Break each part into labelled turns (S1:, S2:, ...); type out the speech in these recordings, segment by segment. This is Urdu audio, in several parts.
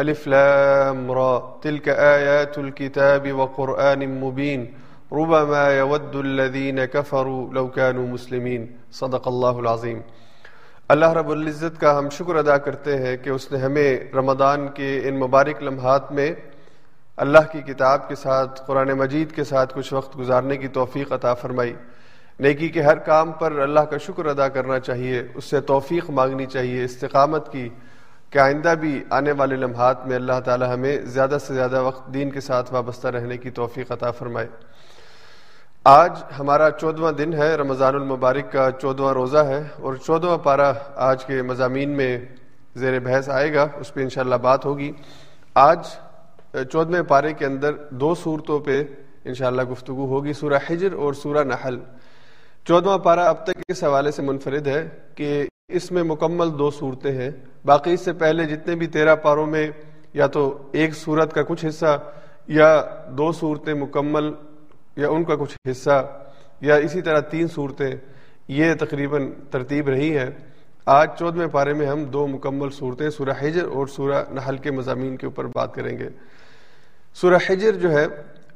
S1: ألف لام را، تلك آيات الكتاب وقرآن مبين. ربما يود الذين كفروا لو كانوا مسلمين. صدق الله العظيم اللہ رب العزت کا ہم شکر ادا کرتے ہیں کہ اس نے ہمیں رمضان کے ان مبارک لمحات میں اللہ کی کتاب کے ساتھ، قرآن مجید کے ساتھ کچھ وقت گزارنے کی توفیق عطا فرمائی۔ نیکی کے ہر کام پر اللہ کا شکر ادا کرنا چاہیے، اس سے توفیق مانگنی چاہیے، استقامت کی۔ کہ آئندہ بھی آنے والے لمحات میں اللہ تعالی ہمیں زیادہ سے زیادہ وقت دین کے ساتھ وابستہ رہنے کی توفیق عطا فرمائے۔ آج ہمارا چودواں دن ہے، رمضان المبارک کا چودواں روزہ ہے اور چودواں پارہ آج کے مضامین میں زیر بحث آئے گا، اس پہ انشاءاللہ بات ہوگی۔ آج چودھویں پارے کے اندر دو صورتوں پہ انشاءاللہ گفتگو ہوگی، سورہ حجر اور سورہ نحل۔ چودواں پارہ اب تک اس حوالے سے منفرد ہے کہ اس میں مکمل دو صورتیں ہیں۔ باقی اس سے پہلے جتنے بھی تیرہ پاروں میں یا تو ایک صورت کا کچھ حصہ یا دو صورتیں مکمل یا ان کا کچھ حصہ یا اسی طرح تین صورتیں یہ تقریباً ترتیب رہی ہے آج چودھویں پارے میں ہم دو مکمل صورتیں سورہ حجر اور سورہ نحل کے مضامین کے اوپر بات کریں گے۔ سورہ حجر جو ہے،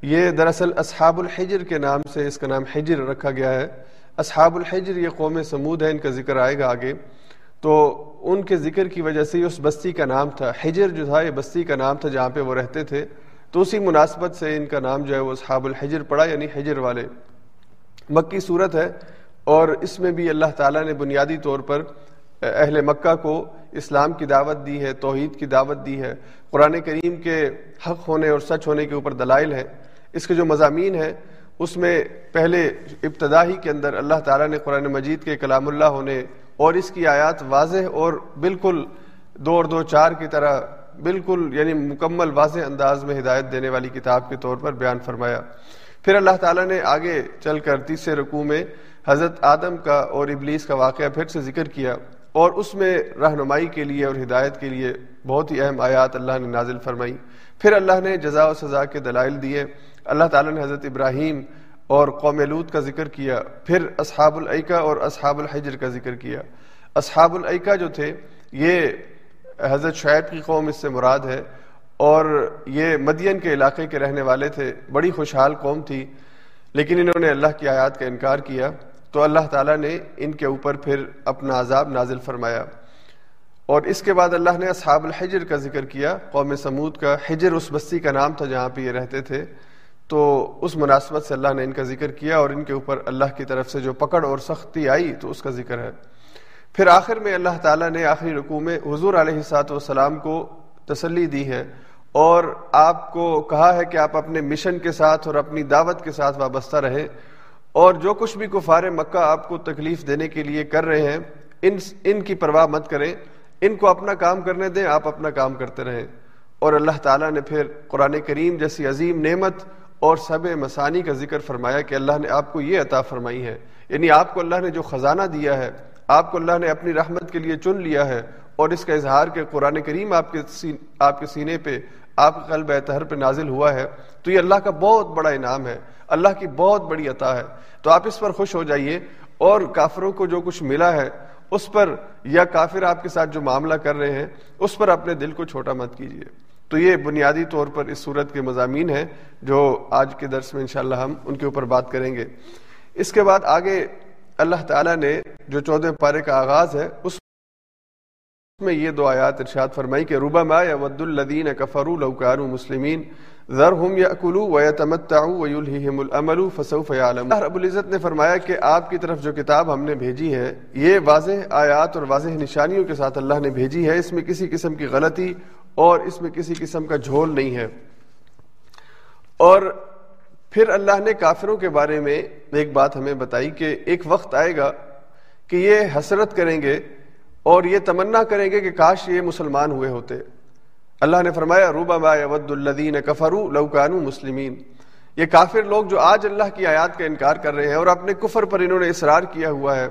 S1: یہ دراصل اصحاب الحجر کے نام سے اس کا نام حجر رکھا گیا ہے۔ اصحاب الحجر یہ قوم سمود ہے ان کا ذکر آئے گا آگے۔ تو ان کے ذکر کی وجہ سے اس بستی کا نام تھا۔ حجر جو تھا، یہ بستی کا نام تھا جہاں پہ وہ رہتے تھے۔ تو اسی مناسبت سے ان کا نام جو ہے وہ اصحاب الحجر پڑا یعنی حجر والے۔ مکی صورت ہے اور اس میں بھی اللہ تعالیٰ نے بنیادی طور پر اہل مکہ کو اسلام کی دعوت دی ہے، توحید کی دعوت دی ہے۔ قرآن کریم کے حق ہونے اور سچ ہونے کے اوپر دلائل ہیں۔ اس کے جو مضامین ہیں، اس میں پہلے ابتدائی کے اندر اللہ تعالیٰ نے قرآن مجید کے کلام اللہ ہونے اور اس کی آیات واضح اور بالکل دو اور دو چار کی طرح بالکل یعنی مکمل واضح انداز میں ہدایت دینے والی کتاب کے طور پر بیان فرمایا۔ پھر اللہ تعالیٰ نے آگے چل کر تیسرے رقوع میں حضرت آدم کا اور ابلیس کا واقعہ پھر سے ذکر کیا اور اس میں رہنمائی کے لیے اور ہدایت کے لیے بہت ہی اہم آیات اللہ نے نازل فرمائی۔ پھر اللہ نے جزا و سزا کے دلائل دیے۔ اللہ تعالیٰ نے حضرت ابراہیم اور قوم لوت کا ذکر کیا، پھر اصحاب العقا اور اصحاب الحجر کا ذکر کیا۔ اصحاب العقا جو تھے، یہ حضرت شعیب کی قوم اس سے مراد ہے اور یہ مدین کے علاقے کے رہنے والے تھے، بڑی خوشحال قوم تھی، لیکن انہوں نے اللہ کی آیات کا انکار کیا۔ تو اللہ تعالیٰ نے ان کے اوپر پھر اپنا عذاب نازل فرمایا۔ اور اس کے بعد اللہ نے اصحاب الحجر کا ذکر کیا، قوم سمود کا۔ حجر اس بستی کا نام تھا جہاں پہ یہ رہتے تھے۔ تو اس مناسبت سے اللہ نے ان کا ذکر کیا اور ان کے اوپر اللہ کی طرف سے جو پکڑ اور سختی آئی تو اس کا ذکر ہے۔ پھر آخر میں اللہ تعالیٰ نے آخری رقوع میں حضور علیہ سات والسلام کو تسلی دی ہے اور آپ کو کہا ہے کہ آپ اپنے مشن کے ساتھ اور اپنی دعوت کے ساتھ وابستہ رہیں اور جو کچھ بھی کفار مکہ آپ کو تکلیف دینے کے لیے کر رہے ہیں، ان ان کی پرواہ مت کریں۔ ان کو اپنا کام کرنے دیں، آپ اپنا کام کرتے رہیں۔ اور اللہ تعالیٰ نے پھر قرآن کریم جیسی عظیم نعمت اور سب مسانی کا ذکر فرمایا کہ اللہ نے آپ کو یہ عطا فرمائی ہے۔ یعنی آپ کو اللہ نے جو خزانہ دیا ہے، آپ کو اللہ نے اپنی رحمت کے لیے چن لیا ہے اور اس کا اظہار کہ قرآن کریم آپ کے سین، آپ کے سینے پہ، آپ کے قلب اطہر پہ نازل ہوا ہے، تو یہ اللہ کا بہت بڑا انعام ہے۔ اللہ کی بہت بڑی عطا ہے۔ تو آپ اس پر خوش ہو جائیے اور کافروں کو جو کچھ ملا ہے، اس پر یا کافر آپ کے ساتھ جو معاملہ کر رہے ہیں، اس پر اپنے دل کو چھوٹا مت کیجیے۔ تو یہ بنیادی طور پر اس صورت کے مضامین ہیں جو آج کے درس میں انشاءاللہ ہم ان کے اوپر بات کریں گے۔ اس کے بعد آگے اللہ تعالیٰ نے جو چودہ پارے کا آغاز ہے، اس میں یہ دو آیات ارشاد فرمائی کہ روبا ما یا ود الدین کفرو لوکار مسلمین ذر ہم یا کلو و تمتم العمل فسوف عالم رب العزت نے فرمایا کہ آپ کی طرف جو کتاب ہم نے بھیجی ہے، یہ واضح آیات اور واضح نشانیوں کے ساتھ اللہ نے بھیجی ہے، اس میں کسی قسم کی غلطی اور اس میں کسی قسم کا جھول نہیں ہے۔ اور پھر اللہ نے کافروں کے بارے میں ایک بات ہمیں بتائی کہ ایک وقت آئے گا کہ یہ حسرت کریں گے اور یہ تمنا کریں گے کہ کاش یہ مسلمان ہوئے ہوتے۔ اللہ نے فرمایا روبا ما ود الدین کفرو لوکانو مسلمین یہ کافر لوگ جو آج اللہ کی آیات کا انکار کر رہے ہیں اور اپنے کفر پر انہوں نے اصرار کیا ہوا ہے۔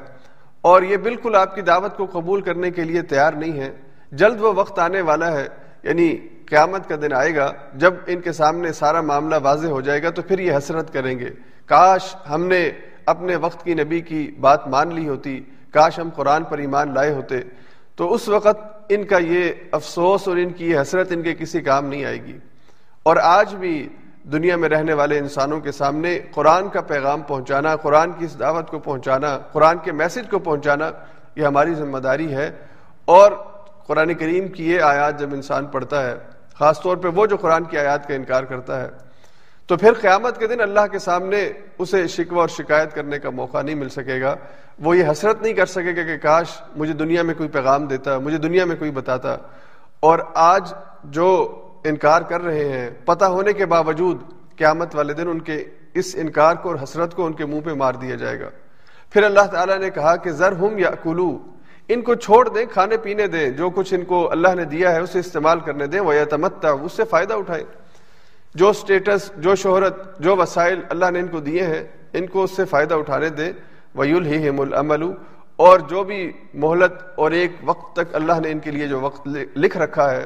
S1: اور یہ بالکل آپ کی دعوت کو قبول کرنے کے لیے تیار نہیں ہے۔ جلد وہ وقت آنے والا ہے یعنی قیامت کا دن آئے گا، جب ان کے سامنے سارا معاملہ واضح ہو جائے گا تو پھر یہ حسرت کریں گے۔ کاش ہم نے اپنے وقت کی نبی کی بات مان لی ہوتی، کاش ہم قرآن پر ایمان لائے ہوتے۔ تو اس وقت ان کا یہ افسوس اور ان کی یہ حسرت ان کے کسی کام نہیں آئے گی۔ اور آج بھی دنیا میں رہنے والے انسانوں کے سامنے قرآن کا پیغام پہنچانا، قرآن کی اس دعوت کو پہنچانا، قرآن کے میسج کو پہنچانا، یہ ہماری ذمہ داری ہے۔ اور قرآن کریم کی یہ آیات جب انسان پڑھتا ہے، خاص طور پہ وہ جو قرآن کی آیات کا انکار کرتا ہے، تو پھر قیامت کے دن اللہ کے سامنے اسے شکوہ اور شکایت کرنے کا موقع نہیں مل سکے گا۔ وہ یہ حسرت نہیں کر سکے گا کہ کاش مجھے دنیا میں کوئی پیغام دیتا، مجھے دنیا میں کوئی بتاتا۔ اور آج جو انکار کر رہے ہیں، پتہ ہونے کے باوجود قیامت والے دن ان کے اس انکار کو اور حسرت کو ان کے منہ پہ مار دیا جائے گا۔ پھر اللہ تعالیٰ نے کہا کہ ذر ہم یا کلو ان کو چھوڑ دیں، کھانے پینے دیں، جو کچھ ان کو اللہ نے دیا ہے، اسے استعمال کرنے دیں۔ وہ تمتا اس سے فائدہ اٹھائیں۔ جو سٹیٹس جو شہرت، جو وسائل اللہ نے ان کو دیے ہیں، ان کو اس سے فائدہ اٹھانے دیں۔ ویل ہی العمل اور جو بھی مہلت اور ایک وقت تک اللہ نے ان کے لیے جو وقت لکھ رکھا ہے،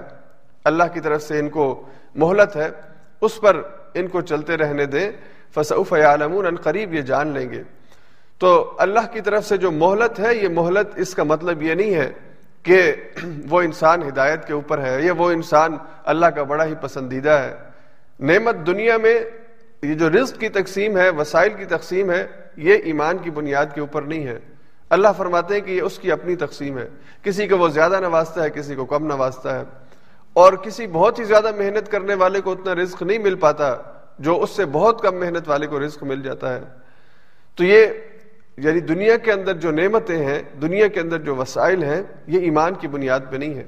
S1: اللہ کی طرف سے ان کو مہلت ہے، اس پر ان کو چلتے رہنے دیں۔ فصوف عالمون ان قریب یہ جان لیں گے۔ تو اللہ کی طرف سے جو مہلت ہے، یہ مہلت اس کا مطلب یہ نہیں ہے کہ وہ انسان ہدایت کے اوپر ہے یا وہ انسان اللہ کا بڑا ہی پسندیدہ ہے۔ نعمت دنیا میں یہ جو رزق کی تقسیم ہے، وسائل کی تقسیم ہے، یہ ایمان کی بنیاد کے اوپر نہیں ہے۔ اللہ فرماتے ہیں کہ یہ اس کی اپنی تقسیم ہے۔ کسی کو وہ زیادہ نوازتا ہے، کسی کو کم نوازتا ہے۔ اور کسی بہت ہی زیادہ محنت کرنے والے کو اتنا رزق نہیں مل پاتا جو اس سے بہت کم محنت والے کو رزق مل جاتا ہے۔ تو یہ یعنی دنیا کے اندر جو نعمتیں ہیں، دنیا کے اندر جو وسائل ہیں، یہ ایمان کی بنیاد پہ نہیں ہے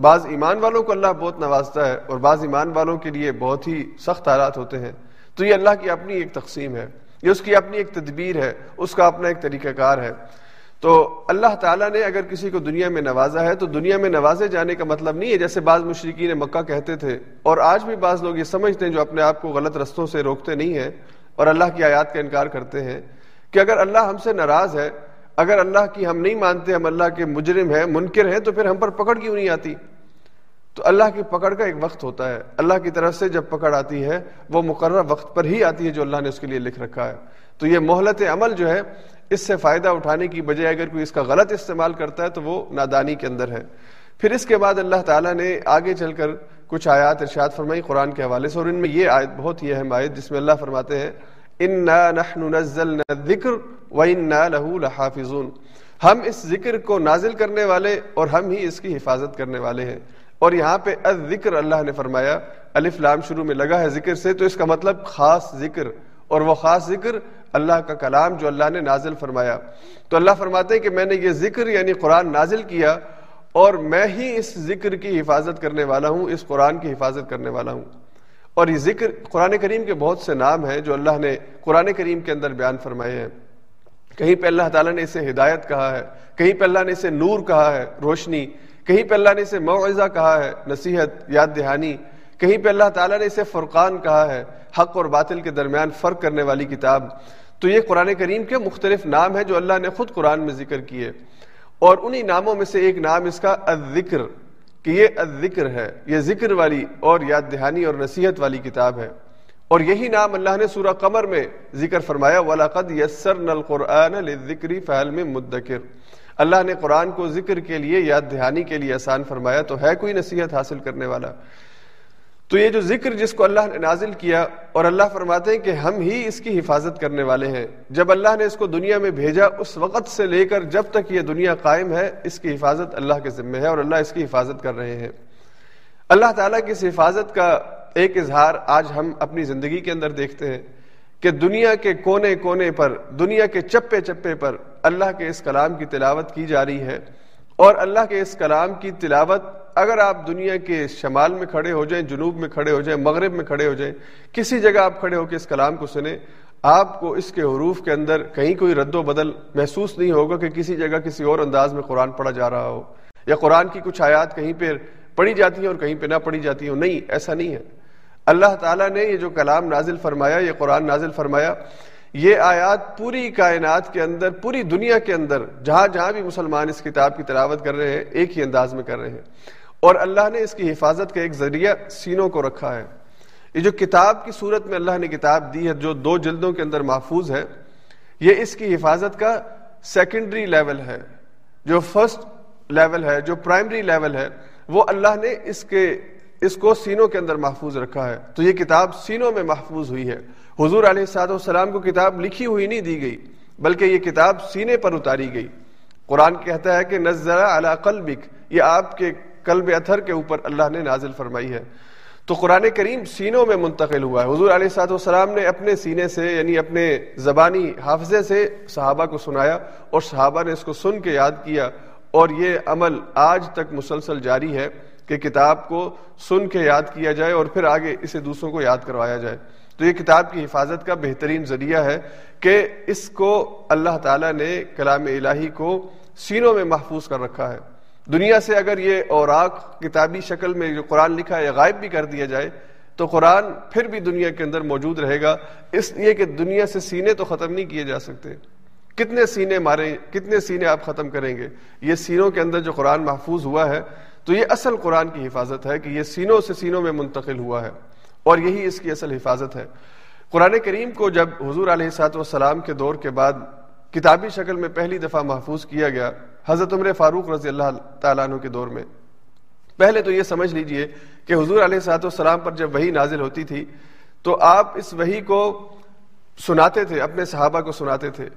S1: بعض ایمان والوں کو اللہ بہت نوازتا ہے اور بعض ایمان والوں کے لیے بہت ہی سخت حالات ہوتے ہیں۔ تو یہ اللہ کی اپنی ایک تقسیم ہے۔ یہ اس کی اپنی ایک تدبیر ہے، اس کا اپنا ایک طریقہ کار ہے۔ تو اللہ تعالیٰ نے اگر کسی کو دنیا میں نوازا ہے، تو دنیا میں نوازے جانے کا مطلب نہیں ہے، جیسے بعض مشرقین مکہ کہتے تھے۔ اور آج بھی بعض لوگ یہ سمجھتے ہیں جو اپنے آپ کو غلط رستوں سے روکتے نہیں ہیں اور اللہ کی آیات کا انکار کرتے ہیں۔ کہ اگر اللہ ہم سے ناراض ہے، اگر اللہ کی ہم نہیں مانتے، ہم اللہ کے مجرم ہیں، منکر ہیں، تو پھر ہم پر پکڑ کیوں نہیں آتی؟ تو اللہ کی پکڑ کا ایک وقت ہوتا ہے۔ اللہ کی طرف سے جب پکڑ آتی ہے، وہ مقررہ وقت پر ہی آتی ہے جو اللہ نے اس کے لیے لکھ رکھا ہے۔ تو یہ مہلت عمل جو ہے، اس سے فائدہ اٹھانے کی بجائے اگر کوئی اس کا غلط استعمال کرتا ہے، تو وہ نادانی کے اندر ہے۔ پھر اس کے بعد اللہ تعالیٰ نے آگے چل کر کچھ آیات ارشاد فرمائی قرآن کے حوالے سے، اور ان میں یہ آیت بہت ہی اہم آیت، جس میں اللہ فرماتے ہیں ذکر و لہو لحافظون۔ ہم اس ذکر کو نازل کرنے والے اور ہم ہی اس کی حفاظت کرنے والے ہیں۔ اور یہاں پہ ذکر اللہ نے فرمایا، الف لام شروع میں لگا ہے ذکر سے، تو اس کا مطلب خاص ذکر۔ اور وہ خاص ذکر اللہ کا کلام جو اللہ نے نازل فرمایا۔ تو اللہ فرماتے ہیں کہ میں نے یہ ذکر یعنی قرآن نازل کیا اور میں ہی اس ذکر کی حفاظت کرنے والا ہوں، اس قرآن کی حفاظت کرنے والا ہوں۔ اور یہ ذکر قرآن کریم کے بہت سے نام ہیں جو اللہ نے قرآن کریم کے اندر بیان فرمائے ہیں۔ کہیں پہ اللہ تعالیٰ نے اسے ہدایت کہا ہے، کہیں پہ اللہ نے اسے نور کہا ہے، روشنی، کہیں پہ اللہ نے اسے معاوضہ کہا ہے، نصیحت، یاد دہانی، کہیں پہ اللہ تعالیٰ نے اسے فرقان کہا ہے، حق اور باطل کے درمیان فرق کرنے والی کتاب۔ تو یہ قرآن کریم کے مختلف نام ہیں جو اللہ نے خود قرآن میں ذکر کیے۔ اور انہی ناموں میں سے ایک نام اس کا الذکر۔ کہ یہ ذکر ہے، یہ ذکر والی اور یاد دہانی اور نصیحت والی کتاب ہے۔ اور یہی نام اللہ نے سورہ قمر میں ذکر فرمایا، وَلَقَدْ یسر الْقُرْآنَ لِلذِّكْرِ ذکری مِن میں مدکر اللہ نے قرآن کو ذکر کے لیے، یاد دہانی کے لیے آسان فرمایا، تو ہے کوئی نصیحت حاصل کرنے والا؟ تو یہ جو ذکر جس کو اللہ نے نازل کیا، اور اللہ فرماتے ہیں کہ ہم ہی اس کی حفاظت کرنے والے ہیں۔ جب اللہ نے اس کو دنیا میں بھیجا، اس وقت سے لے کر جب تک یہ دنیا قائم ہے، اس کی حفاظت اللہ کے ذمہ ہے اور اللہ اس کی حفاظت کر رہے ہیں۔ اللہ تعالیٰ کی اس حفاظت کا ایک اظہار آج ہم اپنی زندگی کے اندر دیکھتے ہیں کہ دنیا کے کونے کونے پر، دنیا کے چپے چپے پر اللہ کے اس کلام کی تلاوت کی جا رہی ہے۔ اور اللہ کے اس کلام کی تلاوت اگر آپ دنیا کے شمال میں کھڑے ہو جائیں، جنوب میں کھڑے ہو جائیں، مغرب میں کھڑے ہو جائیں، کسی جگہ آپ کھڑے ہو کے اس کلام کو سنیں، آپ کو اس کے حروف کے اندر کہیں کوئی رد و بدل محسوس نہیں ہوگا کہ کسی جگہ کسی اور انداز میں قرآن پڑھا جا رہا ہو یا قرآن کی کچھ آیات کہیں پہ پڑھی جاتی ہیں اور کہیں پہ نہ پڑھی جاتی ہیں۔ نہیں، ایسا نہیں ہے۔ اللہ تعالیٰ نے یہ جو کلام نازل فرمایا، یہ قرآن نازل فرمایا، یہ آیات پوری کائنات کے اندر، پوری دنیا کے اندر، جہاں جہاں بھی مسلمان اس کتاب کی تلاوت کر رہے ہیں، ایک ہی انداز میں کر رہے ہیں۔ اور اللہ نے اس کی حفاظت کا ایک ذریعہ سینوں کو رکھا ہے۔ یہ جو کتاب کی صورت میں اللہ نے کتاب دی ہے، جو دو جلدوں کے اندر محفوظ ہے، یہ اس کی حفاظت کا سیکنڈری لیول ہے۔ جو فرسٹ لیول ہے، جو پرائمری لیول ہے، وہ اللہ نے اس کے، اس کو سینوں کے اندر محفوظ رکھا ہے۔ تو یہ کتاب سینوں میں محفوظ ہوئی ہے۔ حضور علیہ سعد والسلام کو کتاب لکھی ہوئی نہیں دی گئی، بلکہ یہ کتاب سینے پر اتاری گئی۔ قرآن کہتا ہے کہ نظر علی قلبک، یہ آپ کے قلب اتھر کے اوپر اللہ نے نازل فرمائی ہے۔ تو قرآن کریم سینوں میں منتقل ہوا ہے۔ حضور علیہ سعد والسلام نے اپنے سینے سے یعنی اپنے زبانی حافظے سے صحابہ کو سنایا اور صحابہ نے اس کو سن کے یاد کیا اور یہ عمل آج تک مسلسل جاری ہے کہ کتاب کو سن کے یاد کیا جائے اور پھر آگے اسے دوسروں کو یاد کروایا جائے۔ تو یہ کتاب کی حفاظت کا بہترین ذریعہ ہے کہ اس کو اللہ تعالیٰ نے کلام الہی کو سینوں میں محفوظ کر رکھا ہے۔ دنیا سے اگر یہ اوراق کتابی شکل میں جو قرآن لکھا ہے غائب بھی کر دیا جائے، تو قرآن پھر بھی دنیا کے اندر موجود رہے گا۔ اس لیے کہ دنیا سے سینے تو ختم نہیں کیے جا سکتے۔ کتنے سینے مارے، کتنے سینے آپ ختم کریں گے؟ یہ سینوں کے اندر جو قرآن محفوظ ہوا ہے، تو یہ اصل قرآن کی حفاظت ہے کہ یہ سینوں سے سینوں میں منتقل ہوا ہے، اور یہی اس کی اصل حفاظت ہے۔ قرآن کریم کو جب حضور علیہ سات وسلام کے دور کے بعد کتابی شکل میں پہلی دفعہ محفوظ کیا گیا حضرت عمر فاروق رضی اللہ تعالیٰ عنہ کے دور میں۔ پہلے تو یہ سمجھ لیجیے کہ حضور علیہ سات وسلام پر جب وہی نازل ہوتی تھی، تو آپ اس وہی کو سناتے تھے، اپنے صحابہ کو سناتے تھے۔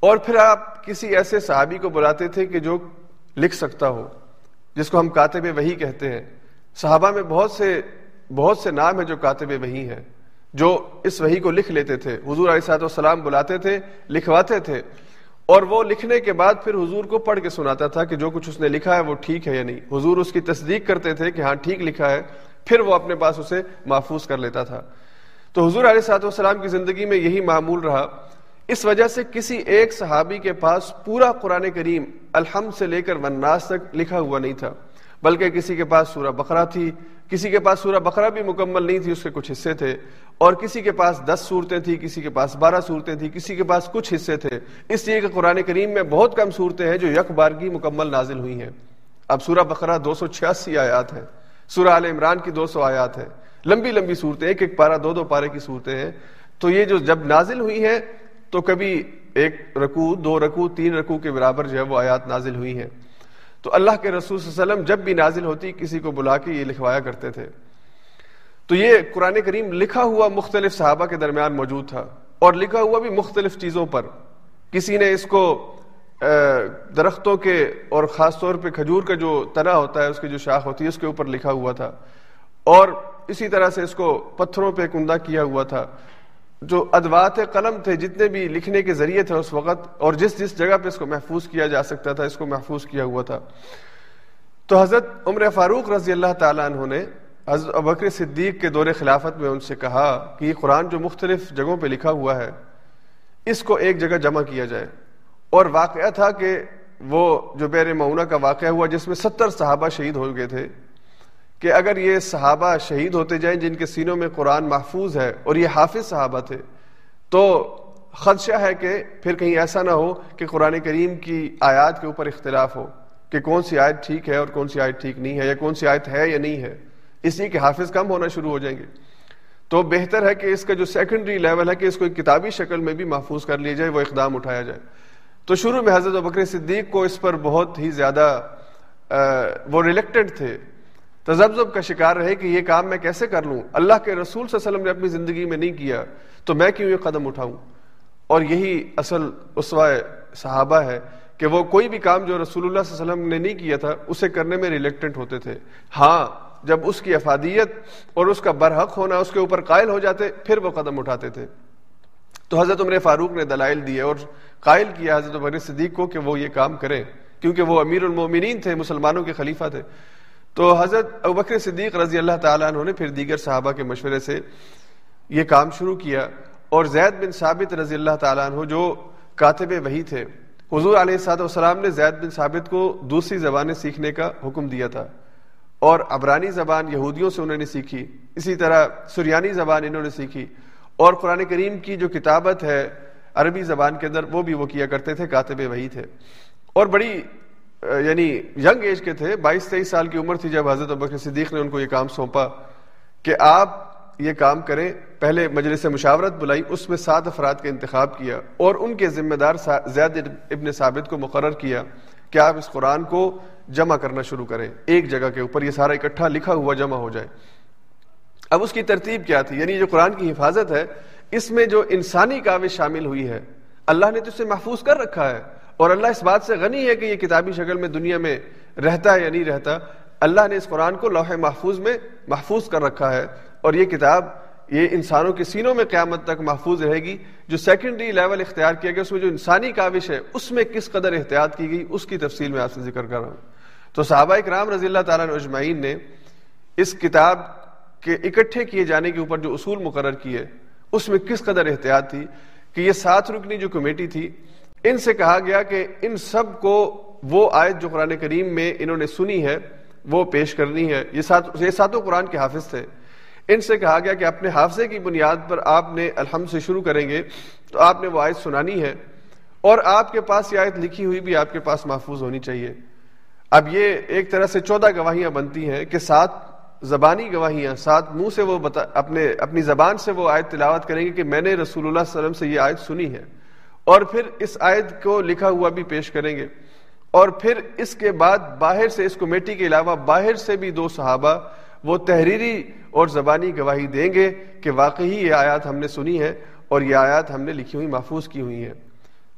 S1: اور پھر آپ کسی ایسے صحابی کو بلاتے تھے کہ جو لکھ سکتا ہو، جس کو ہم کاتب وہی کہتے ہیں۔ صحابہ میں بہت سے بہت سے نام ہیں جو کاتب وہی ہیں، جو اس وہی کو لکھ لیتے تھے۔ حضور علیہ صاحب السلام بلاتے تھے، لکھواتے تھے۔ اور وہ لکھنے کے بعد پھر حضور کو پڑھ کے سناتا تھا کہ جو کچھ اس نے لکھا ہے وہ ٹھیک ہے یا نہیں حضور اس کی تصدیق کرتے تھے کہ ہاں ٹھیک لکھا ہے، پھر وہ اپنے پاس اسے محفوظ کر لیتا تھا۔ تو حضور علیہ صاحب السلام کی زندگی میں یہی معمول رہا۔ اس وجہ سے کسی ایک صحابی کے پاس پورا قرآن کریم الحمد سے لے کر وناس تک لکھا ہوا نہیں تھا، بلکہ کسی کے پاس سورہ بقرہ تھی۔ کسی کے پاس سورہ بقرہ بھی مکمل نہیں تھی، اس کے کچھ حصے تھے۔ اور کسی کے پاس دس صورتیں تھیں، کسی کے پاس بارہ صورتیں تھیں، کسی کے پاس کچھ حصے تھے۔ اس لیے کہ قرآن کریم میں بہت کم صورتیں ہیں جو یک بارگی مکمل نازل ہوئی ہیں۔ اب سورہ بقرہ دو سو چھیاسی آیات ہیں، سورہ عال عمران کی دو سو آیات ہیں۔ لمبی لمبی صورتیں، ایک ایک پارہ، دو دو پارے کی صورتیں ہیں۔ تو یہ جو جب نازل ہوئی ہیں، تو کبھی ایک رکوع، دو رکوع، تین رکوع کے برابر جو ہے وہ آیات نازل ہوئی ہیں۔ تو اللہ کے رسول صلی اللہ علیہ وسلم جب بھی نازل ہوتی، کسی کو بلا کے یہ لکھوایا کرتے تھے۔ تو یہ قرآن کریم لکھا ہوا مختلف صحابہ کے درمیان موجود تھا اور لکھا ہوا بھی مختلف چیزوں پر۔ کسی نے اس کو درختوں کے اور خاص طور پہ کھجور کا جو تنا ہوتا ہے، اس کی جو شاخ ہوتی ہے، اس کے اوپر لکھا ہوا تھا۔ اور اسی طرح سے اس کو پتھروں پہ کندہ کیا ہوا تھا۔ جو ادوات قلم تھے، جتنے بھی لکھنے کے ذریعے تھے اس وقت، اور جس جس جگہ پہ اس کو محفوظ کیا جا سکتا تھا، اس کو محفوظ کیا ہوا تھا۔ تو حضرت عمر فاروق رضی اللہ تعالیٰ عنہ نے حضرت ابکر صدیق کے دور خلافت میں ان سے کہا کہ یہ قرآن جو مختلف جگہوں پہ لکھا ہوا ہے، اس کو ایک جگہ جمع کیا جائے۔ اور واقعہ تھا کہ وہ جو بیر معونہ کا واقعہ ہوا، جس میں ستر صحابہ شہید ہو گئے تھے، کہ اگر یہ صحابہ شہید ہوتے جائیں جن کے سینوں میں قرآن محفوظ ہے اور یہ حافظ صحابہ تھے، تو خدشہ ہے کہ پھر کہیں ایسا نہ ہو کہ قرآن کریم کی آیات کے اوپر اختلاف ہو کہ کون سی آیت ٹھیک ہے اور کون سی آیت ٹھیک نہیں ہے، یا کون سی آیت ہے یا نہیں ہے۔ اس لیے کہ حافظ کم ہونا شروع ہو جائیں گے۔ تو بہتر ہے کہ اس کا جو سیکنڈری لیول ہے کہ اس کو ایک کتابی شکل میں بھی محفوظ کر لیا جائے، وہ اقدام اٹھایا جائے۔ تو شروع میں حضرت بکر صدیق کو اس پر بہت ہی زیادہ وہ ریلیکٹڈ تھے۔ تذبذب کا شکار رہے کہ یہ کام میں کیسے کر لوں؟ اللہ کے رسول صلی اللہ علیہ وسلم نے اپنی زندگی میں نہیں کیا، تو میں کیوں یہ قدم اٹھاؤں؟ اور یہی اصل اسوائے صحابہ ہے کہ وہ کوئی بھی کام جو رسول اللہ صلی اللہ علیہ وسلم نے نہیں کیا تھا، اسے کرنے میں ریلیکٹنٹ ہوتے تھے۔ ہاں جب اس کی افادیت اور اس کا برحق ہونا اس کے اوپر قائل ہو جاتے، پھر وہ قدم اٹھاتے تھے۔ تو حضرت عمر فاروق نے دلائل دیے اور قائل کیا حضرت عمر صدیق کو کہ وہ یہ کام کریں کیونکہ وہ امیر المومنین تھے، مسلمانوں کے خلیفہ تھے۔ تو حضرت ابکر صدیق رضی اللہ تعالیٰ عنہ نے پھر دیگر صحابہ کے مشورے سے یہ کام شروع کیا اور زید بن ثابت رضی اللہ تعالیٰ عنہ جو کاتب وہی تھے، حضور علیہ صاحب والسلام نے زید بن ثابت کو دوسری زبانیں سیکھنے کا حکم دیا تھا۔ اور عبرانی زبان یہودیوں سے انہوں نے سیکھی، اسی طرح سریانی زبان انہوں نے سیکھی، اور قرآن کریم کی جو کتابت ہے عربی زبان کے اندر، وہ بھی وہ کیا کرتے تھے، کاتب وہی تھے۔ اور بڑی یعنی ینگ ایج کے تھے، بائیس تیئیس سال کی عمر تھی جب حضرت بکر صدیق نے ان کو یہ کام سونپا کہ آپ یہ کام کریں۔ پہلے مجلس مشاورت بلائی، اس میں سات افراد کا انتخاب کیا اور ان کے ذمہ دار زید ابن ثابت کو مقرر کیا۔ کہ آپ اس قرآن کو جمع کرنا شروع کریں۔ ایک جگہ کے اوپر یہ سارا اکٹھا لکھا ہوا جمع ہو جائے۔ اب اس کی ترتیب کیا تھی؟ یعنی جو قرآن کی حفاظت ہے، اس میں جو انسانی کاوش شامل ہوئی ہے، اللہ نے تو اسے محفوظ کر رکھا ہے۔ اور اللہ اس بات سے غنی ہے کہ یہ کتابی شکل میں دنیا میں رہتا ہے یا نہیں رہتا، اللہ نے اس قرآن کو لوح محفوظ میں محفوظ کر رکھا ہے۔ اور یہ کتاب یہ انسانوں کے سینوں میں قیامت تک محفوظ رہے گی، جو سیکنڈری لیول اختیار کیا گیا اس میں جو انسانی کاوش ہے، اس میں کس قدر احتیاط کی گئی، اس کی تفصیل میں آپ سے ذکر کر رہا ہوں۔ تو صحابہ اکرام رضی اللہ تعالیٰ اجمعین نے اس کتاب کے اکٹھے کیے جانے کے اوپر جو اصول مقرر کیے، اس میں کس قدر احتیاط تھی کہ یہ سات رکنی جو کمیٹی تھی، ان سے کہا گیا کہ ان سب کو وہ آیت جو قرآن کریم میں انہوں نے سنی ہے، وہ پیش کرنی ہے۔ یہ سات، یہ ساتوں قرآن کے حافظ تھے۔ ان سے کہا گیا کہ اپنے حافظے کی بنیاد پر آپ نے الحمد سے شروع کریں گے تو آپ نے وہ آیت سنانی ہے اور آپ کے پاس یہ آیت لکھی ہوئی بھی آپ کے پاس محفوظ ہونی چاہیے۔ اب یہ ایک طرح سے چودہ گواہیاں بنتی ہیں کہ سات زبانی گواہیاں، سات منہ سے وہ بتا، اپنے، اپنی زبان سے وہ آیت تلاوت کریں گے کہ میں نے رسول اللہ صلی اللہ علیہ وسلم سے یہ آیت سنی ہے۔ اور پھر اس آیت کو لکھا ہوا بھی پیش کریں گے۔ اور پھر اس کے بعد باہر سے، اس کمیٹی کے علاوہ باہر سے بھی دو صحابہ وہ تحریری اور زبانی گواہی دیں گے کہ واقعی یہ آیات ہم نے سنی ہے اور یہ آیات ہم نے لکھی ہوئی محفوظ کی ہوئی ہیں۔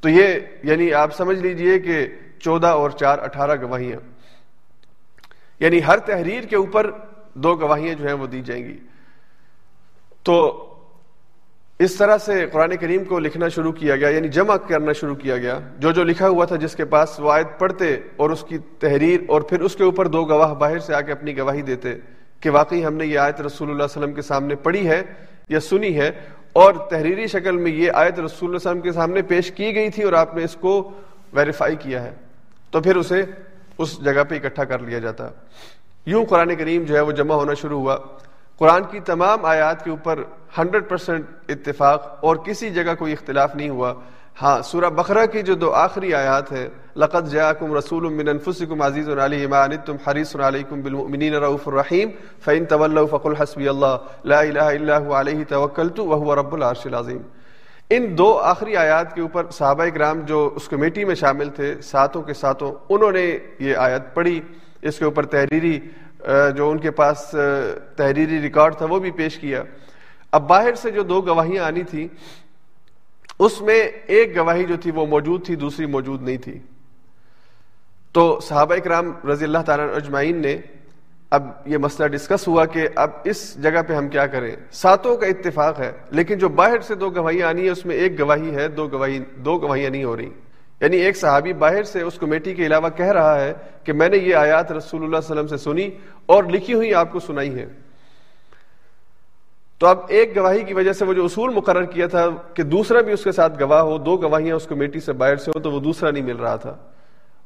S1: تو یہ یعنی آپ سمجھ لیجیے کہ چودہ اور چار اٹھارہ گواہیاں یعنی ہر تحریر کے اوپر دو گواہیاں جو ہیں وہ دی جائیں گی۔ تو اس طرح سے قرآن کریم کو لکھنا شروع کیا گیا یعنی جمع کرنا شروع کیا گیا۔ جو جو لکھا ہوا تھا جس کے پاس وہ آیت پڑھتے اور اس کی تحریر اور پھر اس کے اوپر دو گواہ باہر سے آ کے اپنی گواہی دیتے کہ واقعی ہم نے یہ آیت رسول اللہ علیہ وسلم کے سامنے پڑھی ہے یا سنی ہے اور تحریری شکل میں یہ آیت رسول اللہ علیہ وسلم کے سامنے پیش کی گئی تھی اور آپ نے اس کو ویریفائی کیا ہے تو پھر اسے اس جگہ پہ اکٹھا کر لیا جاتا یوں قرآن کریم جو ہے وہ جمع ہونا شروع ہوا قرآن کی تمام آیات کے اوپر ہنڈریڈ پرسینٹ اتفاق اور کسی جگہ کوئی اختلاف نہیں ہوا ہاں سورہ بقرہ کی جو دو آخری آیات ہے لقد جاءکم رسول من انفسکم عزیز علیہ ما انتم حریص علیکم بالمؤمنین رؤوف الرحیم، فإن تولوا فقل حسبی اللہ لا الہ الا هو علیہ توکلت وهو رب العرش العظیم ان دو آخری آیات کے اوپر صحابہ کرام جو اس کمیٹی میں شامل تھے، ساتوں کے ساتوں، انہوں نے یہ آیت پڑھی۔ اس کے اوپر تحریری جو ان کے پاس تحریری ریکارڈ تھا، وہ بھی پیش کیا۔ اب باہر سے جو دو گواہیاں آنی تھی اس میں ایک گواہی جو تھی وہ موجود تھی، دوسری موجود نہیں تھی۔ تو صحابہ کرام رضی اللہ تعالیٰ اجمعین نے اب یہ مسئلہ ڈسکس ہوا کہ اب اس جگہ پہ ہم کیا کریں۔ ساتوں کا اتفاق ہے، لیکن جو باہر سے دو گواہیاں آنی ہے، اس میں ایک گواہی ہے، دو گواہی، دو گواہیاں نہیں ہو رہی۔ یعنی ایک صحابی باہر سے اس کمیٹی کے علاوہ کہہ رہا ہے کہ میں نے یہ آیات رسول اللہ علیہ وسلم سے سنی اور لکھی ہوئی آپ کو سنائی ہے۔ تو اب ایک گواہی کی وجہ سے وہ جو اصول مقرر کیا تھا کہ دوسرا بھی اس کے ساتھ گواہ ہو، دو گواہیاں اس کمیٹی سے باہر سے ہو تو وہ دوسرا نہیں مل رہا تھا۔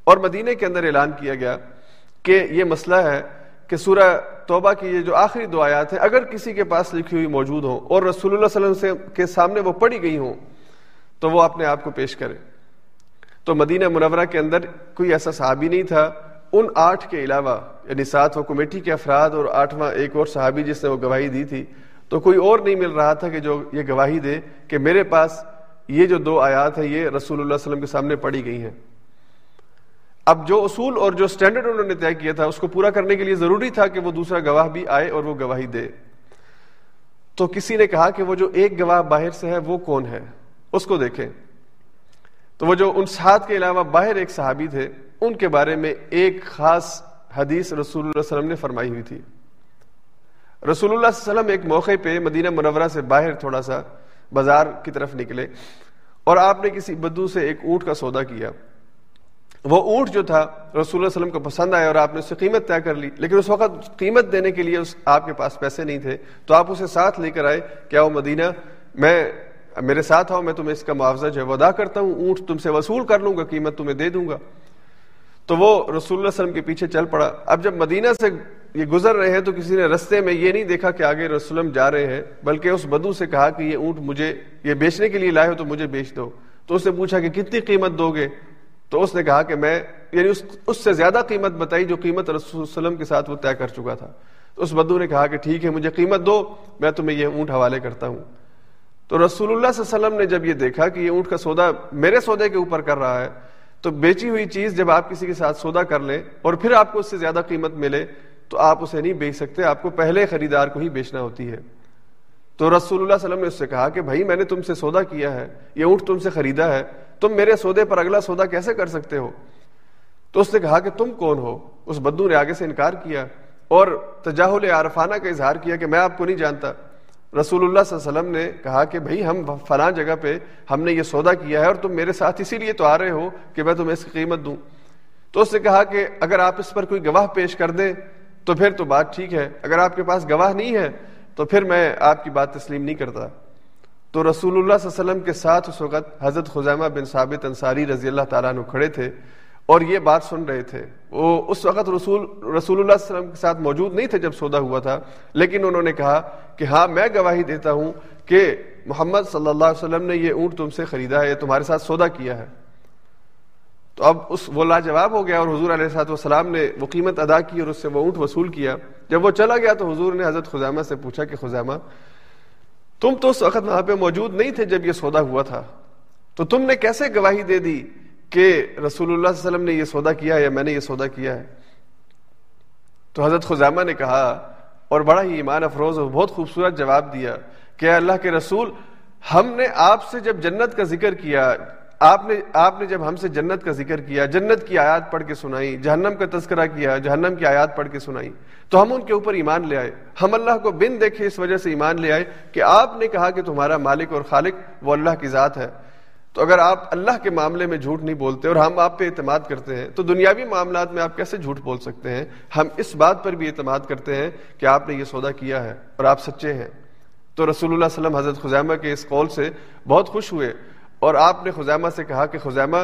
S1: اور مدینے کے اندر اعلان کیا گیا کہ یہ مسئلہ ہے کہ سورہ توبہ کی یہ جو آخری دو آیات ہیں، اگر کسی کے پاس لکھی ہوئی موجود ہو اور رسول اللہ صلی اللہ علیہ وسلم کے سامنے وہ پڑھی گئی ہوں تو وہ اپنے آپ کو پیش کرے۔ تو مدینہ منورہ کے اندر کوئی ایسا صحابی نہیں تھا۔ ان آٹھ کے علاوہ یعنی سات وہ کمیٹی کے افراد اور آٹھواں ایک اور صحابی جس نے وہ گواہی دی تھی تو کوئی اور نہیں مل رہا تھا کہ جو یہ گواہی دے کہ میرے پاس یہ جو دو آیات ہیں، یہ رسول اللہ علیہ وسلم کے سامنے پڑھی گئی ہیں۔ اب جو اصول اور جو سٹینڈرڈ انہوں نے طے کیا تھا، اس کو پورا کرنے کے لیے ضروری تھا کہ وہ دوسرا گواہ بھی آئے اور وہ گواہی دے۔ تو کسی نے کہا کہ وہ جو ایک گواہ باہر سے ہے، وہ کون ہے؟ اس کو دیکھیں۔ تو وہ جو ان سات کے علاوہ باہر ایک صحابی تھے، ان کے بارے میں ایک خاص حدیث رسول اللہ علیہ وسلم نے فرمائی ہوئی تھی۔ رسول اللہ صلی اللہ علیہ وسلم ایک موقع پہ مدینہ منورہ سے باہر تھوڑا سا بازار کی طرف نکلے اور آپ نے کسی بدو سے ایک اونٹ کا سودا کیا۔ وہ اونٹ جو تھا رسول اللہ علیہ وسلم کو پسند آیا اور آپ نے اس سے قیمت طے کر لی۔ لیکن اس وقت قیمت دینے کے لیے اس آپ کے پاس پیسے نہیں تھے۔ تو آپ اسے ساتھ لے کر آئے۔ کیا وہ مدینہ؟ میں میرے ساتھ آؤ، میں تمہیں اس کا معاوضہ جو ہے ودا کرتا ہوں۔ اونٹ تم سے وصول کر لوں گا، قیمت تمہیں دے دوں گا۔ تو وہ رسول اللہ علیہ وسلم کے پیچھے چل پڑا۔ اب جب مدینہ سے یہ گزر رہے ہیں تو کسی نے رستے میں یہ نہیں دیکھا کہ آگے رسولم جا رہے ہیں، بلکہ اس بدو سے کہا کہ یہ اونٹ مجھے، یہ بیچنے کے لیے لائے ہو تو مجھے بیچ دو۔ تو اس نے پوچھا کہ کتنی قیمت دو گے؟ تو اس نے کہا کہ میں یعنی اس اس سے زیادہ قیمت بتائی جو قیمت رسول وسلم کے ساتھ وہ طے کر چکا تھا۔ تو اس بدو نے کہا کہ ٹھیک ہے، مجھے قیمت دو، میں تمہیں یہ اونٹ حوالے کرتا ہوں۔ تو رسول اللہ صلی اللہ علیہ وسلم نے جب یہ دیکھا کہ یہ اونٹ کا سودا میرے سودے کے اوپر کر رہا ہے، تو بیچی ہوئی چیز جب آپ کسی کے ساتھ سودا کر لیں اور پھر آپ کو اس سے زیادہ قیمت ملے تو آپ اسے نہیں بیچ سکتے، آپ کو پہلے خریدار کو ہی بیچنا ہوتی ہے۔ تو رسول اللہ علیہ وسلم نے اس سے کہا کہ بھائی، میں نے تم سے سودا کیا ہے، یہ اونٹ تم سے خریدا ہے، تم میرے سودے پر اگلا سودا کیسے کر سکتے ہو؟ تو اس نے کہا کہ تم کون ہو؟ اس بدو نے آگے سے انکار کیا اور تجاہل عارفانہ کا اظہار کیا کہ میں آپ کو نہیں جانتا۔ رسول اللہ صلی اللہ علیہ وسلم نے کہا کہ بھائی، ہم فلاں جگہ پہ ہم نے یہ سودا کیا ہے اور تم میرے ساتھ اسی لیے تو آ رہے ہو کہ میں تمہیں اس کی قیمت دوں۔ تو اس نے کہا کہ اگر آپ اس پر کوئی گواہ پیش کر دیں تو پھر تو بات ٹھیک ہے۔ اگر آپ کے پاس گواہ نہیں ہے، تو پھر میں آپ کی بات تسلیم نہیں کرتا۔ تو رسول اللہ صلی اللہ علیہ وسلم کے ساتھ اس وقت حضرت خزیمہ بن ثابت انصاری رضی اللہ تعالیٰ عنہ کھڑے تھے اور یہ بات سن رہے تھے۔ وہ اس وقت رسول رسول اللہ صلی اللہ علیہ وسلم کے ساتھ موجود نہیں تھے جب سودا ہوا تھا، لیکن انہوں نے کہا کہ ہاں میں گواہی دیتا ہوں کہ محمد صلی اللہ علیہ وسلم نے یہ اونٹ تم سے خریدا ہے، یہ تمہارے ساتھ سودا کیا ہے۔ تو اب اس وہ لاجواب ہو گیا اور حضور علیہ صاحب والسلام نے وہ قیمت ادا کی اور اس سے وہ اونٹ وصول کیا۔ جب وہ چلا گیا تو حضور نے حضرت خزامہ سے پوچھا کہ خزامہ تم تو اس وقت وہاں پہ موجود نہیں تھے جب یہ سودا ہوا تھا۔ تو تم نے کیسے گواہی دے دی کہ رسول اللہ صلی اللہ علیہ وسلم نے یہ سودا کیا ہے یا میں نے یہ سودا کیا ہے؟ تو حضرت خزامہ نے کہا، اور بڑا ہی ایمان افروز اور بہت خوبصورت جواب دیا کہ اللہ کے رسول، ہم نے آپ سے جب جنت کا ذکر کیا آپ نے آپ نے جب ہم سے جنت کا ذکر کیا، جنت کی آیات پڑھ کے سنائی، جہنم کا تذکرہ کیا، جہنم کی آیات پڑھ کے سنائی، تو ہم ان کے اوپر ایمان لے آئے۔ ہم اللہ کو بن دیکھے اس وجہ سے ایمان لے آئے کہ آپ نے کہا کہ تمہارا مالک اور خالق وہ اللہ کی ذات ہے۔ تو اگر آپ اللہ کے معاملے میں جھوٹ نہیں بولتے اور ہم آپ پہ اعتماد کرتے ہیں، تو دنیاوی معاملات میں آپ کیسے جھوٹ بول سکتے ہیں؟ ہم اس بات پر بھی اعتماد کرتے ہیں کہ آپ نے یہ سودا کیا ہے اور آپ سچے ہیں۔ تو رسول اللہ علیہ وسلم حضرت خزیمہ کے اس قول سے بہت خوش ہوئے۔ اور آپ نے خزیمہ سے کہا کہ خزیمہ،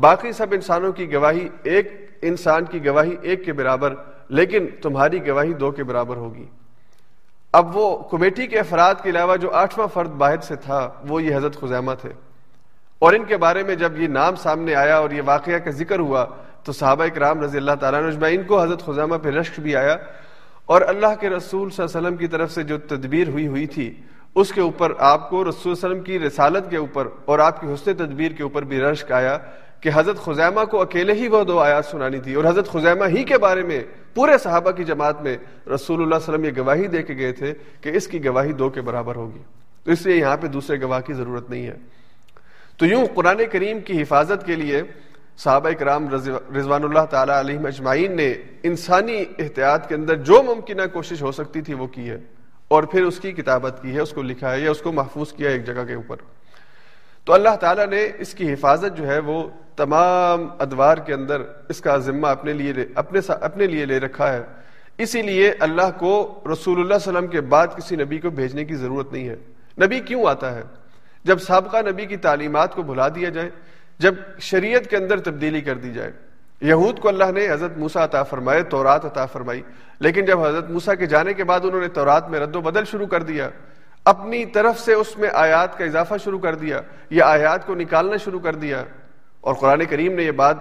S1: باقی سب انسانوں کی گواہی ایک انسان کی گواہی ایک کے برابر، لیکن تمہاری گواہی دو کے برابر ہوگی۔ اب وہ کمیٹی کے افراد کے علاوہ جو آٹھواں فرد باہر سے تھا، وہ یہ حضرت خزیمہ تھے۔ اور ان کے بارے میں جب یہ نام سامنے آیا اور یہ واقعہ کا ذکر ہوا، تو صحابہ کرام رضی اللہ تعالیٰ نے ان کو حضرت خزامہ پہ رشک بھی آیا۔ اور اللہ کے رسول صلی اللہ علیہ وسلم کی طرف سے جو تدبیر ہوئی ہوئی تھی اس کے اوپر آپ کو رسول صلی اللہ علیہ وسلم کی رسالت کے اوپر اور آپ کی حسن تدبیر کے اوپر بھی رشک آیا کہ حضرت خزیمہ کو اکیلے ہی وہ دو آیات سنانی تھی اور حضرت خزیمہ ہی کے بارے میں پورے صحابہ کی جماعت میں رسول اللہ علیہ وسلم یہ گواہی دے کے گئے تھے کہ اس کی گواہی دو کے برابر ہوگی۔ تو اس لیے یہاں پہ دوسرے گواہ کی ضرورت نہیں ہے۔ تو یوں قرآن کریم کی حفاظت کے لیے صحابہ کرام رضوان اللہ تعالیٰ علیہ اجمعین نے انسانی احتیاط کے اندر جو ممکنہ کوشش ہو سکتی تھی وہ کی ہے۔ اور پھر اس کی کتابت کی ہے، اس کو لکھا ہے یا اس کو محفوظ کیا ایک جگہ کے اوپر۔ تو اللہ تعالیٰ نے اس کی حفاظت جو ہے وہ تمام ادوار کے اندر اس کا ذمہ اپنے لیے اپنے اپنے لیے لے رکھا ہے۔ اسی لیے اللہ کو رسول اللہ علیہ وسلم کے بعد کسی نبی کو بھیجنے کی ضرورت نہیں ہے۔ نبی کیوں آتا ہے؟ جب سابقہ نبی کی تعلیمات کو بھلا دیا جائے، جب شریعت کے اندر تبدیلی کر دی جائے۔ یہود کو اللہ نے حضرت موسا عطا فرمائے، تورات عطا فرمائی۔ لیکن جب حضرت موسا کے جانے کے بعد انہوں نے تورات میں رد و بدل شروع کر دیا، اپنی طرف سے اس میں آیات کا اضافہ شروع کر دیا، یا آیات کو نکالنا شروع کر دیا۔ اور قرآن کریم نے یہ بات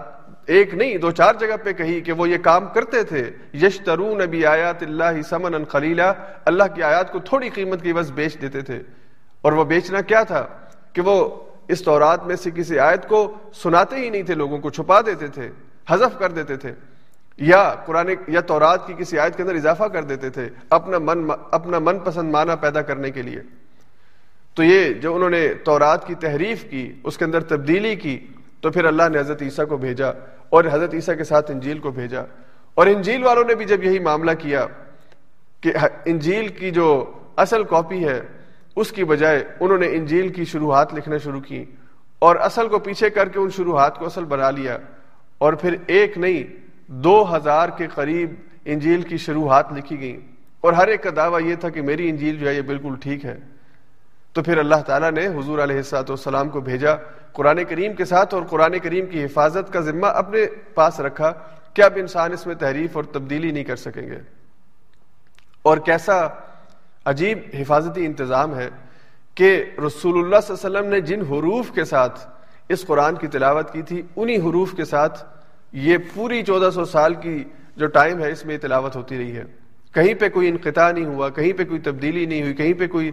S1: ایک نہیں، دو چار جگہ پہ کہی کہ وہ یہ کام کرتے تھے۔ یش ترون نبی آیات اللہ سمن خلیلہ اللہ کی آیات کو تھوڑی قیمت کی بس بیچ دیتے تھے۔ اور وہ بیچنا کیا تھا؟ کہ وہ اس تورات میں سے کسی آیت کو سناتے ہی نہیں تھے، لوگوں کو چھپا دیتے تھے۔ حذف کر دیتے تھے، یا قرآن، یا تورات کی کسی آیت کے اندر اضافہ کر دیتے تھے اپنا من اپنا من پسند معنی پیدا کرنے کے لیے۔ تو یہ جو انہوں نے تورات کی تحریف کی، اس کے اندر تبدیلی کی، تو پھر اللہ نے حضرت عیسیٰ کو بھیجا اور حضرت عیسیٰ کے ساتھ انجیل کو بھیجا۔ اور انجیل والوں نے بھی جب یہی معاملہ کیا کہ انجیل کی جو اصل کاپی ہے، اس کی بجائے انہوں نے انجیل کی شروحات لکھنا شروع کی اور اصل کو پیچھے کر کے ان شروحات کو اصل بنا لیا۔ اور پھر ایک نہیں، دو ہزار کے قریب انجیل کی شروحات لکھی گئیں۔ اور ہر ایک کا دعویٰ یہ تھا کہ میری انجیل جو ہے یہ بالکل ٹھیک ہے۔ تو پھر اللہ تعالیٰ نے حضور علیہ السلاۃ والسلام کو بھیجا، قرآن کریم کے ساتھ اور قرآن کریم کی حفاظت کا ذمہ اپنے پاس رکھا کہ اب انسان اس میں تحریف اور تبدیلی نہیں کر سکیں گے۔ اور کیسا عجیب حفاظتی انتظام ہے کہ رسول اللہ صلی اللہ علیہ وسلم نے جن حروف کے ساتھ اس قرآن کی تلاوت کی تھی، انہی حروف کے ساتھ یہ پوری چودہ سو سال کی جو ٹائم ہے، اس میں تلاوت ہوتی رہی ہے۔ کہیں پہ کوئی انقطاع نہیں ہوا، کہیں پہ کوئی تبدیلی نہیں ہوئی، کہیں پہ کوئی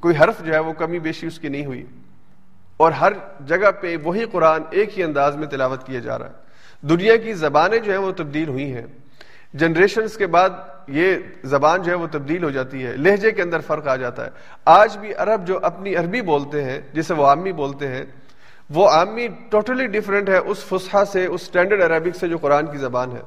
S1: کوئی حرف جو ہے وہ کمی بیشی اس کی نہیں ہوئی۔ اور ہر جگہ پہ وہی قرآن ایک ہی انداز میں تلاوت کیا جا رہا ہے۔ دنیا کی زبانیں جو ہیں وہ تبدیل ہوئی ہیں۔ جنریشنز کے بعد یہ زبان جو ہے وہ تبدیل ہو جاتی ہے، لہجے کے اندر فرق آ جاتا ہے۔ آج بھی عرب جو اپنی عربی بولتے ہیں، جسے وہ عامی بولتے ہیں وہ عامی ٹوٹلی ڈفرینٹ ہے اس فسحا سے، اس اسٹینڈرڈ عربک سے جو قرآن کی زبان ہے۔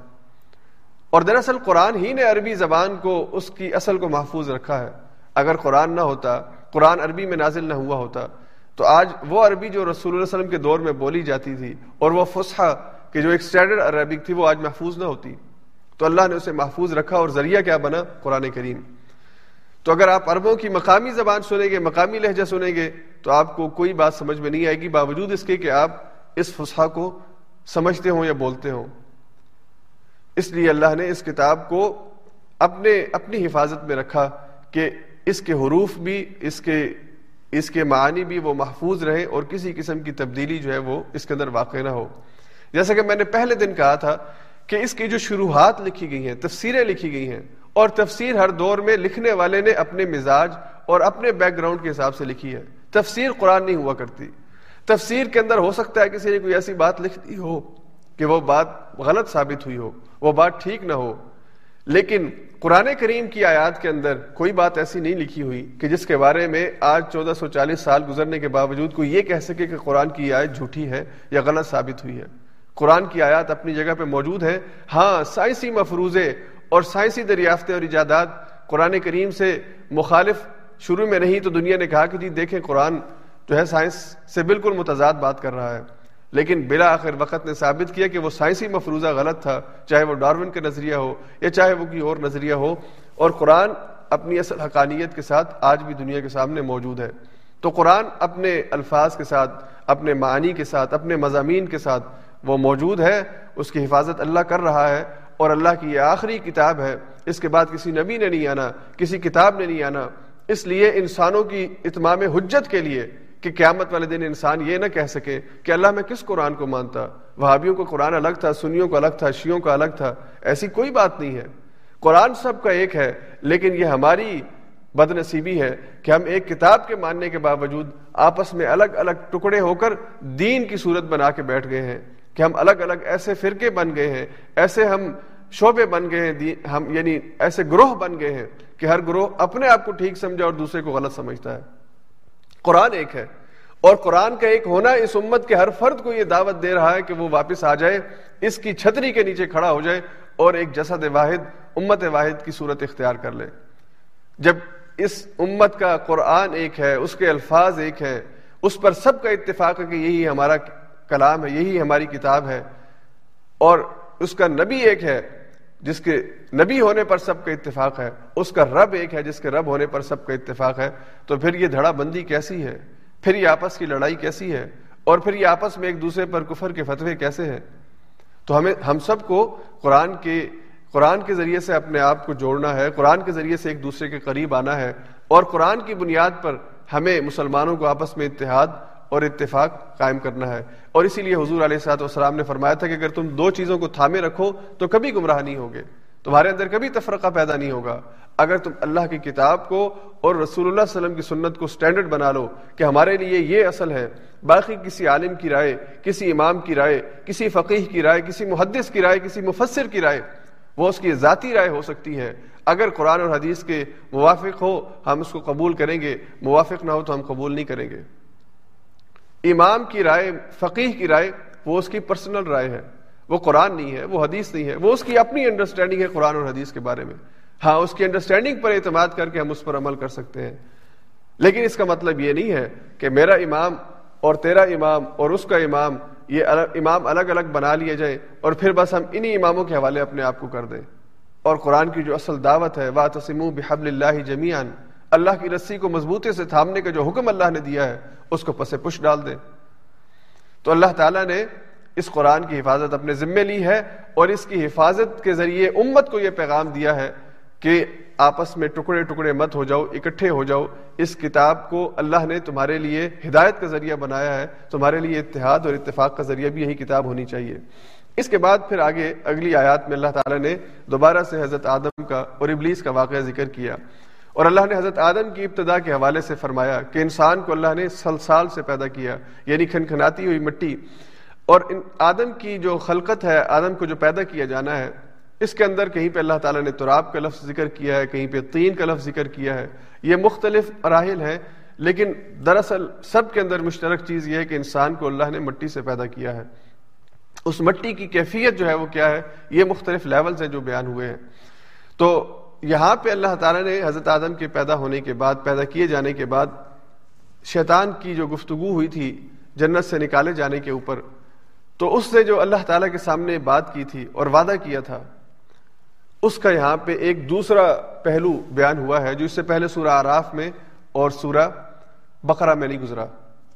S1: اور دراصل قرآن ہی نے عربی زبان کو، اس کی اصل کو محفوظ رکھا ہے۔ اگر قرآن نہ ہوتا، قرآن عربی میں نازل نہ ہوا ہوتا، تو آج وہ عربی جو رسول اللہ علیہ وسلم کے دور میں بولی جاتی تھی اور وہ فسحا کہ جو ایک اسٹینڈرڈ عربک تھی، وہ آج محفوظ نہ ہوتی۔ تو اللہ نے اسے محفوظ رکھا اور ذریعہ کیا بنا؟ قرآن کریم۔ تو اگر آپ عربوں کی مقامی زبان سنیں گے، مقامی لہجہ سنیں گے، تو آپ کو کوئی بات سمجھ میں نہیں آئے گی۔ باوجود اس کے کہ آپ اس فسحا کو سمجھتے ہوں یا بولتے ہوں۔ اس لیے اللہ نے اس کتاب کو اپنے، اپنی حفاظت میں رکھا کہ اس کے حروف بھی، اس کے اس کے معنی بھی وہ محفوظ رہے اور کسی قسم کی تبدیلی جو ہے وہ اس کے اندر واقع نہ ہو۔ جیسا کہ میں نے پہلے دن کہا تھا کہ اس کی جو شروحات لکھی گئی ہیں، تفسیریں لکھی گئی ہیں اور تفسیر ہر دور میں لکھنے والے نے اپنے مزاج اور اپنے بیک گراؤنڈ کے حساب سے لکھی ہے۔ تفسیر قرآن نہیں ہوا کرتی۔ تفسیر کے اندر ہو سکتا ہے کسی نے کوئی ایسی بات لکھ دی ہو کہ وہ بات غلط ثابت ہوئی ہو، وہ بات ٹھیک نہ ہو۔ لیکن قرآن کریم کی آیات کے اندر کوئی بات ایسی نہیں لکھی ہوئی کہ جس کے بارے میں آج چودہ سو چالیس سال گزرنے کے باوجود کوئی یہ کہہ سکے کہ قرآن کی آیت جھوٹی ہے یا غلط ثابت ہوئی ہے۔ قرآن کی آیات اپنی جگہ پہ موجود ہے ہاں سائنسی مفروضے اور سائنسی دریافتیں اور ایجادات قرآن کریم سے مخالف شروع میں نہیں تو دنیا نے کہا کہ جی دیکھیں قرآن جو ہے سائنس سے بالکل متضاد بات کر رہا ہے۔ لیکن بلا آخر وقت نے ثابت کیا کہ وہ سائنسی مفروضہ غلط تھا، چاہے وہ ڈارون کا نظریہ ہو یا چاہے وہ کوئی اور نظریہ ہو۔ اور قرآن اپنی اصل حقانیت کے ساتھ آج بھی دنیا کے سامنے موجود ہے۔ تو قرآن اپنے الفاظ کے ساتھ، اپنے معنی کے ساتھ، اپنے مضامین کے ساتھ وہ موجود ہے۔ اس کی حفاظت اللہ کر رہا ہے۔ اور اللہ کی یہ آخری کتاب ہے، اس کے بعد کسی نبی نے نہیں آنا، کسی کتاب نے نہیں آنا۔ اس لیے انسانوں کی اتمام حجت کے لیے کہ قیامت والے دن انسان یہ نہ کہہ سکے کہ اللہ میں کس قرآن کو مانتا۔ وہابیوں کو قرآن الگ تھا، سنیوں کو الگ تھا شیوں کا الگ تھا، ایسی کوئی بات نہیں ہے۔ قرآن سب کا ایک ہے، لیکن یہ ہماری بد نصیبی ہے کہ ہم ایک کتاب کے ماننے کے باوجود آپس میں الگ الگ ٹکڑے ہو کر دین کی صورت بنا کے بیٹھ گئے ہیں۔ کہ ہم الگ الگ ایسے فرقے بن گئے ہیں، ایسے ہم شعبے بن گئے ہیں ہم یعنی ایسے گروہ بن گئے ہیں کہ ہر گروہ اپنے آپ کو ٹھیک سمجھا اور دوسرے کو غلط سمجھتا ہے۔ قرآن ایک ہے۔ اور قرآن کا ایک ہونا اس امت کے ہر فرد کو یہ دعوت دے رہا ہے کہ وہ واپس آ جائے، اس کی چھتری کے نیچے کھڑا ہو جائے اور ایک جسد واحد، امت واحد کی صورت اختیار کر لے۔ جب اس امت کا قرآن ایک ہے، اس کے الفاظ ایک ہے اس پر سب کا اتفاق ہے کہ یہی ہمارا کلام ہے، یہی ہماری کتاب ہے۔ اور اس کا نبی ایک ہے، جس کے نبی ہونے پر سب کا اتفاق ہے۔ اس کا رب ایک ہے، جس کے رب ہونے پر سب کا اتفاق ہے۔ تو پھر یہ دھڑا بندی کیسی ہے؟ پھر یہ آپس کی لڑائی کیسی ہے؟ اور پھر یہ آپس میں ایک دوسرے پر کفر کے فتوے کیسے ہیں؟ تو ہمیں، ہم سب کو قرآن کے قرآن کے ذریعے سے اپنے آپ کو جوڑنا ہے۔ قرآن کے ذریعے سے ایک دوسرے کے قریب آنا ہے۔ اور قرآن کی بنیاد پر ہمیں مسلمانوں کو آپس میں اتحاد اور اتفاق قائم کرنا ہے۔ اور اسی لیے حضور علیہ صاحب والسلام نے فرمایا تھا کہ اگر تم دو چیزوں کو تھامے رکھو تو کبھی گمراہ نہیں ہوگے۔ تمہارے اندر کبھی تفرقہ پیدا نہیں ہوگا۔ اگر تم اللہ کی کتاب کو اور رسول اللہ علیہ وسلم کی سنت کو سٹینڈرڈ بنا لو کہ ہمارے لیے یہ اصل ہے، باقی کسی عالم کی رائے، کسی امام کی رائے، کسی فقیح کی رائے، کسی محدث کی رائے، کسی مفسر کی رائے، وہ اس کی ذاتی رائے ہو سکتی ہے۔ اگر قرآن اور حدیث کے موافق ہو، ہم اس کو قبول کریں گے، موافق نہ ہو تو ہم قبول نہیں کریں گے۔ امام کی رائے فقیح کی رائے، وہ اس کی پرسنل رائے ہے۔ وہ قرآن نہیں ہے، وہ حدیث نہیں ہے۔ وہ اس کی اپنی انڈرسٹینڈنگ ہے قرآن اور حدیث کے بارے میں۔ ہاں اس کی انڈرسٹینڈنگ پر اعتماد کر کے ہم اس پر عمل کر سکتے ہیں۔ لیکن اس کا مطلب یہ نہیں ہے کہ میرا امام اور تیرا امام اور اس کا امام، یہ امام الگ الگ بنا لیے جائیں اور پھر بس ہم انہی اماموں کے حوالے اپنے آپ کو کر دیں۔ اور قرآن کی جو اصل دعوت ہے وا تسم بحب اللہ جمیان اللہ کی رسی کو مضبوطی سے تھامنے کا جو حکم اللہ نے دیا ہے، اس کو پس پش ڈال دے تو اللہ تعالیٰ نے اس قرآن کی حفاظت اپنے ذمے لی ہے اور اس کی حفاظت کے ذریعے امت کو یہ پیغام دیا ہے کہ آپس میں ٹکڑے ٹکڑے مت ہو جاؤ، اکٹھے ہو جاؤ۔ اس کتاب کو اللہ نے تمہارے لیے ہدایت کا ذریعہ بنایا ہے، تمہارے لیے اتحاد اور اتفاق کا ذریعہ بھی یہی کتاب ہونی چاہیے۔ اس کے بعد پھر آگے اگلی آیات میں اللہ تعالیٰ نے دوبارہ سے حضرت آدم کا اور ابلیس کا واقعہ ذکر کیا۔ اور اللہ نے حضرت آدم کی ابتدا کے حوالے سے فرمایا کہ انسان کو اللہ نے سلسال سے پیدا کیا یعنی کھنکھناتی ہوئی مٹی۔ اور ان آدم کی جو خلقت ہے، آدم کو جو پیدا کیا جانا ہے، اس کے اندر کہیں پہ اللہ تعالیٰ نے تراب کا لفظ ذکر کیا ہے، کہیں پہ تین کا لفظ ذکر کیا ہے۔ یہ مختلف راحل ہیں، لیکن دراصل سب کے اندر مشترک چیز یہ ہے کہ انسان کو اللہ نے مٹی سے پیدا کیا ہے۔ اس مٹی کی کیفیت جو ہے وہ کیا ہے؟ یہ مختلف لیولز ہیں جو بیان ہوئے ہیں۔ تو یہاں پہ اللہ تعالیٰ نے حضرت آدم کے پیدا ہونے کے بعد، پیدا کیے جانے کے بعد شیطان کی جو گفتگو ہوئی تھی جنت سے نکالے جانے کے اوپر، تو اس نے جو اللہ تعالیٰ کے سامنے بات کی تھی اور وعدہ کیا تھا، اس کا یہاں پہ ایک دوسرا پہلو بیان ہوا ہے، جو اس سے پہلے سورہ آراف میں اور سورہ بقرہ میں نہیں گزرا۔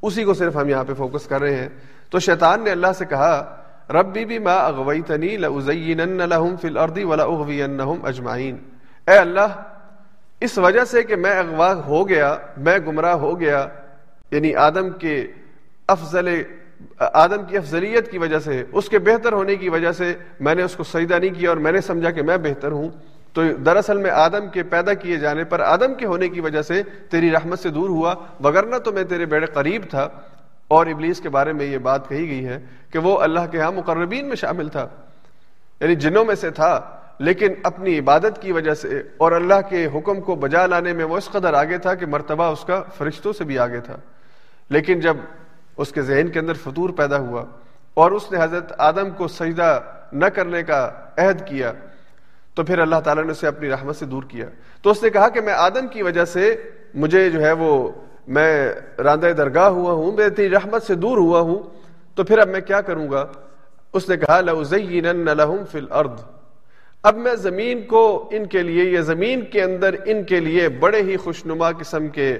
S1: اسی کو صرف ہم یہاں پہ فوکس کر رہے ہیں۔ تو شیطان نے اللہ سے کہا، ربی بھی ما اغویتنی لأزینن لهم فی الارض ولا اغوینہم اجمعین۔ اے اللہ، اس وجہ سے کہ میں اغوا ہو گیا، میں گمراہ ہو گیا یعنی آدم کے افضل، آدم کی افضلیت کی وجہ سے، اس کے بہتر ہونے کی وجہ سے میں نے اس کو سجدہ نہیں کیا اور میں نے سمجھا کہ میں بہتر ہوں۔ تو دراصل میں آدم کے پیدا کیے جانے پر، آدم کے ہونے کی وجہ سے تیری رحمت سے دور ہوا، وگرنہ تو میں تیرے بیڑے قریب تھا۔ اور ابلیس کے بارے میں یہ بات کہی گئی ہے کہ وہ اللہ کے ہاں مقربین میں شامل تھا یعنی جنوں میں سے تھا۔ لیکن اپنی عبادت کی وجہ سے اور اللہ کے حکم کو بجا لانے میں وہ اس قدر آگے تھا کہ مرتبہ اس کا فرشتوں سے بھی آگے تھا۔ لیکن جب اس کے ذہن کے اندر فطور پیدا ہوا اور اس نے حضرت آدم کو سجدہ نہ کرنے کا عہد کیا، تو پھر اللہ تعالیٰ نے اسے اپنی رحمت سے دور کیا۔ تو اس نے کہا کہ میں آدم کی وجہ سے مجھے جو ہے وہ میں راندہ درگاہ ہوا ہوں، میں تیری رحمت سے دور ہوا ہوں، تو پھر اب میں کیا کروں گا؟ اس نے کہا، لَأُزَيِّنَنَّ لَهُمْ فِي الْأَرْضِ۔ اب میں زمین کو ان کے لیے یا زمین کے اندر ان کے لیے بڑے ہی خوشنما قسم کے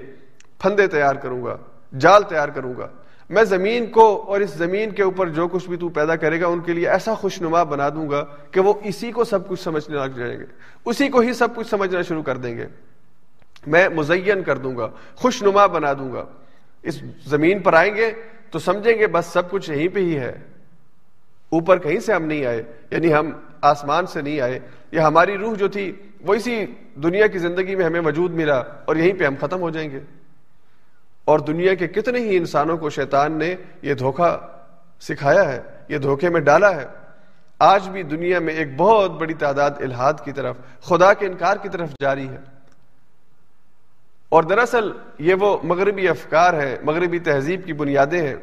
S1: پھندے تیار کروں گا، جال تیار کروں گا۔ میں زمین کو اور اس زمین کے اوپر جو کچھ بھی تو پیدا کرے گا، ان کے لیے ایسا خوشنما بنا دوں گا کہ وہ اسی کو سب کچھ سمجھنے لگ جائیں گے۔ اسی کو ہی سب کچھ سمجھنا شروع کر دیں گے۔ میں مزین کر دوں گا خوش نما بنا دوں گا۔ اس زمین پر آئیں گے تو سمجھیں گے بس سب کچھ یہیں پہ ہی ہے۔ اوپر کہیں سے ہم نہیں آئے یعنی ہم آسمان سے نہیں آئے یا ہماری روح جو تھی، وہ اسی دنیا کی زندگی میں ہمیں وجود ملا اور یہیں پہ ہم ختم ہو جائیں گے۔ اور دنیا کے کتنے ہی انسانوں کو شیطان نے یہ دھوکہ سکھایا ہے، یہ دھوکے میں ڈالا ہے۔ آج بھی دنیا میں ایک بہت بڑی تعداد الحاد کی طرف، خدا کے انکار کی طرف جاری ہے۔ اور دراصل یہ وہ مغربی افکار ہیں، مغربی تہذیب کی بنیادیں ہیں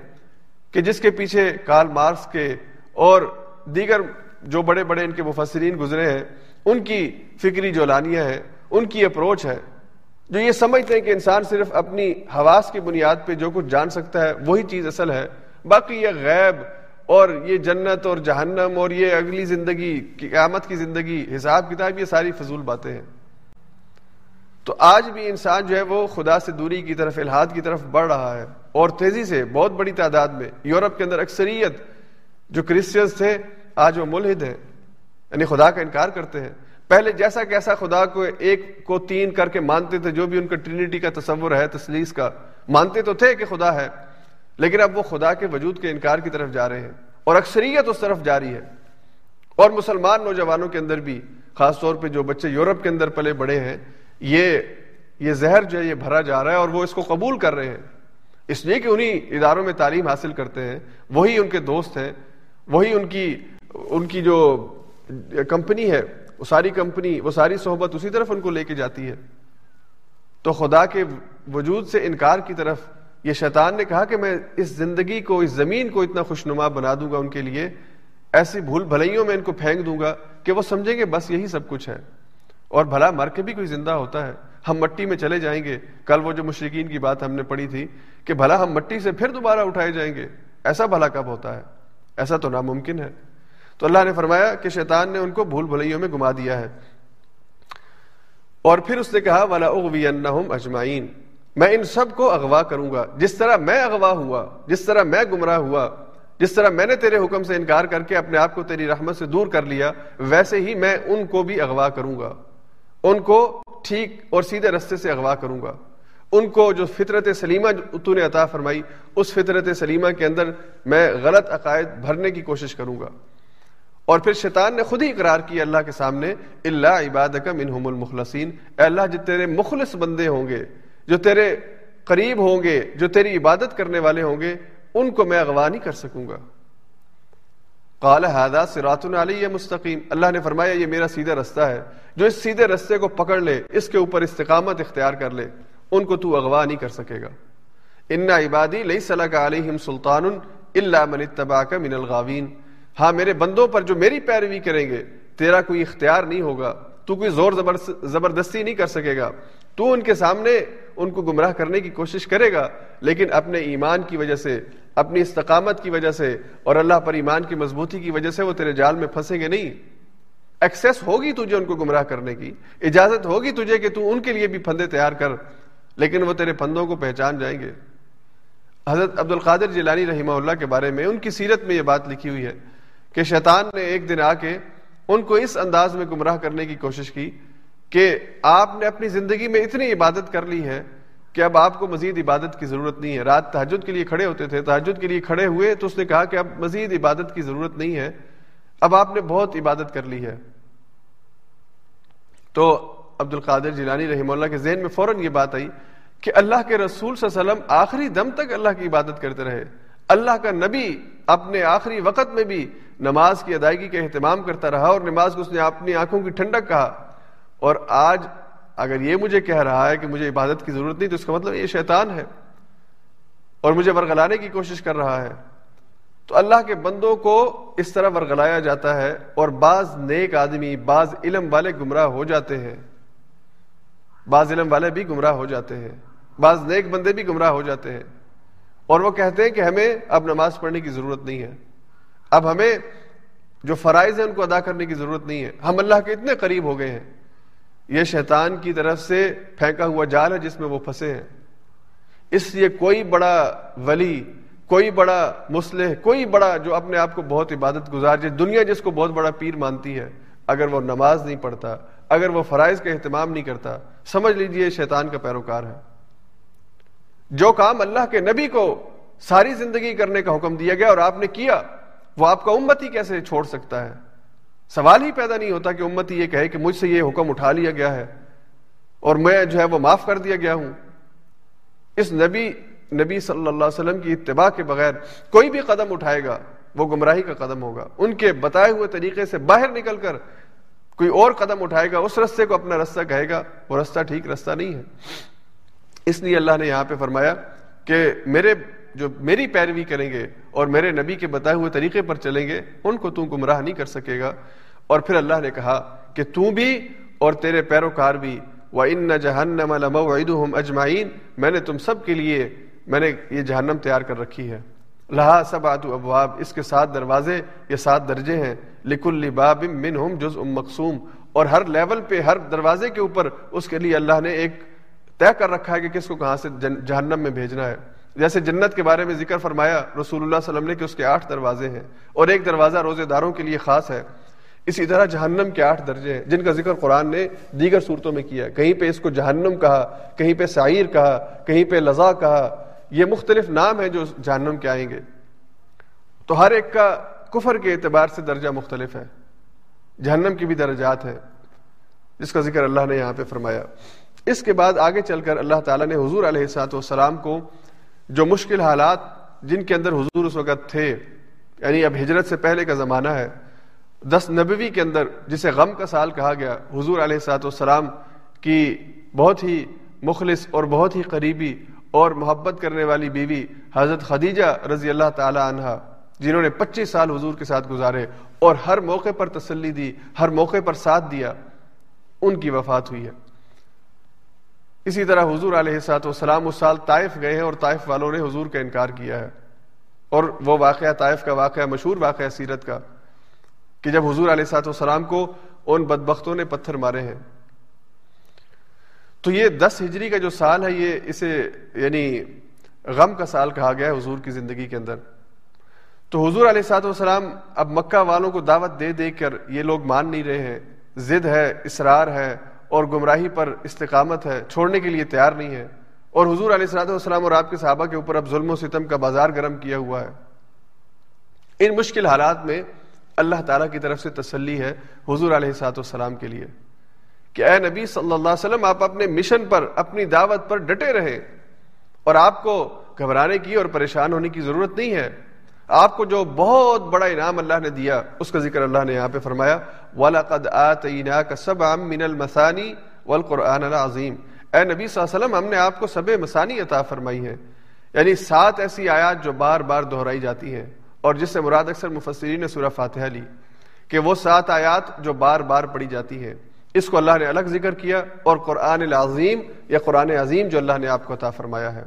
S1: کہ جس کے پیچھے کارل مارکس کے اور دیگر جو بڑے بڑے ان کے مفسرین گزرے ہیں، ان کی فکری جو لانیہ ہے ان کی اپروچ ہے، جو یہ سمجھتے ہیں کہ انسان صرف اپنی حواس کی بنیاد پہ جو کچھ جان سکتا ہے، وہی چیز اصل ہے۔ باقی یہ غیب اور یہ جنت اور جہنم اور یہ اگلی زندگی، قیامت کی زندگی، حساب کتاب، یہ ساری فضول باتیں ہیں۔ تو آج بھی انسان جو ہے وہ خدا سے دوری کی طرف الحاد کی طرف بڑھ رہا ہے اور تیزی سے، بہت بڑی تعداد میں یورپ کے اندر اکثریت جو کرسچنس تھے آج وہ ملحد ہیں یعنی خدا کا انکار کرتے ہیں۔ پہلے جیسا کیسا خدا کو ایک کو تین کر کے مانتے تھے، جو بھی ان کا ٹرینٹی کا تصور ہے، تسلیس کا، مانتے تو تھے کہ خدا ہے، لیکن اب وہ خدا کے وجود کے انکار کی طرف جا رہے ہیں۔ اور اکثریت اس طرف جاری ہے۔ اور مسلمان نوجوانوں کے اندر بھی، خاص طور پہ جو بچے یورپ کے اندر پلے بڑے ہیں، یہ یہ زہر جو ہے، یہ بھرا جا رہا ہے اور وہ اس کو قبول کر رہے ہیں۔ اس لیے کہ انہی اداروں میں تعلیم حاصل کرتے ہیں۔ وہی ان کے دوست ہیں، وہی ان کی ان کی جو کمپنی ہے، وہ ساری کمپنی وہ ساری صحبت اسی طرف ان کو لے کے جاتی ہے۔ تو خدا کے وجود سے انکار کی طرف یہ شیطان نے کہا کہ میں اس زندگی کو، اس زمین کو اتنا خوشنما بنا دوں گا ان کے لیے، ایسی بھول بھلائیوں میں ان کو پھینک دوں گا کہ وہ سمجھیں گے بس یہی سب کچھ ہے۔ اور بھلا مر کے بھی کوئی زندہ ہوتا ہے۔ ہم مٹی میں چلے جائیں گے۔ کل وہ جو مشرقین کی بات ہم نے پڑھی تھی کہ بھلا ہم مٹی سے پھر دوبارہ اٹھائے جائیں گے۔ ایسا بھلا کب ہوتا ہے؟ ایسا تو ناممکن ہے۔ تو اللہ نے فرمایا کہ شیطان نے ان کو بھول بھلائیوں میں گما دیا ہے۔ اور پھر اس نے کہا والا اجمائین میں ان سب کو اغوا کروں گا۔ جس طرح میں اغوا ہوا، جس طرح میں گمراہ ہوا، جس طرح میں نے تیرے حکم سے انکار کر کے اپنے آپ کو تیری رحمت سے دور کر لیا، ویسے ہی میں ان کو بھی اغوا کروں گا۔ ان کو ٹھیک اور سیدھے رستے سے اغوا کروں گا۔ ان کو جو فطرت سلیمہ تو نے عطا فرمائی، اس فطرت سلیمہ کے اندر میں غلط عقائد بھرنے کی کوشش کروں گا۔ اور پھر شیطان نے خود ہی اقرار کیا اللہ کے سامنے اللہ عباد کا منہم المخلصین اے اللہ، جو تیرے مخلص بندے ہوں گے، جو تیرے قریب ہوں گے، جو تیری عبادت کرنے والے ہوں گے، ان کو میں اغوا نہیں کر سکوں گا۔ قال هذا صراط علی مستقیم اللہ نے فرمایا، یہ میرا سیدھا رستہ ہے۔ جو اس سیدھے رستے کو پکڑ لے، اس کے اوپر استقامت اختیار کر لے، ان کو تو اغوا نہیں کر سکے گا۔ ان عبادی لیس لک علیہم سلطان الا من اتبعک من الغاوین ہاں میرے بندوں پر جو میری پیروی کریں گے، تیرا کوئی اختیار نہیں ہوگا، تو کوئی زور زبردستی نہیں کر سکے گا۔ تو ان کے سامنے ان کو گمراہ کرنے کی کوشش کرے گا، لیکن اپنے ایمان کی وجہ سے، اپنی استقامت کی وجہ سے اور اللہ پر ایمان کی مضبوطی کی وجہ سے وہ تیرے جال میں پھنسیں گے نہیں۔ ایکسیس ہوگی تجھے ان کو گمراہ کرنے کی، اجازت ہوگی تجھے کہ تو ان کے لیے بھی پھندے تیار کر، لیکن وہ تیرے پھندوں کو پہچان جائیں گے۔ حضرت عبد القادر جیلانی رحمہ اللہ کے بارے میں، ان کی سیرت میں یہ بات لکھی ہوئی ہے۔ کہ شیطان نے ایک دن آ کے ان کو اس انداز میں گمراہ کرنے کی کوشش کی کہ آپ نے اپنی زندگی میں اتنی عبادت کر لی ہے کہ اب آپ کو مزید عبادت کی ضرورت نہیں ہے۔ رات تحجد کے لیے کھڑے ہوتے تھے تحجد کے لیے کھڑے ہوئے تو اس نے کہا کہ اب مزید عبادت کی ضرورت نہیں ہے۔ اب آپ نے بہت عبادت کر لی ہے۔ تو عبد القادر جیلانی رحمہ اللہ کے ذہن میں فوراً یہ بات آئی کہ اللہ کے رسول صلی اللہ علیہ وسلم آخری دم تک اللہ کی عبادت کرتے رہے۔ اللہ کا نبی اپنے آخری وقت میں بھی نماز کی ادائیگی کا اہتمام کرتا رہا اور نماز کو اس نے اپنی آنکھوں کی ٹھنڈک کہا۔ اور آج اگر یہ مجھے کہہ رہا ہے کہ مجھے عبادت کی ضرورت نہیں تو اس کا مطلب یہ شیطان ہے اور مجھے ورگلانے کی کوشش کر رہا ہے۔ تو اللہ کے بندوں کو اس طرح ورگلایا جاتا ہے اور بعض نیک آدمی، بعض علم والے گمراہ ہو جاتے ہیں۔ بعض علم والے بھی گمراہ ہو جاتے ہیں۔ بعض نیک بندے بھی گمراہ ہو جاتے ہیں۔ اور وہ کہتے ہیں کہ ہمیں اب نماز پڑھنے کی ضرورت نہیں ہے۔ اب ہمیں جو فرائض ہیں ان کو ادا کرنے کی ضرورت نہیں ہے۔ ہم اللہ کے اتنے قریب ہو گئے ہیں۔ یہ شیطان کی طرف سے پھینکا ہوا جال ہے جس میں وہ پھنسے ہیں۔ اس لیے کوئی بڑا ولی، کوئی بڑا مسلح کوئی بڑا جو اپنے آپ کو بہت عبادت گزار جائے، دنیا جس کو بہت بڑا پیر مانتی ہے، اگر وہ نماز نہیں پڑھتا، اگر وہ فرائض کا اہتمام نہیں کرتا، سمجھ لیجیے شیطان کا پیروکار ہے۔ جو کام اللہ کے نبی کو ساری زندگی کرنے کا حکم دیا گیا اور آپ نے کیا، وہ آپ کا امت ہی کیسے چھوڑ سکتا ہے؟ سوال ہی پیدا نہیں ہوتا کہ امت یہ کہے کہ مجھ سے یہ حکم اٹھا لیا گیا ہے اور میں جو ہے وہ معاف کر دیا گیا ہوں۔ اس نبی نبی صلی اللہ علیہ وسلم کی اتباع کے بغیر کوئی بھی قدم اٹھائے گا، وہ گمراہی کا قدم ہوگا۔ ان کے بتائے ہوئے طریقے سے باہر نکل کر کوئی اور قدم اٹھائے گا، اس رستے کو اپنا رستہ کہے گا، وہ رستہ ٹھیک رستہ نہیں ہے۔ اس لیے اللہ نے یہاں پہ فرمایا کہ میرے جو میری پیروی کریں گے اور میرے نبی کے بتائے ہوئے طریقے پر چلیں گے، ان کو تم گمراہ نہیں کر سکے گا۔ اور پھر اللہ نے کہا کہ تو بھی اور تیرے پیروکار بھی۔ وہ ان جہنم اجمائین میں نے تم سب کے لیے، میں نے یہ جہنم تیار کر رکھی ہے۔ لہا سب آتو ابواب اس کے سات دروازے، یہ سات درجے ہیں۔ لک الباب من ہم جز ام مقصوم اور ہر لیول پہ، ہر دروازے کے اوپر، اس کے لیے اللہ نے ایک طے کر رکھا ہے کہ کس کو کہاں سے جہنم میں بھیجنا ہے۔ جیسے جنت کے بارے میں ذکر فرمایا، رسول اللہ صلی اللہ علیہ وسلم نے کہ اس کے آٹھ دروازے ہیں اور ایک دروازہ روزے داروں کے لیے خاص ہے۔ اسی طرح جہنم کے آٹھ درجے ہیں، جن کا ذکر قرآن نے دیگر صورتوں میں کیا کہیں پہ اس کو جہنم کہا، کہیں پہ سعیر کہا، کہیں پہ لذا کہا، یہ مختلف نام ہیں جو جہنم کے آئیں گے۔ تو ہر ایک کا کفر کے اعتبار سے درجہ مختلف ہے، جہنم کی بھی درجات ہیں، جس کا ذکر اللہ نے یہاں پہ فرمایا۔ اس کے بعد آگے چل کر اللہ تعالیٰ نے حضور علیہ سات والسلام کو جو مشکل حالات جن کے اندر حضور اس وقت تھے یعنی اب ہجرت سے پہلے کا زمانہ ہے، دس نبوی کے اندر جسے غم کا سال کہا گیا، حضور علیہ سات والسلام کی بہت ہی مخلص اور بہت ہی قریبی اور محبت کرنے والی بیوی حضرت خدیجہ رضی اللہ تعالی عنہ جنہوں نے پچیس سال حضور کے ساتھ گزارے اور ہر موقع پر تسلی دی، ہر موقع پر ساتھ دیا، ان کی وفات ہوئی ہے۔ اسی طرح حضور علیہ سات وسلام اس سال طائف گئے ہیں اور طائف والوں نے حضور کا انکار کیا ہے۔ اور وہ واقعہ طائف کا واقعہ، مشہور واقعہ سیرت کا، کہ جب حضور علیہ سات وسلام کو ان بدبختوں نے پتھر مارے ہیں۔ تو یہ دس ہجری کا جو سال ہے، یہ اسے یعنی غم کا سال کہا گیا ہے حضور کی زندگی کے اندر۔ تو حضور علیہ سات وسلام اب مکہ والوں کو دعوت دے دے کر یہ لوگ مان نہیں رہے ہیں۔ ضد ہے، اسرار ہے اور گمراہی پر استقامت ہے، چھوڑنے کے لیے تیار نہیں ہے۔ اور حضور علیہ السلاۃ والسلام اور آپ کے صحابہ کے اوپر اب ظلم و ستم کا بازار گرم کیا ہوا ہے۔ ان مشکل حالات میں اللہ تعالیٰ کی طرف سے تسلی ہے حضور علیہ سات والسلام کے لیے۔ کہ اے نبی صلی اللہ علیہ وسلم، آپ اپنے مشن پر، اپنی دعوت پر ڈٹے رہے۔ اور آپ کو گھبرانے کی اور پریشان ہونے کی ضرورت نہیں ہے۔ آپ کو جو بہت بڑا انعام اللہ نے دیا، اس کا ذکر اللہ نے یہاں پہ فرمایا، وَلَقَدْ آتَيْنَاكَ سَبْعًا مِنَ الْمَثَانِ وَالْقُرْآنَ الْعَظِيمِ۔ اے نبی صلی اللہ علیہ وسلم، ہم نے آپ کو سب مسانی عطا فرمائی ہے یعنی سات ایسی آیات جو بار بار دہرائی جاتی ہیں، اور جس سے مراد اکثر مفسرین نے سورہ فاتحہ لی، کہ وہ سات آیات جو بار بار پڑھی جاتی ہیں۔ اس کو اللہ نے الگ ذکر کیا، اور قرآن العظیم یا قرآن عظیم جو اللہ نے آپ کو عطا فرمایا ہے۔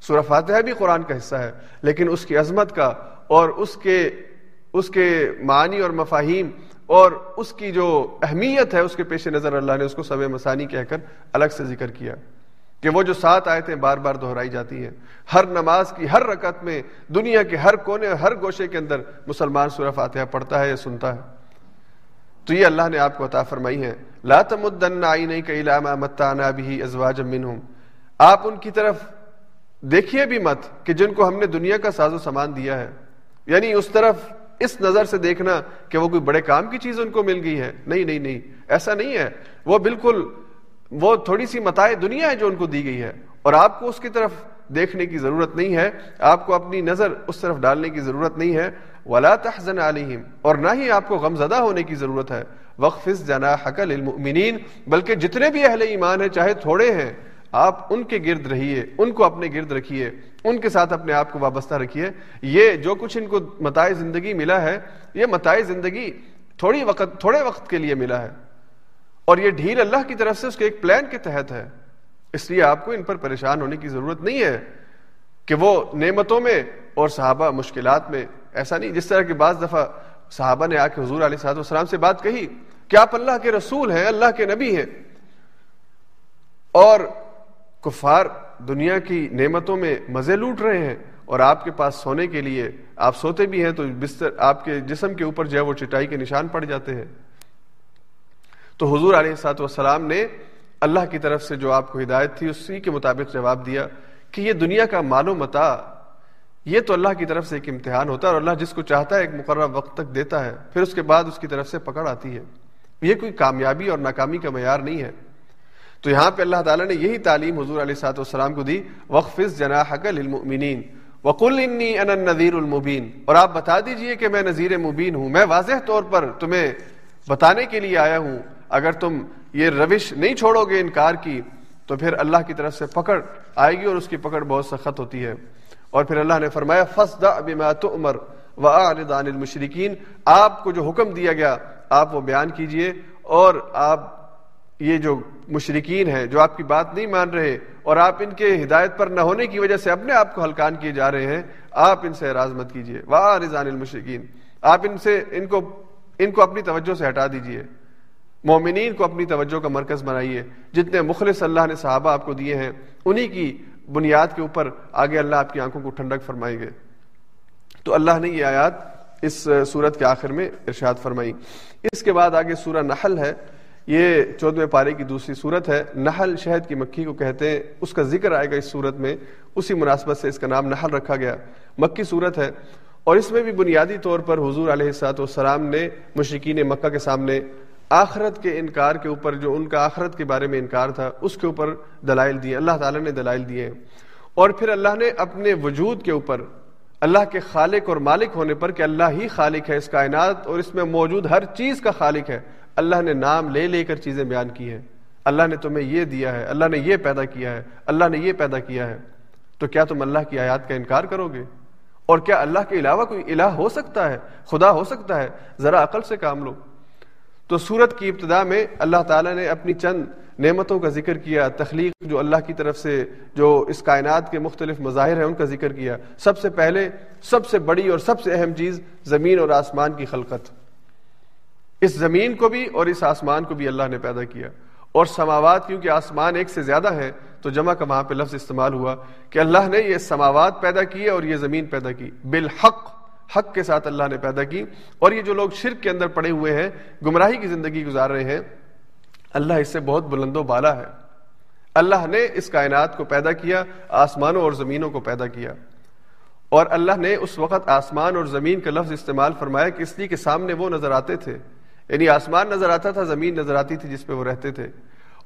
S1: سورہ فاتحہ بھی قرآن کا حصہ ہے، لیکن اس کی عظمت کا اور اس کے اس کے معنی اور مفاہیم اور اس کی جو اہمیت ہے، اس کے پیش نظر اللہ نے اس کو سب مسانی کہہ کر الگ سے ذکر کیا کہ وہ جو سات آیتیں بار بار دہرائی جاتی ہیں، ہر نماز کی ہر رکعت میں، دنیا کے ہر کونے ہر گوشے کے اندر مسلمان سورہ فاتحہ پڑھتا ہے یا سنتا ہے۔ تو یہ اللہ نے آپ کو عطا فرمائی ہے لا تمدن عینیک الی ما متعنا به ازواجا منهم۔ آپ ان کی طرف دیکھیے بھی مت کہ جن کو ہم نے دنیا کا ساز و سامان دیا ہے۔ یعنی اس طرف اس نظر سے دیکھنا کہ وہ کوئی بڑے کام کی چیز ان کو مل گئی ہے۔ نہیں نہیں نہیں، ایسا نہیں ہے۔ وہ بالکل، وہ تھوڑی سی متائے دنیا ہے جو ان کو دی گئی ہے۔ اور آپ کو اس کی طرف دیکھنے کی ضرورت نہیں ہے۔ آپ کو اپنی نظر اس طرف ڈالنے کی ضرورت نہیں ہے۔ ولا تحزن علیہم اور نہ ہی آپ کو غم زدہ ہونے کی ضرورت ہے۔ وقف جنا حقل بلکہ جتنے بھی اہل ایمان ہیں، چاہے تھوڑے ہیں آپ ان کے گرد رہیے، ان کو اپنے گرد رکھیے، ان کے ساتھ اپنے آپ کو وابستہ رکھیے۔ یہ جو کچھ ان کو متائے زندگی ملا ہے، یہ متائے زندگی تھوڑی وقت، تھوڑے وقت کے لیے ملا ہے۔ اور یہ ڈھیل اللہ کی طرف سے اس کے ایک پلان کے تحت ہے۔ اس لیے آپ کو ان پر پریشان ہونے کی ضرورت نہیں ہے کہ وہ نعمتوں میں اور صحابہ مشکلات میں، ایسا نہیں، جس طرح کہ بعض دفعہ صحابہ نے آ کے حضور علیہ صاحب السلام سے بات کہی کہ آپ اللہ کے رسول ہیں، اللہ کے نبی ہیں۔ اور کفار دنیا کی نعمتوں میں مزے لوٹ رہے ہیں اور آپ کے پاس سونے کے لیے آپ سوتے بھی ہیں تو بستر آپ کے جسم کے اوپر جو ہے وہ چٹائی کے نشان پڑ جاتے ہیں۔ تو حضور علیہ سات والسلام نے اللہ کی طرف سے جو آپ کو ہدایت تھی، اسی کے مطابق جواب دیا کہ یہ دنیا کا مال و متا، یہ تو اللہ کی طرف سے ایک امتحان ہوتا ہے اور اللہ جس کو چاہتا ہے ایک مقررہ وقت تک دیتا ہے، پھر اس کے بعد اس کی طرف سے پکڑ آتی ہے۔ یہ کوئی کامیابی اور ناکامی کا معیار نہیں ہے۔ تو یہاں پہ اللہ تعالیٰ نے یہی تعلیم حضور علیہ سات والسلام کو دی وقف جنا للمؤمنین وقل انی انا النذیر المبین اور آپ بتا دیجیے کہ میں نذیر مبین ہوں۔ میں واضح طور پر تمہیں بتانے کے لیے آیا ہوں۔ اگر تم یہ روش نہیں چھوڑو گے انکار کی، تو پھر اللہ کی طرف سے پکڑ آئے گی اور اس کی پکڑ بہت سخت ہوتی ہے۔ اور پھر اللہ نے فرمایا فسدا بما تؤمر واعرض عن المشرکین آپ کو جو حکم دیا گیا، آپ وہ بیان کیجیے اور آپ یہ جو مشرقین ہیں، جو آپ کی بات نہیں مان رہے اور آپ ان کے ہدایت پر نہ ہونے کی وجہ سے اپنے آپ کو ہلکان کیے جا رہے ہیں، آپ ان سے اعراض مت کیجیے واہ رضان المشرقین آپ ان سے، ان کو ان کو اپنی توجہ سے ہٹا دیجیے مومنین کو اپنی توجہ کا مرکز بنائیے۔ جتنے مخلص اللہ نے صحابہ آپ کو دیے ہیں، انہی کی بنیاد کے اوپر آگے اللہ آپ کی آنکھوں کو ٹھنڈک فرمائیں گے تو اللہ نے یہ آیات اس صورت کے آخر میں ارشاد فرمائی۔ اس کے بعد آگے سورہ نحل ہے۔ یہ چودہ پارے کی دوسری صورت ہے۔ نحل شہد کی مکھی کو کہتے ہیں، اس کا ذکر آئے گا اس صورت میں۔ اسی مناسبت سے اس کا نام نحل رکھا گیا۔ مکی صورت ہے۔ اور اس میں بھی بنیادی طور پر حضور علیہ سات والسلام نے مشرقین مکہ کے سامنے آخرت کے انکار کے اوپر، جو ان کا آخرت کے بارے میں انکار تھا، اس کے اوپر دلائل دیے۔ اللہ تعالیٰ نے دلائل دیے۔ اور پھر اللہ نے اپنے وجود کے اوپر، اللہ کے خالق اور مالک ہونے پر کہ اللہ ہی خالق ہے اس کائنات اور اس میں موجود ہر چیز کا خالق ہے۔ اللہ نے نام لے لے کر چیزیں بیان کی ہیں۔ اللہ نے تمہیں یہ دیا ہے، اللہ نے یہ پیدا کیا ہے، اللہ نے یہ پیدا کیا ہے۔ تو کیا تم اللہ کی آیات کا انکار کرو گے؟ اور کیا اللہ کے علاوہ کوئی الہ ہو سکتا ہے؟ خدا ہو سکتا ہے؟ ذرا عقل سے کام لو۔ تو سورت کی ابتدا میں اللہ تعالیٰ نے اپنی چند نعمتوں کا ذکر کیا، تخلیق جو اللہ کی طرف سے، جو اس کائنات کے مختلف مظاہر ہیں، ان کا ذکر کیا۔ سب سے پہلے، سب سے بڑی اور سب سے اہم چیز زمین اور آسمان کی خلقت۔ اس زمین کو بھی اور اس آسمان کو بھی اللہ نے پیدا کیا۔ اور سماوات کیونکہ آسمان ایک سے زیادہ ہے، تو جمع کا وہاں پہ لفظ استعمال ہوا کہ اللہ نے یہ سماوات پیدا کیے اور یہ زمین پیدا کی۔ بالحق، حق کے ساتھ اللہ نے پیدا کی۔ اور یہ جو لوگ شرک کے اندر پڑے ہوئے ہیں، گمراہی کی زندگی گزار رہے ہیں، اللہ اس سے بہت بلند و بالا ہے۔ اللہ نے اس کائنات کو پیدا کیا، آسمانوں اور زمینوں کو پیدا کیا۔ اور اللہ نے اس وقت آسمان اور زمین کا لفظ استعمال فرمایا کہ اس لیے کے سامنے وہ نظر آتے تھے۔ یعنی آسمان نظر آتا تھا، زمین نظر آتی تھی جس پہ وہ رہتے تھے۔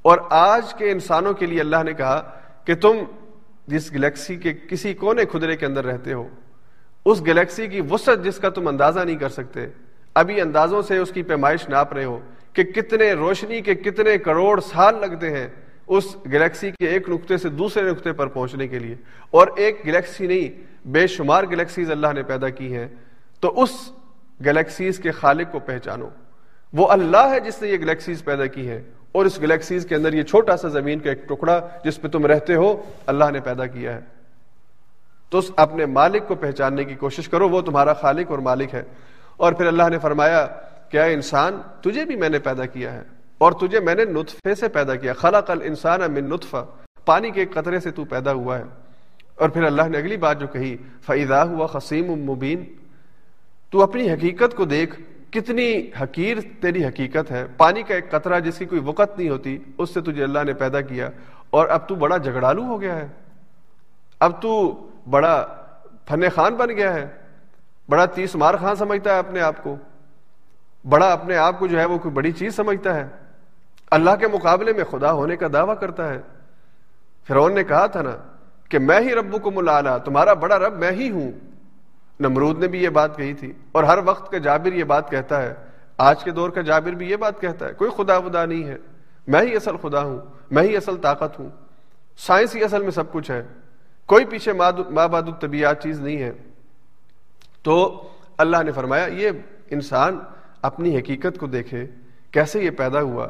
S1: اور آج کے انسانوں کے لیے اللہ نے کہا کہ تم جس گلیکسی کے کسی کونے خدرے کے اندر رہتے ہو، اس گلیکسی کی وسعت جس کا تم اندازہ نہیں کر سکتے، ابھی اندازوں سے اس کی پیمائش ناپ رہے ہو کہ کتنے روشنی کے کتنے کروڑ سال لگتے ہیں اس گلیکسی کے ایک نقطے سے دوسرے نقطے پر پہنچنے کے لیے۔ اور ایک گلیکسی نہیں، بے شمار گلیکسیز اللہ نے پیدا کی ہیں۔ تو اس گلیکسیز کے خالق کو پہچانو۔ وہ اللہ ہے جس نے یہ گلیکسیز پیدا کی ہے اور اس گلیکسیز کے اندر یہ چھوٹا سا زمین کا ایک ٹکڑا جس پہ تم رہتے ہو، اللہ نے پیدا کیا ہے۔ تو اس اپنے مالک کو پہچاننے کی کوشش کرو، وہ تمہارا خالق اور مالک ہے۔ اور پھر اللہ نے فرمایا، کیا انسان تجھے بھی میں نے پیدا کیا ہے؟ اور تجھے میں نے نطفے سے پیدا کیا۔ خلق الانسان من نطفہ، پانی کے قطرے سے تو پیدا ہوا ہے۔ اور پھر اللہ نے اگلی بات جو کہی فیضا ہوا خسیم مبین تو اپنی حقیقت کو دیکھ کتنی حقیر تیری حقیقت ہے؟ پانی کا ایک قطرہ جس کی کوئی وقت نہیں ہوتی، اس سے تجھے اللہ نے پیدا کیا، اور اب تو بڑا جھگڑالو ہو گیا ہے۔ اب تو بڑا فن خان بن گیا ہے۔ بڑا تیس مار خان سمجھتا ہے اپنے آپ کو۔ بڑا اپنے آپ کو جو ہے وہ کوئی بڑی چیز سمجھتا ہے۔ اللہ کے مقابلے میں خدا ہونے کا دعویٰ کرتا ہے۔ فرعون نے کہا تھا نا کہ میں ہی ربو کو ملا تمہارا بڑا رب میں ہی ہوں۔ نمرود نے بھی یہ بات کہی تھی اور ہر وقت کا جابر یہ بات کہتا ہے، آج کے دور کا جابر بھی یہ بات کہتا ہے، کوئی خدا خدا نہیں ہے۔ میں ہی اصل خدا ہوں، میں ہی اصل طاقت ہوں۔ سائنس ہی اصل میں سب کچھ ہے۔ کوئی پیچھے ماں باد طبیعت چیز نہیں ہے۔ تو اللہ نے فرمایا، یہ انسان اپنی حقیقت کو دیکھے، کیسے یہ پیدا ہوا؟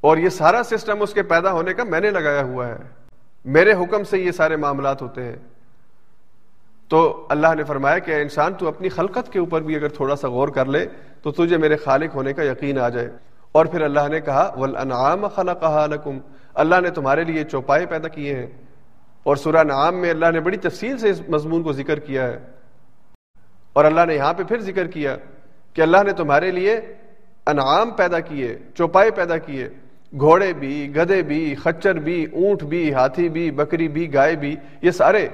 S1: اور یہ سارا سسٹم اس کے پیدا ہونے کا میں نے لگایا ہوا ہے۔ میرے حکم سے یہ سارے معاملات ہوتے ہیں۔ تو اللہ نے فرمایا کہ انسان، تو اپنی خلقت کے اوپر بھی اگر تھوڑا سا غور کر لے، تو تجھے میرے خالق ہونے کا یقین آ جائے۔ اور پھر اللہ نے کہا ولانعام خلقها لكم۔ اللہ نے تمہارے لیے چوپائے پیدا کیے ہیں۔ اور سورہ نعام میں اللہ نے بڑی تفصیل سے اس مضمون کو ذکر کیا ہے۔ اور اللہ نے یہاں پہ پھر ذکر کیا کہ اللہ نے تمہارے لیے انعام پیدا کیے، چوپائے پیدا کیے۔ گھوڑے بھی گدے بھی، خچر بھی، اونٹ بھی، ہاتھی بھی، بکری بھی، گائے بھی، یہ سارے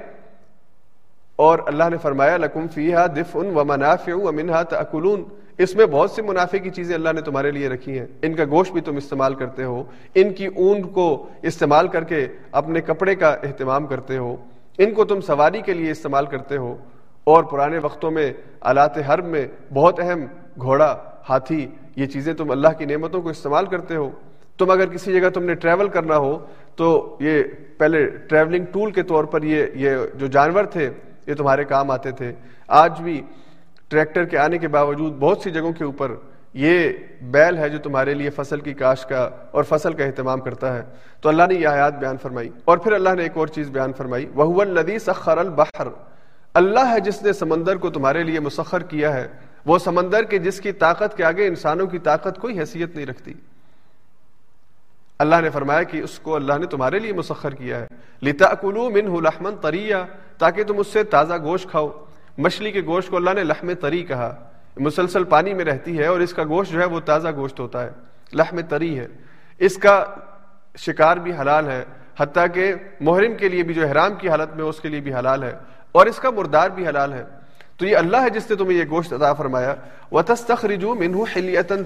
S1: اور اللہ نے فرمایا، لکم فیحا دف ان و منافع منہا تاکلون اس میں بہت سی منافع کی چیزیں اللہ نے تمہارے لیے رکھی ہیں. ان کا گوشت بھی تم استعمال کرتے ہو. ان کی اونٹ کو استعمال کر کے اپنے کپڑے کا اہتمام کرتے ہو. ان کو تم سواری کے لیے استعمال کرتے ہو. اور پرانے وقتوں میں آلات حرب میں بہت اہم گھوڑا، ہاتھی، یہ چیزیں تم اللہ کی نعمتوں کو استعمال کرتے ہو. تم اگر کسی جگہ تم نے ٹریول کرنا ہو، تو یہ پہلے ٹریولنگ ٹول کے طور پر یہ یہ جو جانور تھے یہ تمہارے کام آتے تھے۔ آج بھی ٹریکٹر کے آنے کے باوجود بہت سی جگہوں کے اوپر یہ بیل ہے جو تمہارے لیے فصل کی کاش کا اور فصل کا اہتمام کرتا ہے۔ تو اللہ نے یہ حیات بیان فرمائی۔ اور پھر اللہ نے ایک اور چیز بیان فرمائی۔ وہ الدی سخر البحر۔ اللہ ہے جس نے سمندر کو تمہارے لیے مسخر کیا ہے۔ وہ سمندر کے جس کی طاقت کے آگے انسانوں کی طاقت کوئی حیثیت نہیں رکھتی۔ اللہ نے فرمایا کہ اس کو اللہ نے تمہارے لیے مسخر کیا ہے۔ لتا کلو من لحمن تریا تاکہ تم اس سے تازہ گوشت کھاؤ۔ مچھلی کے گوشت کو اللہ نے لحم تری کہا۔ مسلسل پانی میں رہتی ہے اور اس کا گوشت جو ہے وہ تازہ گوشت ہوتا ہے۔ لحم تری ہے۔ اس کا شکار بھی حلال ہے، حتیٰ کہ محرم کے لیے بھی جو احرام کی حالت میں اس کے لیے بھی حلال ہے۔ اور اس کا مردار بھی حلال ہے۔ تو یہ اللہ ہے جس نے تمہیں یہ گوشت عطا فرمایا۔ وہ تستخرجو منہ خلیتن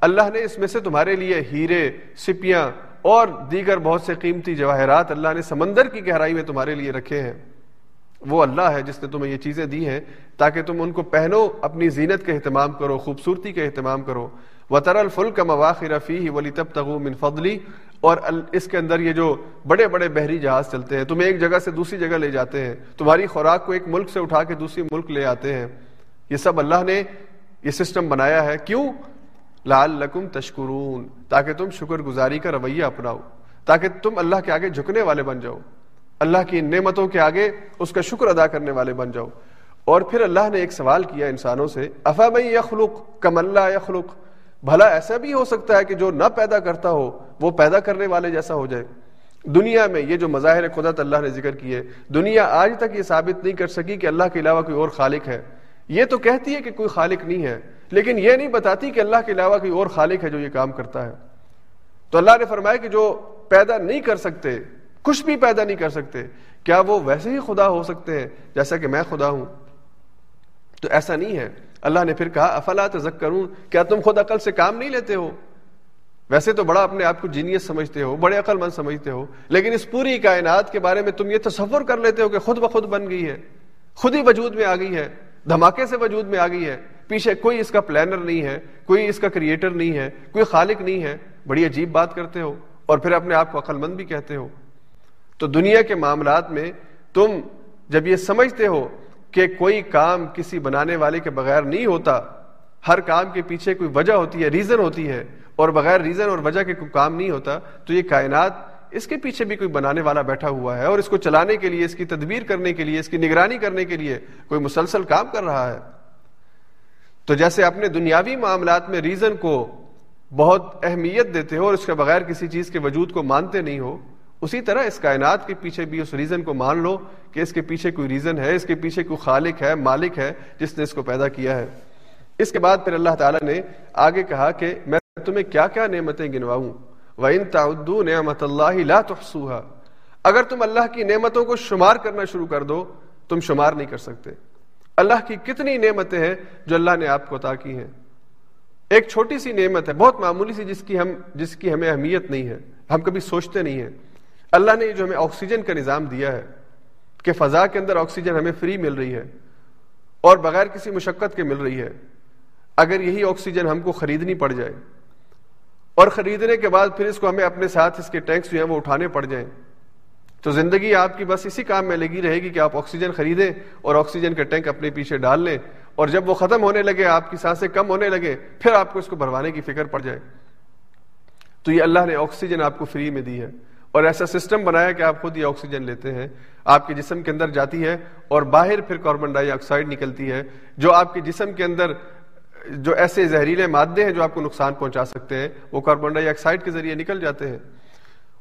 S1: اللہ نے اس میں سے تمہارے لیے ہیرے، سپیاں اور دیگر بہت سے قیمتی جواہرات اللہ نے سمندر کی گہرائی میں تمہارے لیے رکھے ہیں۔ وہ اللہ ہے جس نے تمہیں یہ چیزیں دی ہیں تاکہ تم ان کو پہنو، اپنی زینت کا اہتمام کرو، خوبصورتی کا اہتمام کرو۔ و تر الفل کا مواخر رفیع ولی تب تغو من فضلی اور اس کے اندر یہ جو بڑے بڑے بحری جہاز چلتے ہیں، تمہیں ایک جگہ سے دوسری جگہ لے جاتے ہیں۔ تمہاری خوراک کو ایک ملک سے اٹھا کے دوسری ملک لے آتے ہیں۔ یہ سب اللہ نے یہ سسٹم بنایا ہے۔ کیوں؟ لال لکم تشکرون، تاکہ تم شکر گزاری کا رویہ اپناؤ، تاکہ تم اللہ کے آگے جھکنے والے بن جاؤ۔ اللہ کی نعمتوں کے آگے اس کا شکر ادا کرنے والے بن جاؤ۔ اور پھر اللہ نے ایک سوال کیا انسانوں سے افا بھائی یخلق کم اللہ یخلق؟ بھلا ایسا بھی ہو سکتا ہے کہ جو نہ پیدا کرتا ہو، وہ پیدا کرنے والے جیسا ہو جائے۔ دنیا میں یہ جو مظاہر قدرت اللہ نے ذکر کیے، دنیا آج تک یہ ثابت نہیں کر سکی کہ اللہ کے علاوہ کوئی اور خالق ہے۔ یہ تو کہتی ہے کہ کوئی خالق نہیں ہے۔ لیکن یہ نہیں بتاتی کہ اللہ کے علاوہ کوئی اور خالق ہے جو یہ کام کرتا ہے۔ تو اللہ نے فرمایا کہ جو پیدا نہیں کر سکتے، کچھ بھی پیدا نہیں کر سکتے، کیا وہ ویسے ہی خدا ہو سکتے ہیں جیسا کہ میں خدا ہوں؟ تو ایسا نہیں ہے۔ اللہ نے پھر کہا، افلا تذکرون، کیا تم خود عقل سے کام نہیں لیتے ہو؟ ویسے تو بڑا اپنے آپ کو جینیس سمجھتے ہو، بڑے عقل مند سمجھتے ہو، لیکن اس پوری کائنات کے بارے میں تم یہ تصور کر لیتے ہو کہ خود بخود بن گئی ہے، خود ہی وجود میں آ گئی ہے، دھماکے سے وجود میں آ گئی ہے۔ پیچھے کوئی اس کا پلانر نہیں ہے، کوئی اس کا کریٹر نہیں ہے، کوئی خالق نہیں ہے، بڑی عجیب بات کرتے ہو اور پھر اپنے آپ کو عقل مند بھی کہتے ہو۔ تو دنیا کے معاملات میں تم جب یہ سمجھتے ہو کہ کوئی کام کسی بنانے والے کے بغیر نہیں ہوتا، ہر کام کے پیچھے کوئی وجہ ہوتی ہے ریزن ہوتی ہے، اور بغیر ریزن اور وجہ کے کوئی کام نہیں ہوتا، تو یہ کائنات اس کے پیچھے بھی کوئی بنانے والا بیٹھا ہوا ہے اور اس کو چلانے کے لیے، اس کی تدبیر کرنے کے لیے، اس کی نگرانی کرنے کے لیے کوئی مسلسل کام کر رہا ہے۔ تو جیسے اپنے دنیاوی معاملات میں ریزن کو بہت اہمیت دیتے ہو اور اس کے بغیر کسی چیز کے وجود کو مانتے نہیں ہو، اسی طرح اس کائنات کے پیچھے بھی اس ریزن کو مان لو کہ اس کے پیچھے کوئی ریزن ہے، اس کے پیچھے کوئی خالق ہے، مالک ہے جس نے اس کو پیدا کیا ہے۔ اس کے بعد پھر اللہ تعالیٰ نے آگے کہا کہ میں تمہیں کیا کیا نعمتیں گنواؤں؟ وَإِن تَعُدُّوا نِعْمَةَ اللَّهِ لَا تُحْصُوهَا۔ اگر تم اللہ کی نعمتوں کو شمار کرنا شروع کر دو، تم شمار نہیں کر سکتے۔ اللہ کی کتنی نعمتیں ہیں جو اللہ نے آپ کو عطا کی ہیں؟ ایک چھوٹی سی نعمت ہے، بہت معمولی سی، جس کی ہم، جس کی ہمیں اہمیت نہیں ہے، ہم کبھی سوچتے نہیں ہیں۔ اللہ نے جو ہمیں آکسیجن کا نظام دیا ہے کہ فضا کے اندر آکسیجن ہمیں فری مل رہی ہے اور بغیر کسی مشقت کے مل رہی ہے۔ اگر یہی آکسیجن ہم کو خریدنی پڑ جائے اور خریدنے کے بعد پھر اس کو ہمیں اپنے ساتھ اس کے ٹینکس جو ہیں وہ اٹھانے پڑ جائیں تو زندگی آپ کی بس اسی کام میں لگی رہے گی کہ آپ آکسیجن خریدیں اور آکسیجن کا ٹینک اپنے پیچھے ڈال لیں اور جب وہ ختم ہونے لگے، آپ کی سانسیں کم ہونے لگے، پھر آپ کو اس کو بھروانے کی فکر پڑ جائے۔ تو یہ اللہ نے آکسیجن آپ کو فری میں دی ہے اور ایسا سسٹم بنایا کہ آپ خود یہ آکسیجن لیتے ہیں۔ آپ کے جسم کے اندر جاتی ہے اور باہر پھر کاربن ڈائی آکسائڈ نکلتی ہے، جو آپ کے جسم کے اندر جو ایسے زہریلے مادے ہیں جو آپ کو نقصان پہنچا سکتے ہیں، وہ کاربن ڈائی آکسائڈ کے ذریعے نکل جاتے ہیں۔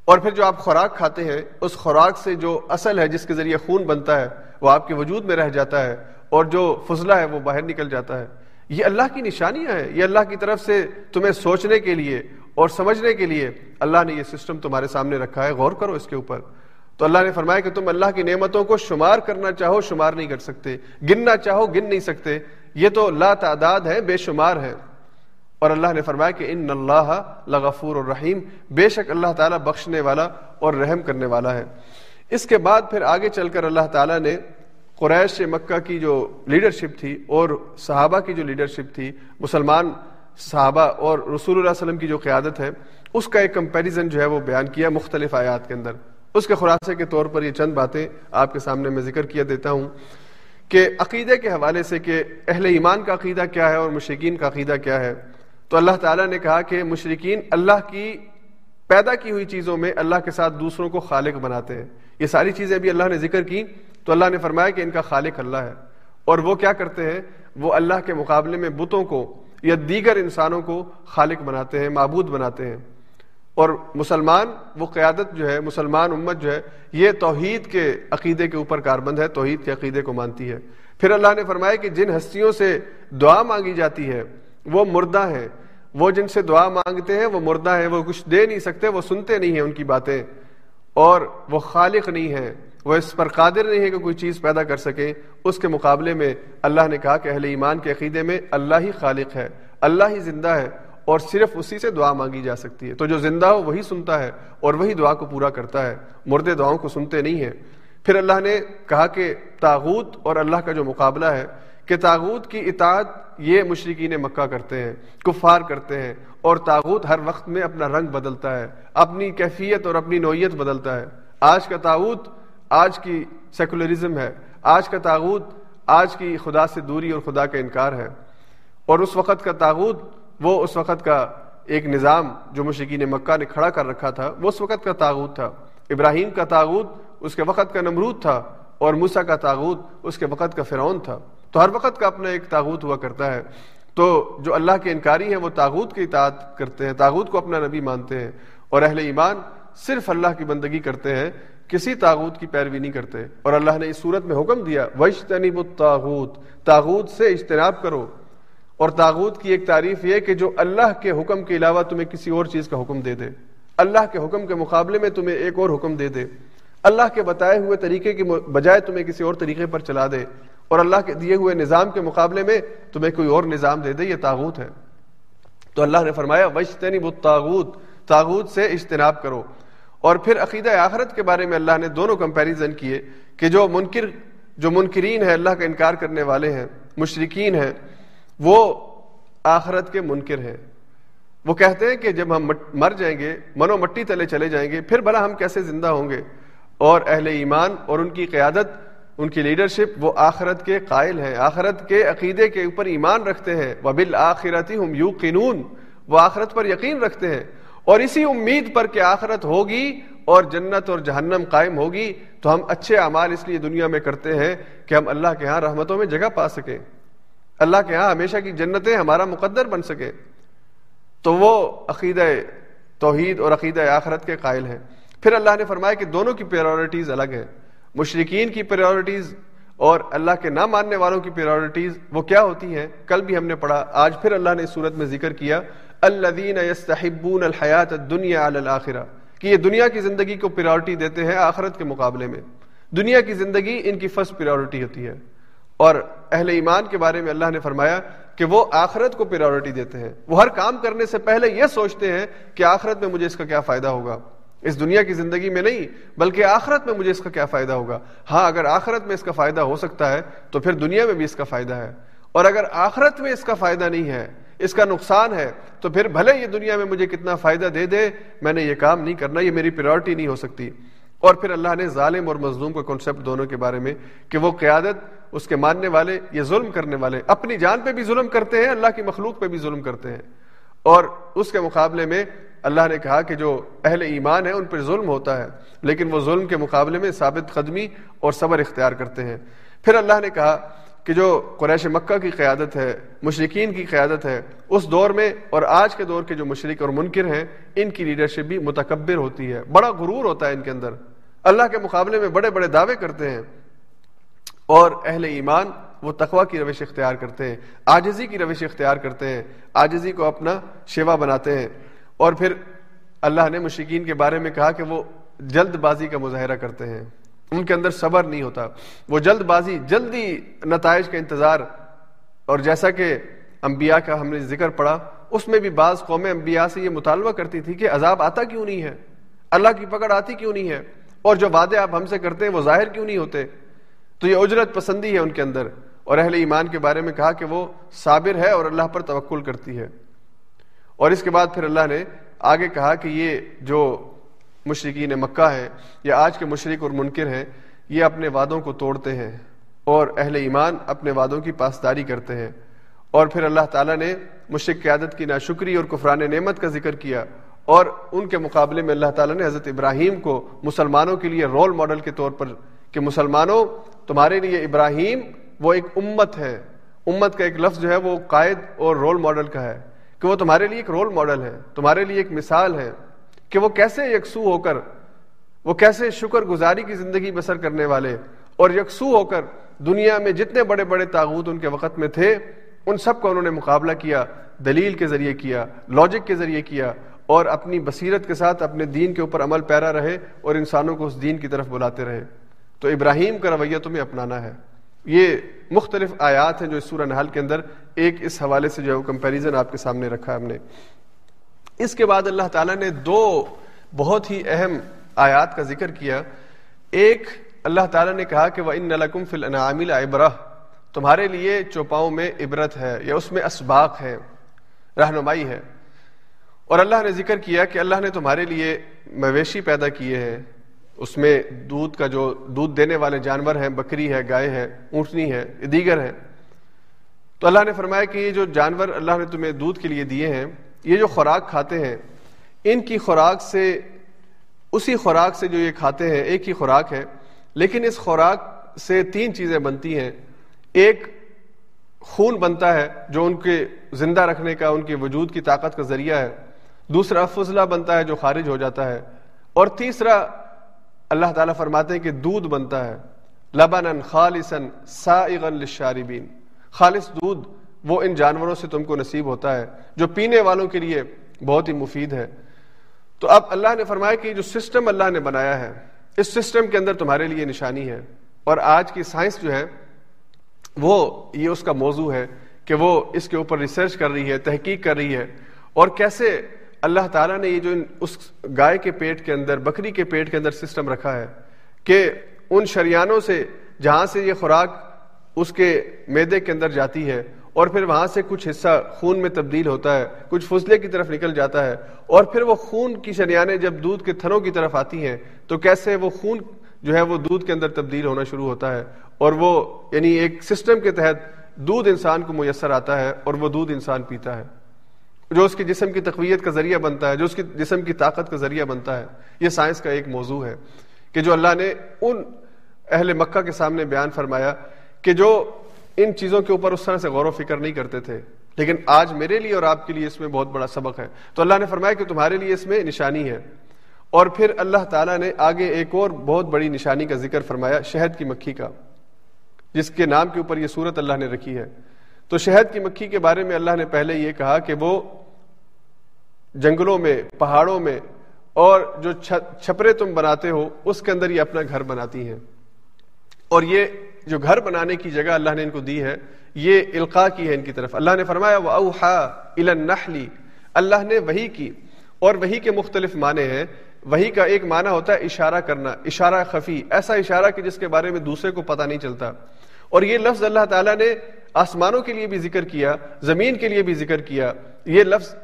S1: اور پھر جو آپ خوراک کھاتے ہیں، اس خوراک سے جو اصل ہے، جس کے ذریعے خون بنتا ہے، وہ آپ کے وجود میں رہ جاتا ہے اور جو فضلہ ہے، وہ باہر نکل جاتا ہے۔ یہ اللہ کی نشانیاں ہیں۔ یہ اللہ کی طرف سے تمہیں سوچنے کے لیے اور سمجھنے کے لیے اللہ نے یہ سسٹم تمہارے سامنے رکھا ہے۔ غور کرو اس کے اوپر۔ تو اللہ نے فرمایا کہ تم اللہ کی نعمتوں کو شمار کرنا چاہو، شمار نہیں کر سکتے۔ گننا چاہو، گن نہیں سکتے۔ یہ تو لا تعداد ہے، بے شمار ہے۔ اور اللہ نے فرمایا کہ ان اللہ لغفور الرحیم، بے شک اللہ تعالیٰ بخشنے والا اور رحم کرنے والا ہے۔ اس کے بعد پھر آگے چل کر اللہ تعالیٰ نے قریش مکہ کی جو لیڈرشپ تھی اور صحابہ کی جو لیڈرشپ تھی، مسلمان صحابہ اور رسول اللہ علیہ وسلم کی جو قیادت ہے، اس کا ایک کمپیریزن جو ہے وہ بیان کیا مختلف آیات کے اندر۔ اس کے خلاصے کے طور پر یہ چند باتیں آپ کے سامنے میں ذکر کیا دیتا ہوں کہ عقیدے کے حوالے سے کہ اہل ایمان کا عقیدہ کیا ہے اور مشرقین کا عقیدہ کیا ہے۔ تو اللہ تعالیٰ نے کہا کہ مشرقین اللہ کی پیدا کی ہوئی چیزوں میں اللہ کے ساتھ دوسروں کو خالق بناتے ہیں۔ یہ ساری چیزیں بھی اللہ نے ذکر کی۔ تو اللہ نے فرمایا کہ ان کا خالق اللہ ہے۔ اور وہ کیا کرتے ہیں؟ وہ اللہ کے مقابلے میں بتوں کو یا دیگر انسانوں کو خالق بناتے ہیں، معبود بناتے ہیں۔ اور مسلمان، وہ قیادت جو ہے، مسلمان امت جو ہے، یہ توحید کے عقیدے کے اوپر کاربند ہے، توحید کے عقیدے کو مانتی ہے۔ پھر اللہ نے فرمایا کہ جن ہستیوں سے دعا مانگی جاتی ہے وہ مردہ ہیں وہ جن سے دعا مانگتے ہیں، وہ مردہ ہیں۔ وہ کچھ دے نہیں سکتے، وہ سنتے نہیں ہیں ان کی باتیں۔ اور وہ خالق نہیں ہیں۔ وہ اس پر قادر نہیں ہے کہ کوئی چیز پیدا کر سکے۔ اس کے مقابلے میں اللہ نے کہا کہ اہل ایمان کے عقیدے میں اللہ ہی خالق ہے، اللہ ہی زندہ ہے۔ اور صرف اسی سے دعا مانگی جا سکتی ہے۔ تو جو زندہ ہو، وہی سنتا ہے اور وہی دعا کو پورا کرتا ہے۔ مردے دعاؤں کو سنتے نہیں ہیں۔ پھر اللہ نے کہا کہ تاغوت اور اللہ کا جو مقابلہ ہے کہ تاغوت کی اطاعت یہ مشرقین مکہ کرتے ہیں، کفار کرتے ہیں، اور تاغوت ہر وقت میں اپنا رنگ بدلتا ہے، اپنی کیفیت اور اپنی نوعیت بدلتا ہے۔ آج کا تاغوت آج کی سیکولرزم ہے، آج کا تاغوت آج کی خدا سے دوری اور خدا کا انکار ہے۔ اور اس وقت کا تاغوت وہ اس وقت کا ایک نظام جو مشکین مکہ نے کھڑا کر رکھا تھا، وہ اس وقت کا تاغوت تھا۔ ابراہیم کا تاغوت اس کے وقت کا نمرود تھا، اور موسا کا تاغوت اس کے وقت کا فرعون تھا۔ تو ہر وقت کا اپنا ایک تاغوت ہوا کرتا ہے۔ تو جو اللہ کے انکاری ہیں، وہ تاغوت کی اطاعت کرتے ہیں، تاغوت کو اپنا نبی مانتے ہیں۔ اور اہل ایمان صرف اللہ کی بندگی کرتے ہیں، کسی تاغوت کی پیروی نہیں کرتے۔ اور اللہ نے اس صورت میں حکم دیا وشتنب الطاغوت تاغوت سے اجتناب کرو۔ اور تاغوت کی ایک تعریف یہ کہ جو اللہ کے حکم کے علاوہ تمہیں کسی اور چیز کا حکم دے دے۔ اللہ کے حکم کے مقابلے میں تمہیں ایک اور حکم دے دے۔ اللہ کے بتائے ہوئے طریقے کے بجائے تمہیں کسی اور طریقے پر چلا دے۔ اور اللہ کے دیے ہوئے نظام کے مقابلے میں تمہیں کوئی اور نظام دے دے، یہ تاغوت ہے۔ تو اللہ نے فرمایا وشتنی تاغوت تاغوت سے اجتناب کرو۔ اور پھر عقیدہ آخرت کے بارے میں اللہ نے دونوں کمپیریزن کیے کہ جو منکر، جو منکرین ہیں، اللہ کا انکار کرنے والے ہیں مشرقین ہیں، وہ آخرت کے منکر ہیں۔ وہ کہتے ہیں کہ جب ہم مر جائیں گے، منو مٹی تلے چلے جائیں گے، پھر بھلا ہم کیسے زندہ ہوں گے؟ اور اہل ایمان اور ان کی قیادت ان کی لیڈرشپ وہ آخرت کے قائل ہیں۔ آخرت کے عقیدے کے اوپر ایمان رکھتے ہیں۔ وہ بال آخرتی ہم یو قنون وہ آخرت پر یقین رکھتے ہیں۔ اور اسی امید پر کہ آخرت ہوگی اور جنت اور جہنم قائم ہوگی، تو ہم اچھے اعمال اس لیے دنیا میں کرتے ہیں کہ ہم اللہ کے ہاں رحمتوں میں جگہ پا سکیں۔ اللہ کے ہاں ہمیشہ کی جنتیں ہمارا مقدر بن سکے تو وہ عقیدہ توحید اور عقیدہ آخرت کے قائل ہیں۔ پھر اللہ نے فرمایا کہ دونوں کی پیورٹیز الگ ہیں۔ مشرقین کی پیورٹیز اور اللہ کے نہ ماننے والوں کی پیورٹیز وہ کیا ہوتی ہیں؟ کل بھی ہم نے پڑھا، آج پھر اللہ نے اس صورت میں ذکر کیا الدین یستحبون الحیات دنیا الآخرہ کہ یہ دنیا کی زندگی کو پیورٹی دیتے ہیں آخرت کے مقابلے میں۔ دنیا کی زندگی ان کی فرسٹ پیورٹی ہوتی ہے۔ اور اہل ایمان کے بارے میں اللہ نے فرمایا کہ وہ آخرت کو پیورٹی دیتے ہیں۔ وہ ہر کام کرنے سے پہلے یہ سوچتے ہیں کہ آخرت میں مجھے اس کا کیا فائدہ ہوگا۔ اس دنیا کی زندگی میں نہیں، بلکہ آخرت میں مجھے اس کا کیا فائدہ ہوگا؟ ہاں اگر آخرت میں اس کا فائدہ ہو سکتا ہے، تو پھر دنیا میں بھی اس کا فائدہ ہے۔ اور اگر آخرت میں اس کا فائدہ نہیں ہے، اس کا نقصان ہے، تو پھر بھلے یہ دنیا میں مجھے کتنا فائدہ دے دے، میں نے یہ کام نہیں کرنا، یہ میری پریورٹی نہیں ہو سکتی۔ اور پھر اللہ نے ظالم اور مظلوم کا کانسیپٹ دونوں کے بارے میں کہ وہ قیادت، اس کے ماننے والے، یہ ظلم کرنے والے، اپنی جان پہ بھی ظلم کرتے ہیں، اللہ کی مخلوق پہ بھی ظلم کرتے ہیں۔ اور اس کے مقابلے میں اللہ نے کہا کہ جو اہل ایمان ہے ان پر ظلم ہوتا ہے، لیکن وہ ظلم کے مقابلے میں ثابت قدمی اور صبر اختیار کرتے ہیں۔ پھر اللہ نے کہا کہ جو قریش مکہ کی قیادت ہے مشرقین کی قیادت ہے، اس دور میں اور آج کے دور کے جو مشرق اور منکر ہیں، ان کی لیڈرشپ بھی متکبر ہوتی ہے، بڑا غرور ہوتا ہے ان کے اندر۔ اللہ کے مقابلے میں بڑے بڑے دعوے کرتے ہیں۔ اور اہل ایمان وہ تقوا کی روش اختیار کرتے ہیں آجزی کی روش اختیار کرتے ہیں آجزی کو اپنا شیوا بناتے ہیں۔ اور پھر اللہ نے مشرقین کے بارے میں کہا کہ وہ جلد بازی کا مظاہرہ کرتے ہیں۔ ان کے اندر صبر نہیں ہوتا۔ وہ جلد بازی، جلدی نتائج کا انتظار۔ اور جیسا کہ انبیاء کا ہم نے ذکر پڑا اس میں بھی بعض قومیں انبیاء سے یہ مطالبہ کرتی تھی کہ عذاب آتا کیوں نہیں ہے؟ اللہ کی پکڑ آتی کیوں نہیں ہے؟ اور جو وعدے آپ ہم سے کرتے ہیں وہ ظاہر کیوں نہیں ہوتے؟ تو یہ اجرت پسندی ہے ان کے اندر اور اہل ایمان کے بارے میں کہا کہ وہ صابر ہے اور اللہ پر توکل کرتی ہے۔ اور اس کے بعد پھر اللہ نے آگے کہا کہ یہ جو مشرقین مکہ ہے یا آج کے مشرق اور منکر ہیں، یہ اپنے وعدوں کو توڑتے ہیں اور اہل ایمان اپنے وعدوں کی پاسداری کرتے ہیں۔ اور پھر اللہ تعالیٰ نے مشرق قیادت کی ناشکری اور کفران نعمت کا ذکر کیا۔ اور ان کے مقابلے میں اللہ تعالیٰ نے حضرت ابراہیم کو مسلمانوں کے لیے رول ماڈل کے طور پر کہ مسلمانوں تمہارے لیے ابراہیم وہ ایک امت ہے۔ امت کا ایک لفظ جو ہے وہ قائد اور رول ماڈل کا ہے کہ وہ تمہارے لیے ایک رول ماڈل ہے، تمہارے لیے ایک مثال ہے کہ وہ کیسے یکسو ہو کر، وہ کیسے شکر گزاری کی زندگی بسر کرنے والے اور یکسو ہو کر دنیا میں جتنے بڑے بڑے تاغوت ان کے وقت میں تھے، ان سب کا انہوں نے مقابلہ کیا، دلیل کے ذریعے کیا لاجک کے ذریعے کیا اور اپنی بصیرت کے ساتھ اپنے دین کے اوپر عمل پیرا رہے اور انسانوں کو اس دین کی طرف بلاتے رہے۔ تو ابراہیم کا رویہ تمہیں اپنانا ہے۔ یہ مختلف آیات ہیں جو اس سورہ نحل کے اندر ایک اس حوالے سے جو ہے کمپیریزن آپ کے سامنے رکھا ہم نے۔ اس کے بعد اللہ تعالیٰ نے دو بہت ہی اہم آیات کا ذکر کیا۔ ایک اللہ تعالیٰ نے کہا کہ وہ ان نلکم فل انعامل ابرہ تمہارے لیے چوپاؤں میں عبرت ہے یا اس میں اسباق ہے، رہنمائی ہے۔ اور اللہ نے ذکر کیا کہ اللہ نے تمہارے لیے مویشی پیدا کیے ہیں۔ اس میں دودھ کا جو دودھ دینے والے جانور ہیں، بکری ہے گائے ہے اونٹنی ہے دیگر ہے تو اللہ نے فرمایا کہ یہ جو جانور اللہ نے تمہیں دودھ کے لیے دیے ہیں، یہ جو خوراک کھاتے ہیں، ان کی خوراک سے، اسی خوراک سے جو یہ کھاتے ہیں، ایک ہی خوراک ہے۔ لیکن اس خوراک سے تین چیزیں بنتی ہیں۔ ایک خون بنتا ہے جو ان کے زندہ رکھنے کا، ان کے وجود کی طاقت کا ذریعہ ہے۔ دوسرا فضلہ بنتا ہے جو خارج ہو جاتا ہے۔ اور تیسرا اللہ تعالیٰ فرماتے ہیں کہ دودھ بنتا ہے لبن خالصن سائغن للشاربین۔ خالص دودھ وہ ان جانوروں سے تم کو نصیب ہوتا ہے جو پینے والوں کے لیے بہت ہی مفید ہے۔ تو اب اللہ نے فرمایا کہ جو سسٹم اللہ نے بنایا ہے، اس سسٹم کے اندر تمہارے لیے نشانی ہے۔ اور آج کی سائنس جو ہے، وہ یہ اس کا موضوع ہے کہ وہ اس کے اوپر ریسرچ کر رہی ہے، تحقیق کر رہی ہے۔ اور کیسے اللہ تعالیٰ نے یہ جو اس گائے کے پیٹ کے اندر، بکری کے پیٹ کے اندر سسٹم رکھا ہے کہ ان شریانوں سے جہاں سے یہ خوراک اس کے میدے کے اندر جاتی ہے اور پھر وہاں سے کچھ حصہ خون میں تبدیل ہوتا ہے، کچھ فضلے کی طرف نکل جاتا ہے اور پھر وہ خون کی شریانیں جب دودھ کے تھنوں کی طرف آتی ہیں تو کیسے وہ خون جو ہے وہ دودھ کے اندر تبدیل ہونا شروع ہوتا ہے اور وہ یعنی ایک سسٹم کے تحت دودھ انسان کو میسر آتا ہے اور وہ دودھ انسان پیتا ہے۔ جو اس کے جسم کی تقویت کا ذریعہ بنتا ہے، جو اس کی جسم کی طاقت کا ذریعہ بنتا ہے، یہ سائنس کا ایک موضوع ہے کہ جو اللہ نے ان اہل مکہ کے سامنے بیان فرمایا کہ جو ان چیزوں کے اوپر اس طرح سے غور و فکر نہیں کرتے تھے۔ لیکن آج میرے لیے اور آپ کے لیے اس میں بہت بڑا سبق ہے۔ تو اللہ نے فرمایا کہ تمہارے لیے اس میں نشانی ہے۔ اور پھر اللہ تعالیٰ نے آگے ایک اور بہت بڑی نشانی کا ذکر فرمایا، شہد کی مکھی کا، جس کے نام کے اوپر یہ صورت اللہ نے رکھی ہے۔ تو شہد کی مکھی کے بارے میں اللہ نے پہلے یہ کہا کہ وہ جنگلوں میں، پہاڑوں میں اور جو چھپرے تم بناتے ہو، اس کے اندر یہ اپنا گھر بناتی ہیں۔ اور یہ جو گھر بنانے کی جگہ اللہ نے ان کو دی ہے، یہ القاع کی ہے ان کی طرف۔ اللہ نے فرمایا وہ اوہا النحلی اللہ نے وہی کی، اور وہی کے مختلف معنی ہیں۔ وہی کا ایک معنی ہوتا ہے اشارہ کرنا، اشارہ خفی۔ ایسا اشارہ کہ جس کے بارے میں دوسرے کو پتہ نہیں چلتا۔ اور یہ لفظ اللہ تعالیٰ نے آسمانوں کے لیے بھی ذکر کیا، زمین کے لیے بھی ذکر کیا۔ یہ لفظ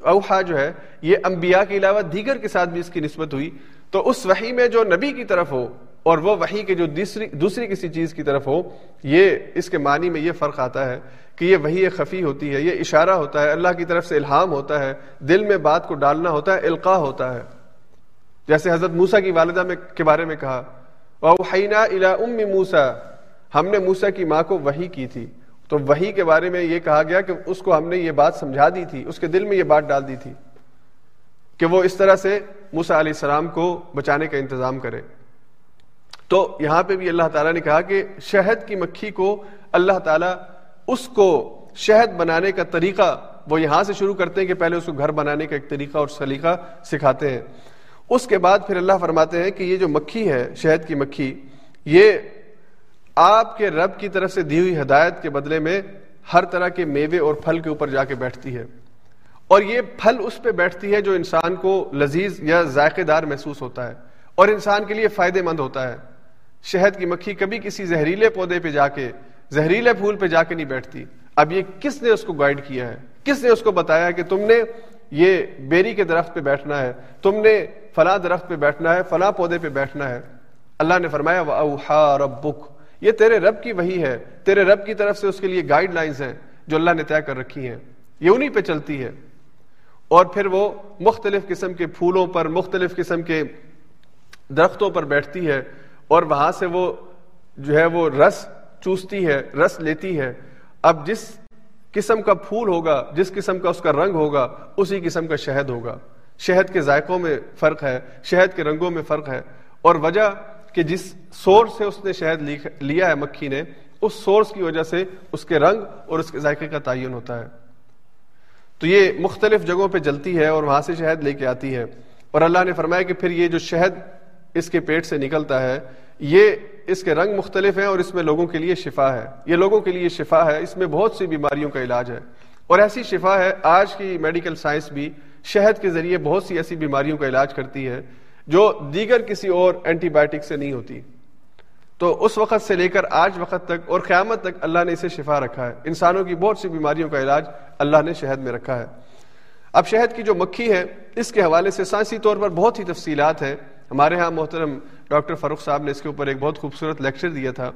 S1: اوہا جو ہے، یہ انبیاء کے علاوہ دیگر کے ساتھ بھی اس کی نسبت ہوئی۔ تو اس وحی میں جو نبی کی طرف ہو اور وہ وحی کے جو دوسری دوسری کسی چیز کی طرف ہو، یہ اس کے معنی میں یہ فرق آتا ہے کہ یہ وہی خفی ہوتی ہے، یہ اشارہ ہوتا ہے، اللہ کی طرف سے الہام ہوتا ہے، دل میں بات کو ڈالنا ہوتا ہے، القاع ہوتا ہے۔ جیسے حضرت موسا کی والدہ میں، کے بارے میں کہا اوحینا الا ام موسا ہم نے موسا کی ماں کو وہی کی تھی۔ تو وہی کے بارے میں یہ کہا گیا کہ اس کو ہم نے یہ بات سمجھا دی تھی، اس کے دل میں یہ بات ڈال دی تھی کہ وہ اس طرح سے موسا علیہ السلام کو بچانے کا انتظام کرے۔ تو یہاں پہ بھی اللہ تعالیٰ نے کہا کہ شہد کی مکھی کو اللہ تعالیٰ اس کو شہد بنانے کا طریقہ، وہ یہاں سے شروع کرتے ہیں کہ پہلے اس کو گھر بنانے کا ایک طریقہ اور سلیقہ سکھاتے ہیں۔ اس کے بعد پھر اللہ فرماتے ہیں کہ یہ جو مکھی ہے، شہد کی مکھی، یہ آپ کے رب کی طرف سے دی ہوئی ہدایت کے بدلے میں ہر طرح کے میوے اور پھل کے اوپر جا کے بیٹھتی ہے۔ اور یہ پھل اس پہ بیٹھتی ہے جو انسان کو لذیذ یا ذائقے دار محسوس ہوتا ہے اور انسان کے لیے فائدے مند ہوتا ہے۔ شہد کی مکھی کبھی کسی زہریلے پودے پہ جا کے، زہریلے پھول پہ جا کے نہیں بیٹھتی۔ اب یہ کس نے اس کو گائیڈ کیا ہے؟ کس نے اس کو بتایا کہ تم نے یہ بیری کے درخت پہ بیٹھنا ہے؟ تم نے فلاں درخت پہ بیٹھنا ہے، فلاں پودے پہ بیٹھنا ہے۔ اللہ نے فرمایا اوہا ربک یہ تیرے رب کی وہی ہے، تیرے رب کی طرف سے اس کے لیے گائیڈ لائنز ہیں جو اللہ نے طے کر رکھی ہیں۔ یہ انہی پہ چلتی ہے۔ اور پھر وہ مختلف قسم کے پھولوں پر، مختلف قسم کے درختوں پر بیٹھتی ہے اور وہاں سے وہ جو ہے وہ رس چوستی ہے، رس لیتی ہے۔ اب جس قسم کا پھول ہوگا، جس قسم کا اس کا رنگ ہوگا، اسی قسم کا شہد ہوگا۔ شہد کے ذائقوں میں فرق ہے، شہد کے رنگوں میں فرق ہے۔ اور وجہ کہ جس سورس سے اس نے شہد لیا ہے مکھی نے، اس سورس کی وجہ سے اس کے رنگ اور اس کے ذائقے کا تعین ہوتا ہے۔ تو یہ مختلف جگہوں پہ جلتی ہے اور وہاں سے شہد لے کے آتی ہے۔ اور اللہ نے فرمایا کہ پھر یہ جو شہد اس کے پیٹ سے نکلتا ہے، یہ اس کے رنگ مختلف ہیں اور اس میں لوگوں کے لیے شفا ہے۔ یہ لوگوں کے لیے شفا ہے، اس میں بہت سی بیماریوں کا علاج ہے۔ اور ایسی شفا ہے، آج کی میڈیکل سائنس بھی شہد کے ذریعے بہت سی ایسی بیماریوں کا علاج کرتی ہے۔ جو دیگر کسی اور اینٹی بایوٹک سے نہیں ہوتی۔ تو اس وقت سے لے کر آج وقت تک اور قیامت تک اللہ نے اسے شفا رکھا ہے۔ انسانوں کی بہت سی بیماریوں کا علاج اللہ نے شہد میں رکھا ہے۔ اب شہد کی جو مکھی ہے، اس کے حوالے سے سائنسی طور پر بہت ہی تفصیلات ہیں۔ ہمارے ہاں محترم ڈاکٹر فاروق صاحب نے اس کے اوپر ایک بہت خوبصورت لیکچر دیا تھا۔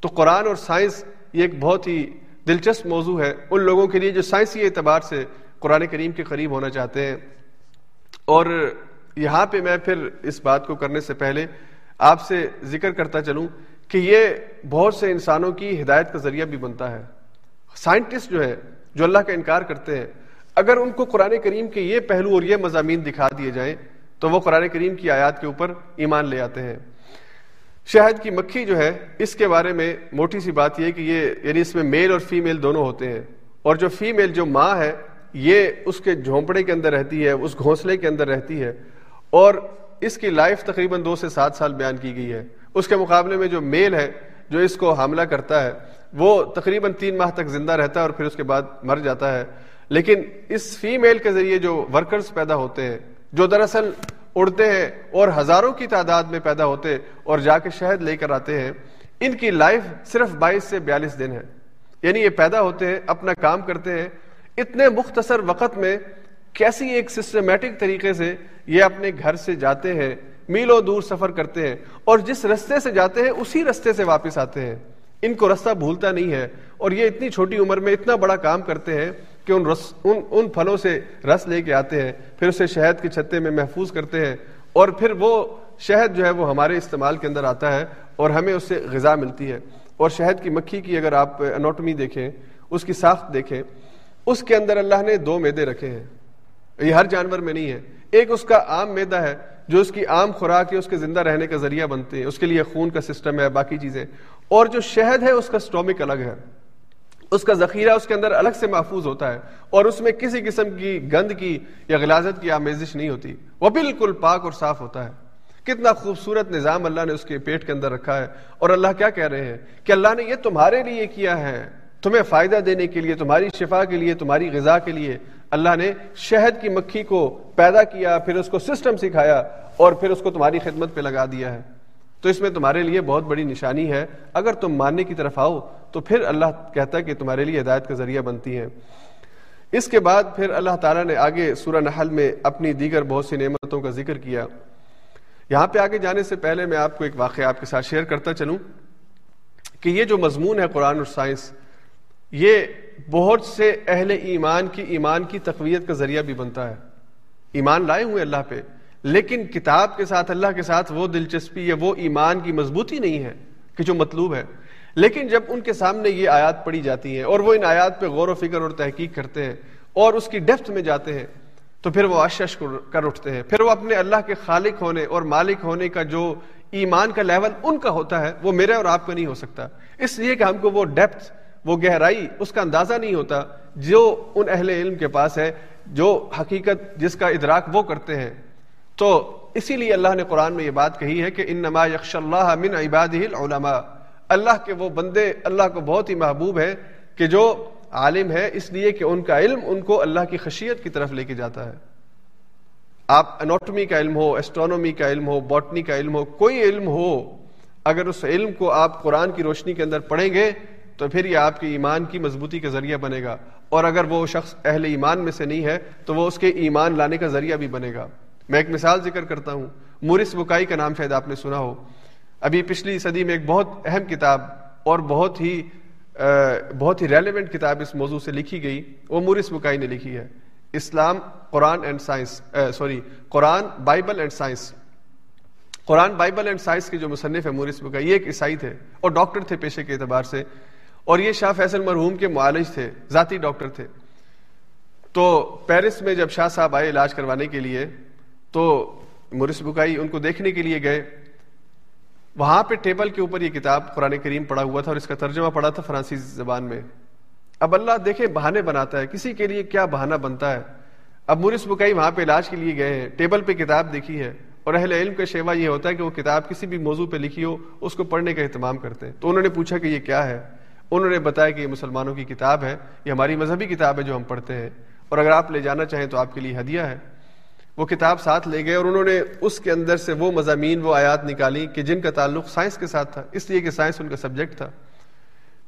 S1: تو قرآن اور سائنس یہ ایک بہت ہی دلچسپ موضوع ہے۔ ان لوگوں کے لیے جو سائنسی اعتبار سے قرآن کریم کے قریب ہونا چاہتے ہیں۔ اور یہاں پہ میں پھر اس بات کو کرنے سے پہلے آپ سے ذکر کرتا چلوں کہ یہ بہت سے انسانوں کی ہدایت کا ذریعہ بھی بنتا ہے۔ سائنٹسٹ جو ہے جو اللہ کا انکار کرتے ہیں، اگر ان کو قرآن کریم کے یہ پہلو اور یہ مضامین دکھا دیے جائیں، تو وہ قرآن کریم کی آیات کے اوپر ایمان لے آتے ہیں۔ شہد کی مکھی جو ہے، اس کے بارے میں موٹی سی بات یہ کہ یہ یعنی اس میں میل اور فیمیل دونوں ہوتے ہیں۔ اور جو فیمیل، جو ماں ہے، یہ اس کے جھونپڑے کے اندر رہتی ہے، اس گھونسلے کے اندر رہتی ہے۔ اور اس کی لائف تقریباً دو سے سات سال بیان کی گئی ہے۔ اس کے مقابلے میں جو میل ہے، جو اس کو حاملہ کرتا ہے، وہ تقریباً تین ماہ تک زندہ رہتا ہے اور پھر اس کے بعد مر جاتا ہے۔ لیکن اس فیمیل کے ذریعے جو ورکرز پیدا ہوتے ہیں، جو دراصل اڑتے ہیں اور ہزاروں کی تعداد میں پیدا ہوتے اور جا کے شہد لے کر آتے ہیں، ان کی لائف صرف بائیس سے بیالیس دن ہے۔ یعنی یہ پیدا ہوتے ہیں، اپنا کام کرتے ہیں۔ اتنے مختصر وقت میں کیسی ایک سسٹمیٹک طریقے سے یہ اپنے گھر سے جاتے ہیں، میلوں دور سفر کرتے ہیں اور جس رستے سے جاتے ہیں، اسی رستے سے واپس آتے ہیں۔ ان کو رستہ بھولتا نہیں ہے اور یہ اتنی چھوٹی عمر میں اتنا بڑا کام کرتے ہیں کہ ان رس، ان ان پھلوں سے رس لے کے آتے ہیں، پھر اسے شہد کے چھتے میں محفوظ کرتے ہیں اور پھر وہ شہد جو ہے وہ ہمارے استعمال کے اندر آتا ہے اور ہمیں اس سے غذا ملتی ہے۔ اور شہد کی مکھی کی اگر آپ انوٹمی دیکھیں، اس کی ساخت دیکھیں، اس کے اندر اللہ نے دو میدے رکھے ہیں۔ یہ ہر جانور میں نہیں ہے۔ ایک اس کا عام میدا ہے جو اس کی عام خوراک ہے اس کے زندہ رہنے کا ذریعہ بنتے ہیں، اس کے لیے خون کا سسٹم ہے، باقی چیزیں۔ اور جو شہد ہے، اس کا اسٹومک الگ ہے۔ اس کا ذخیرہ اس کے اندر الگ سے محفوظ ہوتا ہے۔ اور اس میں کسی قسم کی گند کی یا غلازت کی آمیزش نہیں ہوتی۔ وہ بالکل پاک اور صاف ہوتا ہے۔ کتنا خوبصورت نظام اللہ نے اس کے پیٹ کے اندر رکھا ہے۔ اور اللہ کیا کہہ رہے ہیں؟ کہ اللہ نے یہ تمہارے لیے کیا ہے۔ تمہیں فائدہ دینے کے لیے، تمہاری شفا کے لیے، تمہاری غذا کے لیے۔ اللہ نے شہد کی مکھی کو پیدا کیا، پھر اس کو سسٹم سکھایا اور پھر اس کو تمہاری خدمت پہ لگا دیا ہے۔ تو اس میں تمہارے لیے بہت بڑی نشانی ہے۔ اگر تم ماننے کی طرف آؤ تو پھر اللہ کہتا ہے کہ تمہارے لیے ہدایت کا ذریعہ بنتی ہے اس کے بعد پھر اللہ تعالیٰ نے آگے سورہ نحل میں اپنی دیگر بہت سی نعمتوں کا ذکر کیا۔ یہاں پہ آگے جانے سے پہلے میں آپ کو ایک واقعہ آپ کے ساتھ شیئر کرتا چلوں کہ یہ جو مضمون ہے قرآن اور سائنس یہ بہت سے اہل ایمان کی ایمان کی تقویت کا ذریعہ بھی بنتا ہے۔ ایمان لائے ہوئے اللہ پہ، لیکن کتاب کے ساتھ، اللہ کے ساتھ وہ دلچسپی یا وہ ایمان کی مضبوطی نہیں ہے کہ جو مطلوب ہے۔ لیکن جب ان کے سامنے یہ آیات پڑھی جاتی ہیں اور وہ ان آیات پہ غور و فکر اور تحقیق کرتے ہیں اور اس کی ڈیپتھ میں جاتے ہیں، تو پھر وہ اشش کر اٹھتے ہیں۔ پھر وہ اپنے اللہ کے خالق ہونے اور مالک ہونے کا جو ایمان کا لیول ان کا ہوتا ہے، وہ میرے اور آپ کا نہیں ہو سکتا۔ اس لیے کہ ہم کو وہ ڈیپتھ وہ گہرائی اس کا اندازہ نہیں ہوتا جو ان اہل علم کے پاس ہے، جو حقیقت جس کا ادراک وہ کرتے ہیں۔ تو اسی لیے اللہ نے قرآن میں یہ بات کہی ہے کہ ان نما یکش اللہ من عباد العلماء۔ اللہ کے وہ بندے، اللہ کو بہت ہی محبوب ہے کہ جو عالم ہے، اس لیے کہ ان کا علم ان کو اللہ کی خشیت کی طرف لے کے جاتا ہے۔ آپ انوٹمی کا علم ہو ایسٹرونومی کا علم ہو باٹنی کا علم ہو، کوئی علم ہو، اگر اس علم کو آپ قرآن کی روشنی کے اندر پڑھیں گے تو پھر یہ آپ کے ایمان کی مضبوطی کا ذریعہ بنے گا۔ اور اگر وہ شخص اہل ایمان میں سے نہیں ہے، تو وہ اس کے ایمان لانے کا ذریعہ بھی بنے گا۔ میں ایک مثال ذکر کرتا ہوں۔ مورس بکائی کا نام شاید آپ نے سنا ہو۔ ابھی پچھلی صدی میں ایک بہت اہم کتاب اور بہت ہی بہت ہی ریلیونٹ کتاب اس موضوع سے لکھی گئی۔ وہ مورس بکائی نے لکھی ہے۔ اسلام، قرآن اینڈ سائنس سوری، قرآن، بائبل اینڈ سائنس قرآن، بائبل اینڈ سائنس کے جو مصنف ہے مورس بکائی، یہ ایک عیسائی تھے اور ڈاکٹر تھے پیشے کے اعتبار سے۔ اور یہ شاہ فیصل مرحوم کے معالج تھے، ذاتی ڈاکٹر تھے۔ تو پیرس میں جب شاہ صاحب آئے علاج کروانے کے لیے، تو مورس بکائی ان کو دیکھنے کے لیے گئے۔ وہاں پہ ٹیبل کے اوپر یہ کتاب قرآن کریم پڑا ہوا تھا اور اس کا ترجمہ پڑا تھا فرانسیسی زبان میں۔ اب اللہ دیکھے بہانے بناتا ہے، کسی کے لیے کیا بہانہ بنتا ہے؟ اب مورس بکائی وہاں پہ علاج کے لیے گئے ہیں، ٹیبل پہ کتاب دیکھی ہے۔ اور اہل علم کا شیوا یہ ہوتا ہے کہ وہ کتاب کسی بھی موضوع پہ لکھی ہو، اس کو پڑھنے کا اہتمام کرتے ہیں۔ تو انہوں نے پوچھا کہ یہ کیا ہے؟ انہوں نے بتایا کہ یہ مسلمانوں کی کتاب ہے، یہ ہماری مذہبی کتاب ہے جو ہم پڑھتے ہیں۔ اور اگر آپ لے جانا چاہیں تو آپ کے لیے ہدیہ ہے۔ وہ کتاب ساتھ لے گئے اور انہوں نے اس کے اندر سے وہ مضامین، وہ آیات نکالی کہ جن کا تعلق سائنس کے ساتھ تھا، اس لیے کہ سائنس ان کا سبجیکٹ تھا۔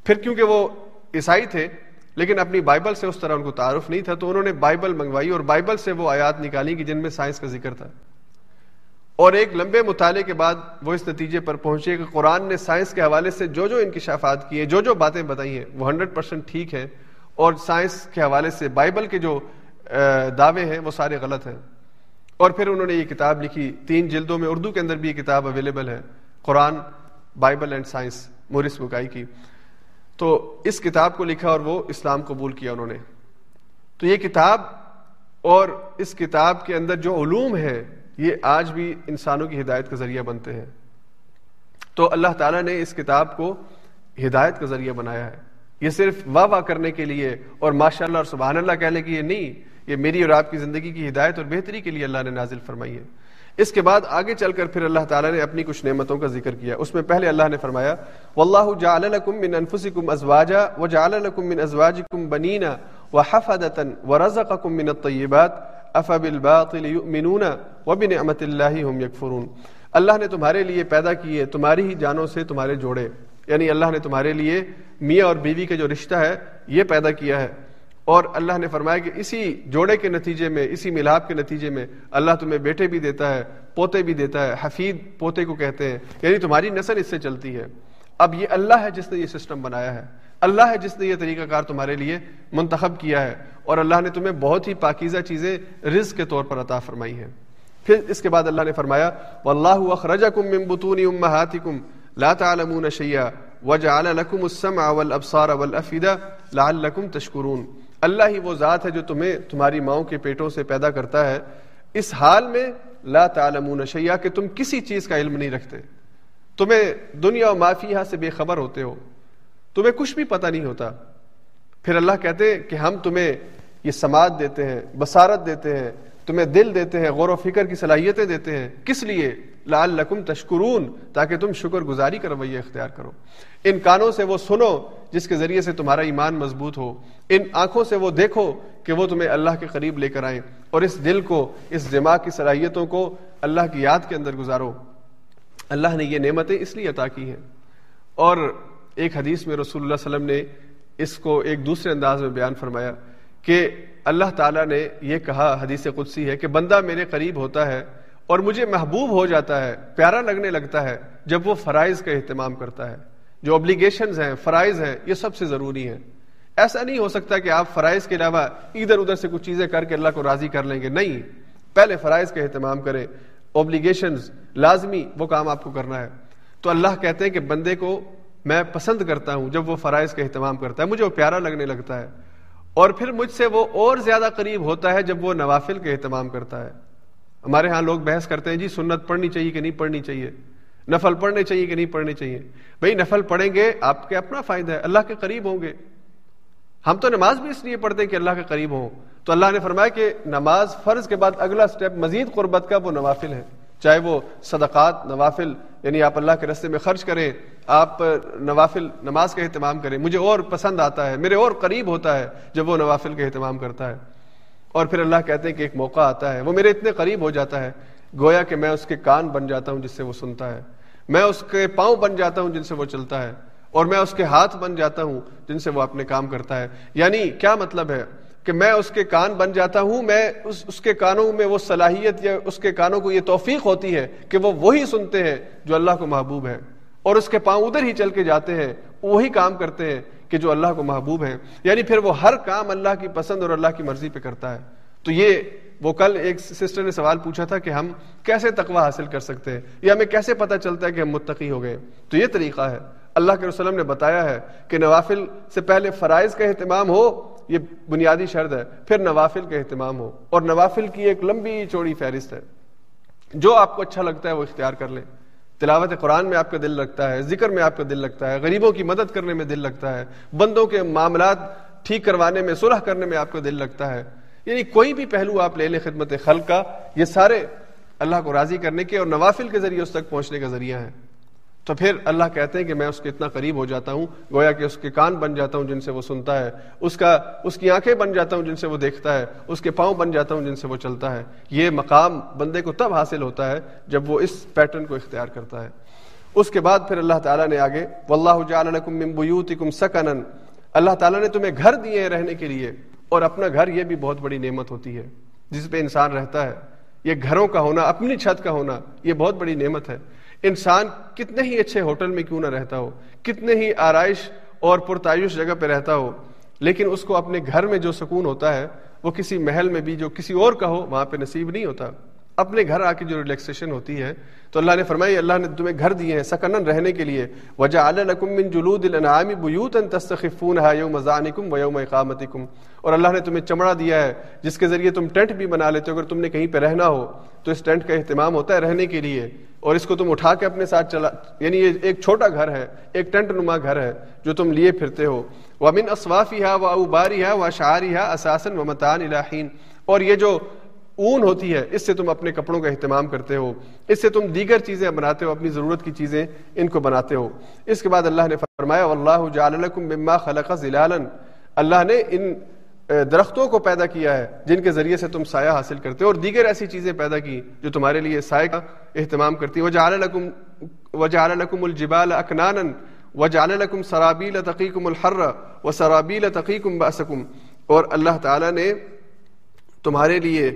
S1: پھر کیونکہ وہ عیسائی تھے، لیکن اپنی بائبل سے اس طرح ان کو تعارف نہیں تھا، تو انہوں نے بائبل منگوائی اور بائبل سے وہ آیات نکالی کہ جن میں سائنس کا ذکر تھا۔ اور ایک لمبے مطالعے کے بعد وہ اس نتیجے پر پہنچے کہ قرآن نے سائنس کے حوالے سے جو جو انکشافات کیے جو جو باتیں بتائی ہیں، وہ ہنڈریڈ پرسینٹ ٹھیک ہیں اور سائنس کے حوالے سے بائبل کے جو دعوے ہیں، وہ سارے غلط ہیں۔ اور پھر انہوں نے یہ کتاب لکھی، تین جلدوں میں اردو کے اندر بھی یہ کتاب اویلیبل ہے، قرآن، بائبل اینڈ سائنس مورس بکائی کی۔ تو اس کتاب کو لکھا اور وہ اسلام قبول کیا انہوں نے۔ تو یہ کتاب اور اس کتاب کے اندر جو علوم ہے یہ آج بھی انسانوں کی ہدایت کا ذریعہ بنتے ہیں۔ تو اللہ تعالیٰ نے اس کتاب کو ہدایت کا ذریعہ بنایا ہے۔ یہ صرف واہ واہ کرنے کے لیے اور ماشاء اللہ اور سبحان اللہ کہنے کے لیے نہیں، یہ میری اور آپ کی زندگی کی ہدایت اور بہتری کے لیے اللہ نے نازل فرمائی ہے۔ اس کے بعد آگے چل کر پھر اللہ تعالیٰ نے اپنی کچھ نعمتوں کا ذکر کیا۔ اس میں پہلے اللہ نے فرمایا، واللہ جعل لکم من انفسکم ازواجا وجعل لکم من ازواجکم بنینا وحفدتا ورزقکم من الطیبات افبالباطل یؤمنون وبنعمت اللہ ہم یکفرون اللہ نے تمہارے لیے پیدا کیے تمہاری ہی جانوں سے تمہارے جوڑے۔ یعنی اللہ نے تمہارے لیے میاں اور بیوی کا جو رشتہ ہے، یہ پیدا کیا ہے۔ اور اللہ نے فرمایا کہ اسی جوڑے کے نتیجے میں، اسی ملاپ کے نتیجے میں اللہ تمہیں بیٹے بھی دیتا ہے، پوتے بھی دیتا ہے، حفیظ پوتے کو کہتے ہیں۔ یعنی تمہاری نسل اس سے چلتی ہے۔ اب یہ اللہ ہے جس نے یہ سسٹم بنایا ہے۔ اللہ ہے جس نے یہ طریقہ کار تمہارے لیے منتخب کیا ہے۔ اور اللہ نے تمہیں بہت ہی پاکیزہ چیزیں رزق کے طور پر عطا فرمائی ہیں۔ پھر اس کے بعد اللہ نے فرمایا، واللہ اخرجکم من بطون امہاتکم لا تعلمون شیئا وجعل لکم السمع والابصار والافدہ لعلکم تشکرون۔ اللہ ہی وہ ذات ہے جو تمہیں تمہاری ماؤں کے پیٹوں سے پیدا کرتا ہے۔ اس حال میں لا تعلمون شیئا کہ تم کسی چیز کا علم نہیں رکھتے۔ تمہیں دنیا و معافیہ سے بے خبر ہوتے ہو۔ تمہیں کچھ بھی پتہ نہیں ہوتا۔ پھر اللہ کہتے کہ ہم تمہیں یہ سماعت دیتے ہیں، بصارت دیتے ہیں، تمہیں دل دیتے ہیں، غور و فکر کی صلاحیتیں دیتے ہیں۔ کس لیے؟ لال لکم تشکرون، تاکہ تم شکر گزاری کا رویہ اختیار کرو۔ ان کانوں سے وہ سنو جس کے ذریعے سے تمہارا ایمان مضبوط ہو۔ ان آنکھوں سے وہ دیکھو کہ وہ تمہیں اللہ کے قریب لے کر آئیں۔ اور اس دل کو، اس دماغ کی صلاحیتوں کو اللہ کی یاد کے اندر گزارو۔ اللہ نے یہ نعمتیں اس لیے عطا کی ہیں۔ اور ایک حدیث میں رسول اللہ علیہ وسلم نے اس کو ایک دوسرے انداز میں بیان فرمایا۔ کہ اللہ تعالیٰ نے یہ کہا، حدیث قدسی ہے کہ بندہ میرے قریب ہوتا ہے اور مجھے محبوب ہو جاتا ہے، پیارا لگنے لگتا ہے جب وہ فرائض کا اہتمام کرتا ہے۔ جو ابلیگیشنز ہیں، فرائض ہیں، یہ سب سے ضروری ہیں۔ ایسا نہیں ہو سکتا کہ آپ فرائض کے علاوہ ادھر ادھر سے کچھ چیزیں کر کے اللہ کو راضی کر لیں گے۔ نہیں، پہلے فرائض کا اہتمام کریں۔ اوبلیگیشنز لازمی وہ کام آپ کو کرنا ہے۔ تو اللہ کہتے ہیں کہ بندے کو میں پسند کرتا ہوں جب وہ فرائض کا اہتمام کرتا ہے، مجھے وہ پیارا لگنے لگتا ہے۔ اور پھر مجھ سے وہ اور زیادہ قریب ہوتا ہے جب وہ نوافل کا اہتمام کرتا ہے۔ ہمارے ہاں لوگ بحث کرتے ہیں جی سنت پڑھنی چاہیے کہ نہیں پڑھنی چاہیے؟ نفل پڑھنے چاہیے کہ نہیں پڑھنے چاہیے؟ بھائی نفل پڑھیں گے، آپ کے اپنا فائدہ ہے، اللہ کے قریب ہوں گے۔ ہم تو نماز بھی اس لیے پڑھتے ہیں کہ اللہ کے قریب ہوں۔ تو اللہ نے فرمایا کہ نماز فرض کے بعد اگلا سٹیپ مزید قربت کا وہ نوافل ہے۔ چاہے وہ صدقات، نوافل یعنی آپ اللہ کے رستے میں خرچ کریں، آپ نوافل نماز کا اہتمام کریں، مجھے اور پسند آتا ہے، میرے اور قریب ہوتا ہے جب وہ نوافل کا اہتمام کرتا ہے۔ اور پھر اللہ کہتے ہیں کہ ایک موقع آتا ہے، وہ میرے اتنے قریب ہو جاتا ہے، گویا کہ میں اس کے کان بن جاتا ہوں جس سے وہ سنتا ہے۔ میں اس کے پاؤں بن جاتا ہوں جن سے وہ چلتا ہے، اور میں اس کے ہاتھ بن جاتا ہوں جن سے وہ اپنے کام کرتا ہے۔ یعنی کیا مطلب ہے؟ کہ میں اس کے کان بن جاتا ہوں، میں اس اس کے کانوں میں وہ صلاحیت یا اس کے کانوں کو یہ توفیق ہوتی ہے کہ وہ وہی سنتے ہیں جو اللہ کو محبوب ہے اور اس کے پاؤں ادھر ہی چل کے جاتے ہیں، وہی کام کرتے ہیں کہ جو اللہ کو محبوب ہے یعنی پھر وہ ہر کام اللہ کی پسند اور اللہ کی مرضی پہ کرتا ہے۔ تو یہ وہ کل ایک سسٹر نے سوال پوچھا تھا کہ ہم کیسے تقوی حاصل کر سکتے ہیں؟ یا ہمیں کیسے پتہ چلتا ہے کہ ہم متقی ہو گئے؟ تو یہ طریقہ ہے۔ اللہ کے وسلم نے بتایا ہے کہ نوافل سے پہلے فرائض کا اہتمام ہو یہ بنیادی شرط ہے۔ پھر نوافل کا اہتمام ہو اور نوافل کی ایک لمبی چوڑی فہرست ہے۔ جو آپ کو اچھا لگتا ہے وہ اختیار کر لیں۔ تلاوت قرآن میں آپ کا دل لگتا ہے، ذکر میں آپ کا دل لگتا ہے، غریبوں کی مدد کرنے میں دل لگتا ہے، بندوں کے معاملات ٹھیک کروانے میں، صلح کرنے میں آپ کا دل لگتا ہے۔ یعنی کوئی بھی پہلو آپ لے لیں خدمت خلق کا، یہ سارے اللہ کو راضی کرنے کے اور نوافل کے ذریعے اس تک پہنچنے کا ذریعہ ہے۔ تو پھر اللہ کہتے ہیں کہ میں اس کے اتنا قریب ہو جاتا ہوں، گویا کہ اس کے کان بن جاتا ہوں جن سے وہ سنتا ہے، اس کا، اس کی آنکھیں بن جاتا ہوں جن سے وہ دیکھتا ہے، اس کے پاؤں بن جاتا ہوں جن سے وہ چلتا ہے۔ یہ مقام بندے کو تب حاصل ہوتا ہے جب وہ اس پیٹرن کو اختیار کرتا ہے۔ اس کے بعد پھر اللہ تعالیٰ نے آگے، واللہ سکنن اللہ تعالیٰ نے تمہیں گھر دیے ہیں رہنے کے لیے اور اپنا گھر یہ بھی بہت بڑی نعمت ہوتی ہے، جس پہ انسان رہتا ہے۔ یہ گھروں کا ہونا، اپنی چھت کا ہونا، یہ بہت بڑی نعمت ہے۔ انسان کتنے ہی اچھے ہوٹل میں کیوں نہ رہتا ہو، کتنے ہی آرائش اور پرتعش جگہ پہ رہتا ہو، لیکن اس کو اپنے گھر میں جو سکون ہوتا ہے، وہ کسی محل میں بھی جو کسی اور کا ہو، وہاں پہ نصیب نہیں ہوتا۔ اپنے گھر آ کے جو ریلیکسیشن ہوتی ہے، تو اللہ نے فرمائی اللہ نے تمہیں گھر دیے ہیں سکنن رہنے کے لیے۔ وجہ من جلود الانعام بیوتا تستخفونها یوم ذانکم و یوم اقامتکم۔ اور اللہ نے تمہیں چمڑا دیا ہے، جس کے ذریعے تم ٹینٹ بھی بنا لیتے ہو۔ اگر تم نے کہیں پہ رہنا ہو، تو اس ٹینٹ کا اہتمام ہوتا ہے رہنے کے لیے۔ اور اس کو تم اٹھا کے اپنے ساتھ چلا یعنی یہ ایک چھوٹا گھر ہے، ایک ٹنٹ نما گھر ہے جو تم لیے پھرتے ہو۔ وہ امن اسوافی ہے وہ اوباری ہے وہ شعری ہے اساسن و متان الہین اور یہ جو اون ہوتی ہے، اس سے تم اپنے کپڑوں کا اہتمام کرتے ہو۔ اس سے تم دیگر چیزیں بناتے ہو، اپنی ضرورت کی چیزیں ان کو بناتے ہو۔ اس کے بعد اللہ نے فرمایا اللہ جعل مما خلق ظلالا۔ اللہ نے ان درختوں کو پیدا کیا ہے، جن کے ذریعے سے تم سایہ حاصل کرتے ہو اور دیگر ایسی چیزیں پیدا کی جو تمہارے لیے سایہ کا اہتمام کرتی وہ لکم لکم الجبال اکنانا و لکم سرابیل تقیکم الحر و سرابیل تقیکم باسکم اور اللہ تعالی نے تمہارے لیے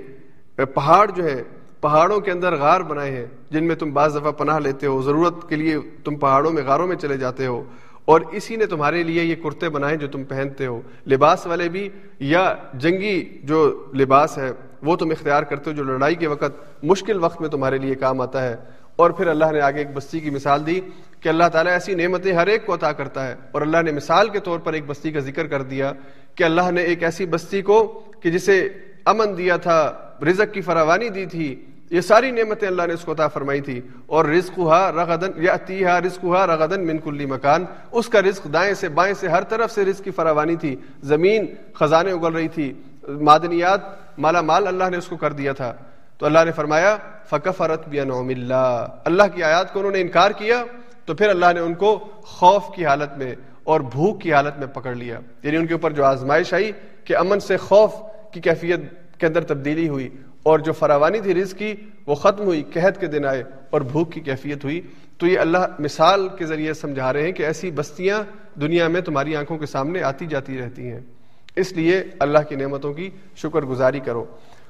S1: پہاڑ جو ہے، پہاڑوں کے اندر غار بنائے ہیں، جن میں تم بعض دفعہ پناہ لیتے ہو۔ ضرورت کے لیے تم پہاڑوں میں، غاروں میں چلے جاتے ہو۔ اور اسی نے تمہارے لیے یہ کرتے بنائے جو تم پہنتے ہو۔ لباس والے بھی یا جنگی جو لباس ہے، وہ تم اختیار کرتے ہو جو لڑائی کے وقت مشکل وقت میں تمہارے لیے کام آتا ہے۔ اور پھر اللہ نے آگے ایک بستی کی مثال دی کہ اللہ تعالیٰ ایسی نعمتیں ہر ایک کو عطا کرتا ہے۔ اور اللہ نے مثال کے طور پر ایک بستی کا ذکر کر دیا کہ اللہ نے ایک ایسی بستی کو کہ جسے امن دیا تھا، رزق کی فراوانی دی تھی یہ ساری نعمتیں اللہ نے اس کو عطا فرمائی تھی۔ اور رزق ہوا رغدن یا تیہا رزق ہوا رغدن من کلی مکان۔ اس کا رزق دائیں سے بائیں سے ہر طرف سے رزق کی فراوانی تھی۔ زمین خزانے اگل رہی تھی۔ معدنیات، مالا مال اللہ نے اس کو کر دیا تھا۔ تو اللہ نے فرمایا فکفرت بینعم اللہ اللہ کی آیات کو انہوں نے انکار کیا، تو پھر اللہ نے ان کو خوف کی حالت میں اور بھوک کی حالت میں پکڑ لیا۔ یعنی ان کے اوپر جو آزمائش آئی کہ امن سے خوف کی کیفیت کے اندر تبدیلی ہوئی۔ اور جو فراوانی تھی رزق کی، وہ ختم ہوئی، قحط کے دن آئے اور بھوک کی کیفیت ہوئی۔ تو یہ اللہ مثال کے ذریعے سمجھا رہے ہیں کہ ایسی بستیاں دنیا میں تمہاری آنکھوں کے سامنے آتی جاتی رہتی ہیں۔ اس لیے اللہ کی نعمتوں کی شکر گزاری کرو۔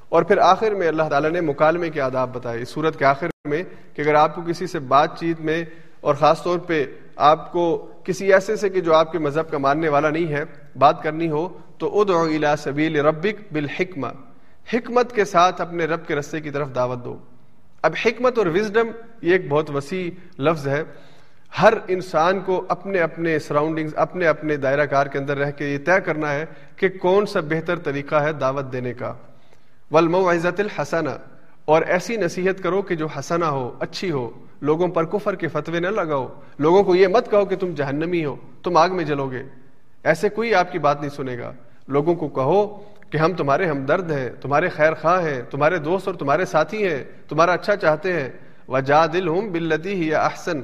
S1: اور پھر آخر میں اللہ تعالیٰ نے مکالمے کے آداب بتائے۔ اس صورت کے آخر میں کہ اگر آپ کو کسی سے بات چیت میں اور خاص طور پہ آپ کو کسی ایسے سے کہ جو آپ کے مذہب کا ماننے والا نہیں ہے، بات کرنی ہو، تو ادعو الى سبیل ربک بالحکمہ۔ حکمت کے ساتھ اپنے رب کے رستے کی طرف دعوت دو۔ اب حکمت اور وزڈم یہ ایک بہت وسیع لفظ ہے۔ ہر انسان کو اپنے اپنے سراؤنڈنگز اپنے اپنے دائرہ کار کے اندر رہ کے یہ طے کرنا ہے کہ کون سا بہتر طریقہ ہے دعوت دینے کا۔ ولمعزت الحسنہ اور ایسی نصیحت کرو کہ جو حسنہ ہو، اچھی ہو۔ لوگوں پر کفر کے فتوے نہ لگاؤ۔ لوگوں کو یہ مت کہو کہ تم جہنمی ہو، تم آگ میں جلو گے۔ ایسے کوئی آپ کی بات نہیں سنے گا۔ لوگوں کو کہو کہ ہم تمہارے ہمدرد ہیں، تمہارے خیر خواہ ہیں، تمہارے دوست اور تمہارے ساتھی ہیں، تمہارا اچھا چاہتے ہیں۔ وجا دل ہوں بلتی ہی احسن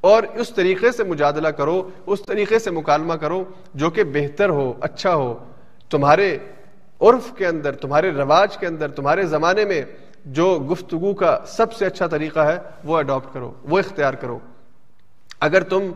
S1: اور اس طریقے سے مجادلہ کرو، اس طریقے سے مکالمہ کرو جو کہ بہتر ہو اچھا ہو۔ تمہارے عرف کے اندر، تمہارے رواج کے اندر، تمہارے زمانے میں جو گفتگو کا سب سے اچھا طریقہ ہے، وہ اڈاپٹ کرو، وہ اختیار کرو۔ اگر تم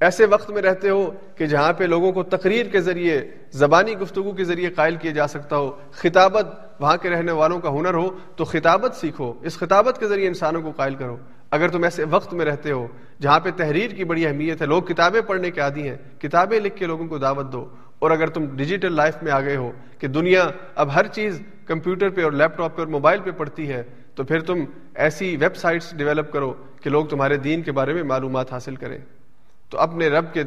S1: ایسے وقت میں رہتے ہو کہ جہاں پہ لوگوں کو تقریر کے ذریعے، زبانی گفتگو کے ذریعے قائل کیا جا سکتا ہو، خطابت وہاں کے رہنے والوں کا ہنر ہو، تو خطابت سیکھو، اس خطابت کے ذریعے انسانوں کو قائل کرو۔ اگر تم ایسے وقت میں رہتے ہو جہاں پہ تحریر کی بڑی اہمیت ہے، لوگ کتابیں پڑھنے کے عادی ہیں، کتابیں لکھ کے لوگوں کو دعوت دو۔ اور اگر تم ڈیجیٹل لائف میں آ گئے ہو کہ دنیا اب ہر چیز کمپیوٹر پہ اور لیپ ٹاپ پہ اور موبائل پہ پڑھتی ہے، تو پھر تم ایسی ویب سائٹس ڈیولپ کرو کہ لوگ تمہارے دین کے بارے میں معلومات حاصل کریں۔ تو اپنے رب کے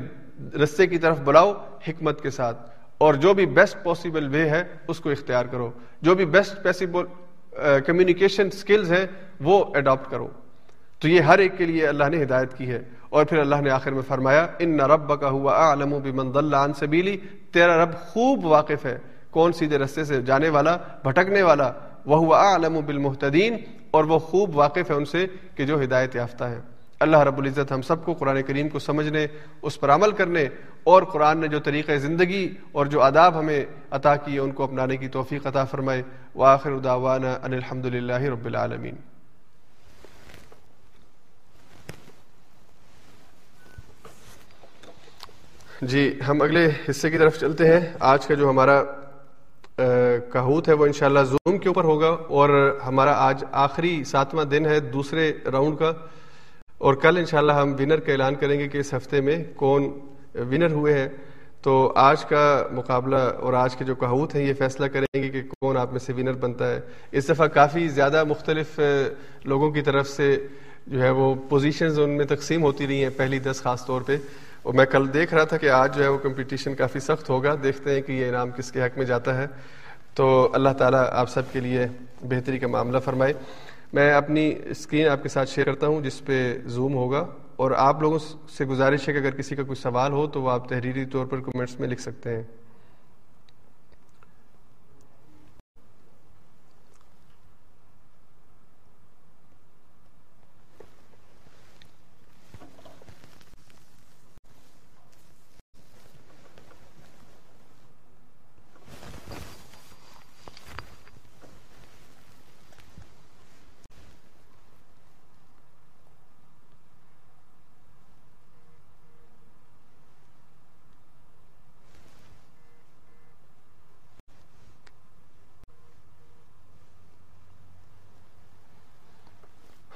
S1: رستے کی طرف بلاؤ حکمت کے ساتھ اور جو بھی بیسٹ پاسبل وے ہے اس کو اختیار کرو۔ جو بھی بیسٹ پیسیبل کمیونیکیشن سکلز ہیں وہ اڈاپٹ کرو۔ تو یہ ہر ایک کے لیے اللہ نے ہدایت کی ہے۔ اور پھر اللہ نے آخر میں فرمایا ان نہ رب کا ہوا عالم و بمند اللہ سبیلی تیرا رب خوب واقف ہے۔ کون سیدھے رستے سے جانے والا، بھٹکنے والا وہ ہوا عالم و بالمحتدین اور وہ خوب واقف ہے ان سے کہ جو ہدایت یافتہ ہے۔ اللہ رب العزت ہم سب کو قرآن کریم کو سمجھنے، اس پر عمل کرنے اور قرآن نے جو طریقہ زندگی اور جو آداب ہمیں عطا کیے، ان کو اپنانے کی توفیق عطا فرمائے۔ وآخر دعوانا ان الحمد للہ رب العالمین۔ جی ہم اگلے حصے کی طرف چلتے ہیں۔ آج کا جو ہمارا کہوت ہے، وہ انشاءاللہ زوم کے اوپر ہوگا اور ہمارا آج آخری ساتواں دن ہے، دوسرے راؤنڈ کا۔ اور کل انشاءاللہ ہم ونر کا اعلان کریں گے کہ اس ہفتے میں کون ونر ہوئے ہیں۔ تو آج کا مقابلہ اور آج کے جو کہوت ہیں، یہ فیصلہ کریں گے کہ کون آپ میں سے ونر بنتا ہے۔ اس دفعہ کافی زیادہ مختلف لوگوں کی طرف سے جو ہے وہ پوزیشنز ان میں تقسیم ہوتی رہی ہیں پہلی دس خاص طور پہ۔ اور میں کل دیکھ رہا تھا کہ آج جو ہے وہ کمپٹیشن کافی سخت ہوگا۔ دیکھتے ہیں کہ یہ انعام کس کے حق میں جاتا ہے۔ تو اللہ تعالیٰ آپ سب کے لیے بہتری کا معاملہ فرمائے۔ میں اپنی اسکرین آپ کے ساتھ شیئر کرتا ہوں، جس پہ زوم ہوگا۔ اور آپ لوگوں سے گزارش ہے کہ اگر کسی کا کوئی سوال ہو تو وہ آپ تحریری طور پر کمنٹس میں لکھ سکتے ہیں۔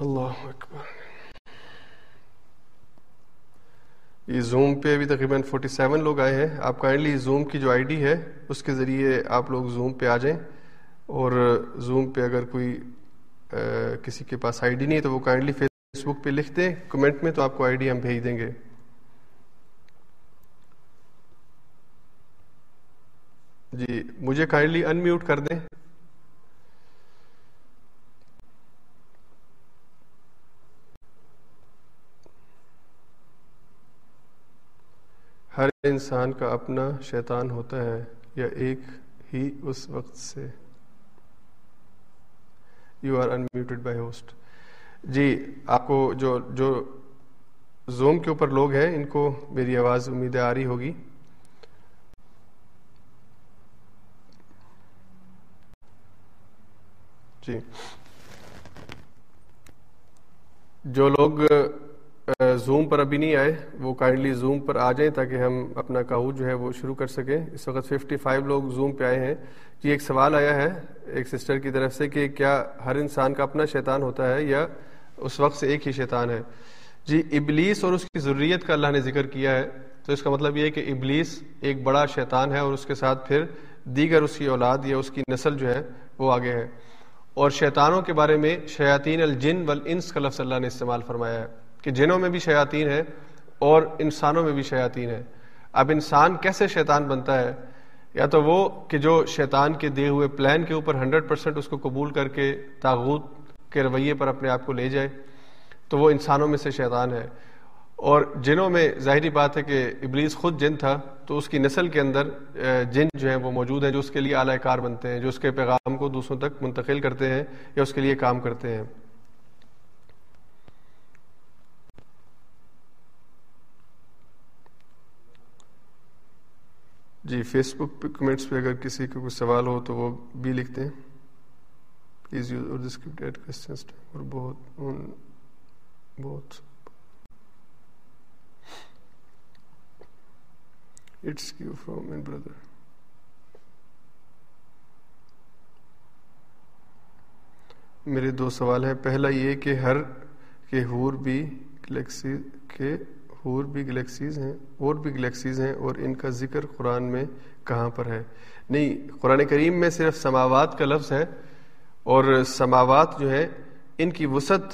S1: اللہ اکبر یہ زوم پہ ابھی تقریباً فورٹی سیون لوگ آئے ہیں۔ آپ کائنڈلی زوم کی جو آئی ڈی ہے، اس کے ذریعے آپ لوگ زوم پہ آ جائیں۔ اور زوم پہ اگر کوئی کسی کے پاس آئی ڈی نہیں ہے تو وہ کائنڈلی فیس بک پہ لکھ دیں۔ کمنٹ میں تو آپ کو آئی ڈی ہم بھیج دیں گے۔ جی مجھے کائنڈلی ان میوٹ کر دیں۔ ہر انسان کا اپنا شیطان ہوتا ہے یا ایک ہی اس وقت سے۔ You are unmuted by host جی آپ کو جو جو زوم کے اوپر لوگ ہیں، ان کو میری آواز امید آ رہی ہوگی۔ جی۔ جو لوگ زوم پر ابھی نہیں آئے۔ وہ کائنڈلی زوم پر آ جائیں تاکہ ہم اپنا کاہو جو ہے وہ شروع کر سکیں۔ اس وقت ففٹی فائیو لوگ زوم پہ آئے ہیں۔ جی ایک سوال آیا ہے ایک سسٹر کی طرف سے کہ کیا ہر انسان کا اپنا شیطان ہوتا ہے یا اس وقت سے ایک ہی شیطان ہے؟ جی ابلیس اور اس کی ضروریت کا اللہ نے ذکر کیا ہے۔ تو اس کا مطلب یہ ہے کہ ابلیس ایک بڑا شیطان ہے اور اس کے ساتھ پھر دیگر اس کی اولاد یا اس کی نسل جو ہے وہ آگے ہے۔ اور شیطانوں کے بارے میں شیاطین الجن والانس کا لفظ اللہ نے استعمال فرمایا ہے۔ کہ جنوں میں بھی شیاطین ہیں اور انسانوں میں بھی شیاطین ہیں۔ اب انسان کیسے شیطان بنتا ہے؟ یا تو وہ کہ جو شیطان کے دیے ہوئے پلان کے اوپر ہنڈریڈ پرسینٹ اس کو قبول کر کے تاغوت کے رویے پر اپنے آپ کو لے جائے، تو وہ انسانوں میں سے شیطان ہے۔ اور جنوں میں ظاہری بات ہے کہ ابلیس خود جن تھا، تو اس کی نسل کے اندر جن جو ہیں وہ موجود ہیں، جو اس کے لیے اعلی کار بنتے ہیں، جو اس کے پیغام کو دوسروں تک منتقل کرتے ہیں یا اس کے لیے کام کرتے ہیں۔ جی فیس بک پہ کمنٹس پہ اگر کسی کو کوئی سوال ہو تو وہ بھی لکھتے ہیں۔ پلیز یوز اور اسکرپٹ ایڈ کوشچنس اور بہت بہت۔ It's Q from my brother میرے دو سوال ہیں۔ پہلا یہ کہ ہر کے حور بھی گلیکسی کے اور بھی گلیکسیز ہیں، اور بھی گلیکسیز ہیں، اور ان کا ذکر قرآن میں کہاں پر ہے؟ نہیں، قرآن کریم میں صرف سماوات کا لفظ ہے، اور سماوات جو ہے ان کی وسعت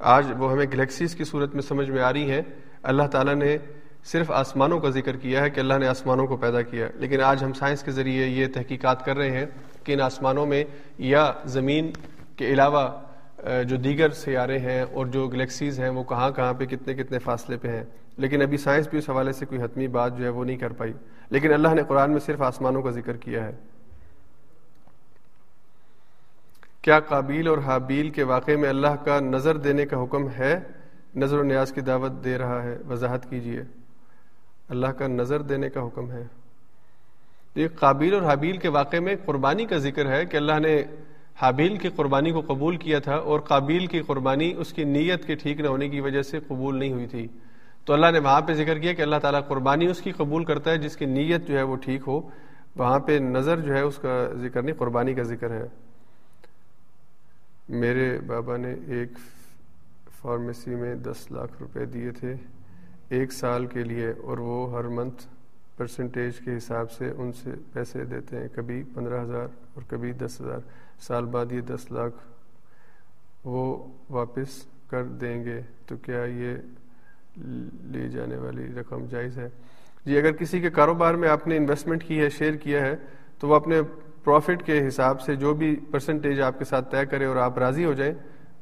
S1: آج وہ ہمیں گلیکسیز کی صورت میں سمجھ میں آ رہی ہے اللہ تعالیٰ نے صرف آسمانوں کا ذکر کیا ہے کہ اللہ نے آسمانوں کو پیدا کیا۔ لیکن آج ہم سائنس کے ذریعے یہ تحقیقات کر رہے ہیں کہ ان آسمانوں میں یا زمین کے علاوہ جو دیگر سیارے ہیں اور جو گلیکسیز ہیں، وہ کہاں کہاں پہ کتنے کتنے فاصلے پہ ہیں۔ لیکن ابھی سائنس بھی اس حوالے سے کوئی حتمی بات جو ہے وہ نہیں کر پائی۔ لیکن اللہ نے قرآن میں صرف آسمانوں کا ذکر کیا ہے۔ کیا قابیل اور حابیل کے واقعے میں اللہ کا نظر دینے کا حکم ہے؟ نظر و نیاز کی دعوت دے رہا ہے۔ وضاحت کیجیے اللہ کا نظر دینے کا حکم ہے۔ یہ قابیل اور حابیل کے واقعے میں قربانی کا ذکر ہے کہ اللہ نے حابیل کی قربانی کو قبول کیا تھا اور قابیل کی قربانی اس کی نیت کے ٹھیک نہ ہونے کی وجہ سے قبول نہیں ہوئی تھی۔ تو اللہ نے وہاں پہ ذکر کیا کہ اللہ تعالیٰ قربانی اس کی قبول کرتا ہے جس کی نیت جو ہے وہ ٹھیک ہو۔ وہاں پہ نظر جو ہے اس کا ذکر نہیں، قربانی کا ذکر ہے۔ میرے بابا نے ایک فارمیسی میں دس لاکھ روپے دیے تھے ایک سال کے لیے اور وہ ہر منتھ پرسنٹیج کے حساب سے ان سے پیسے دیتے ہیں، کبھی پندرہ ہزار اور کبھی دس ہزار۔ سال بعد یہ دس لاکھ وہ واپس کر دیں گے، تو کیا یہ لی جانے والی رقم جائز ہے؟ جی اگر کسی کے کاروبار میں آپ نے انویسٹمنٹ کی ہے شیئر کیا ہے، تو وہ اپنے پروفٹ کے حساب سے جو بھی پرسنٹیج آپ کے ساتھ طے کرے اور آپ راضی ہو جائیں،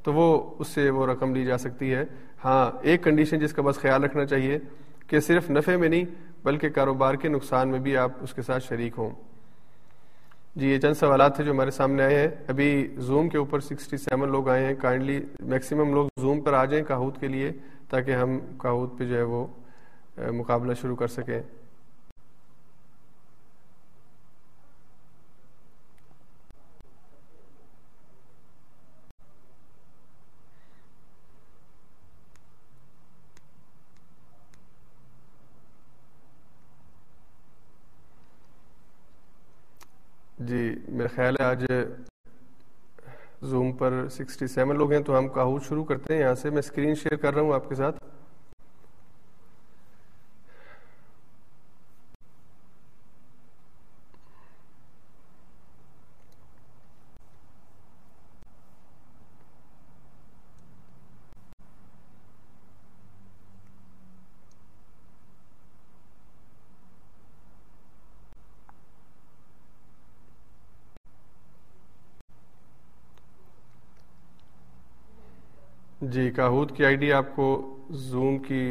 S1: تو وہ اس سے وہ رقم لی جا سکتی ہے۔ ہاں ایک کنڈیشن جس کا بس خیال رکھنا چاہیے کہ صرف نفع میں نہیں، بلکہ کاروبار کے نقصان میں بھی آپ اس کے ساتھ شریک ہوں۔ جی یہ چند سوالات تھے جو ہمارے سامنے آئے ہیں۔ ابھی زوم کے اوپر سکسٹی سیون لوگ آئے ہیں۔ کائنڈلی میکسیمم لوگ زوم پر آ جائیں کاہوت کے لیے تاکہ ہم کاہوت پہ جو ہے وہ مقابلہ شروع کر سکیں۔ جی میرا خیال ہے آج زوم پر سکسٹی سیون لوگ ہیں تو ہم کاہوت شروع کرتے ہیں۔ یہاں سے میں اسکرین شیئر کر رہا ہوں آپ کے ساتھ۔ جی کاہوت کی آئی ڈی آپ کو زوم کی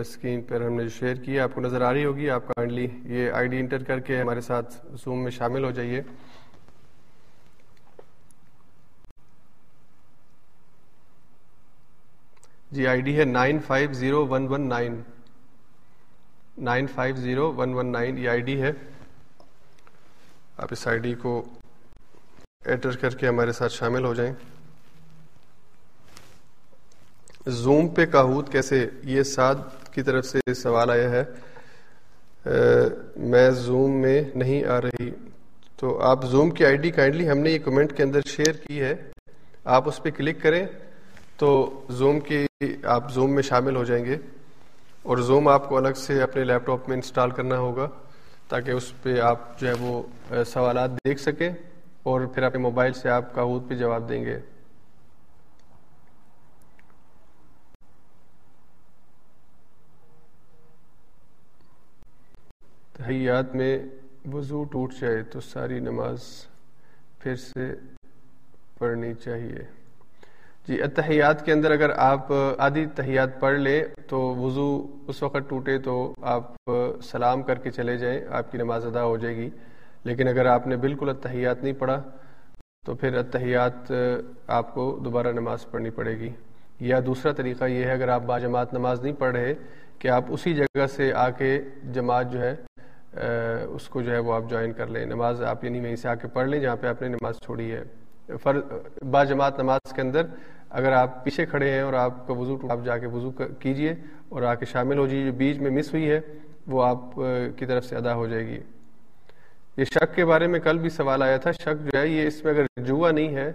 S1: اسکرین پر ہم نے شیئر کی آپ کو نظر آ رہی ہوگی، آپ کائنڈلی یہ آئی ڈی انٹر کر کے ہمارے ساتھ زوم میں شامل ہو جائیے۔ جی آئی ڈی ہے nine five zero one one nine. Nine five zero one one nine یہ آئی ڈی ہے۔ آپ اس آئی ڈی کو انٹر کر کے ہمارے ساتھ شامل ہو جائیں۔ زوم پہ کاہوت کیسے یہ سعد کی طرف سے سوال آیا ہے۔ میں زوم میں نہیں آ رہی۔ تو آپ زوم کی آئی ڈی کائنڈلی ہم نے یہ کمنٹ کے اندر شیئر کی ہے۔ آپ اس پہ کلک کریں تو زوم کی آپ زوم میں شامل ہو جائیں گے۔ اور زوم آپ کو الگ سے اپنے لیپ ٹاپ میں انسٹال کرنا ہوگا تاکہ اس پہ آپ جو ہے وہ سوالات دیکھ سکیں اور پھر اپنے موبائل سے آپ کاہوت پہ جواب دیں گے۔ تحیات میں وضو ٹوٹ جائے تو ساری نماز پھر سے پڑھنی چاہیے۔ جی اتحیات کے اندر اگر آپ آدھی تحیات پڑھ لیں تو وضو اس وقت ٹوٹے تو آپ سلام کر کے چلے جائیں، آپ کی نماز ادا ہو جائے گی۔ لیکن اگر آپ نے بالکل اتحیات نہیں پڑھا تو پھر اتحیات آپ کو دوبارہ نماز پڑھنی پڑے گی۔ یا دوسرا طریقہ یہ ہے، اگر آپ باجماعت نماز نہیں پڑھ رہے، کہ آپ اسی جگہ سے آ کے جماعت جو ہے اس کو جو ہے وہ آپ جوائن کر لیں۔ نماز آپ یعنی وہیں سے آ کے پڑھ لیں جہاں پہ آپ نے نماز چھوڑی ہے۔ فر با جماعت نماز کے اندر اگر آپ پیچھے کھڑے ہیں اور آپ کا وضو آپ جا کے وضو کیجیے اور آ کے شامل ہو جائیے، جو بیچ میں مس ہوئی ہے، وہ آپ کی طرف سے ادا ہو جائے گی۔ یہ شک کے بارے میں کل بھی سوال آیا تھا۔ شک جو ہے، یہ اس میں اگر جوا نہیں ہے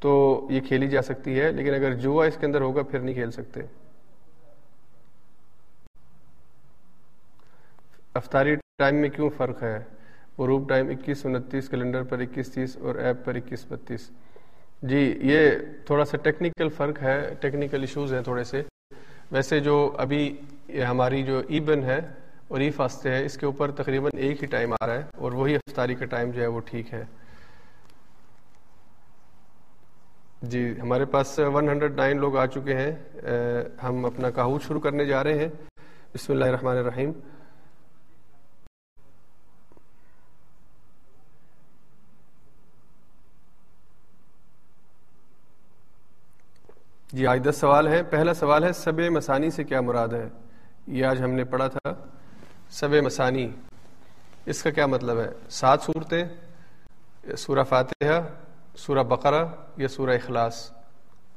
S1: تو یہ کھیلی جا سکتی ہے، لیکن اگر جوا اس کے اندر ہوگا، پھر نہیں کھیل سکتے۔ افطاری ٹائم میں کیوں فرق ہے؟ غروب ٹائم اکیس انتیس، کیلنڈر پر اکیس تیس اور ایپ پر اکیس بتیس۔ جی یہ تھوڑا سا ٹیکنیکل فرق ہے، ٹیکنیکل ایشوز ہیں تھوڑے سے۔ ویسے جو ابھی ہماری جو ای بن ہے اور ای فاستے ہے اس کے اوپر تقریباً ایک ہی ٹائم آ رہا ہے اور وہی افطاری کا ٹائم جو ہے وہ ٹھیک ہے۔ جی ہمارے پاس ون ہنڈریڈ نائن لوگ آ چکے ہیں۔ ہم اپنا کاہوت شروع کرنے جا رہے ہیں۔ بسم اللہ الرحمن الرحیم۔ جی آج دس سوال ہیں پہلا سوال ہے، سب مسانی سے کیا مراد ہے؟ یہ آج ہم نے پڑھا تھا۔ سب مسانی، اس کا کیا مطلب ہے؟ سات صورتیں، سورہ فاتحہ، سورہ بقرہ یا سورہ اخلاص؟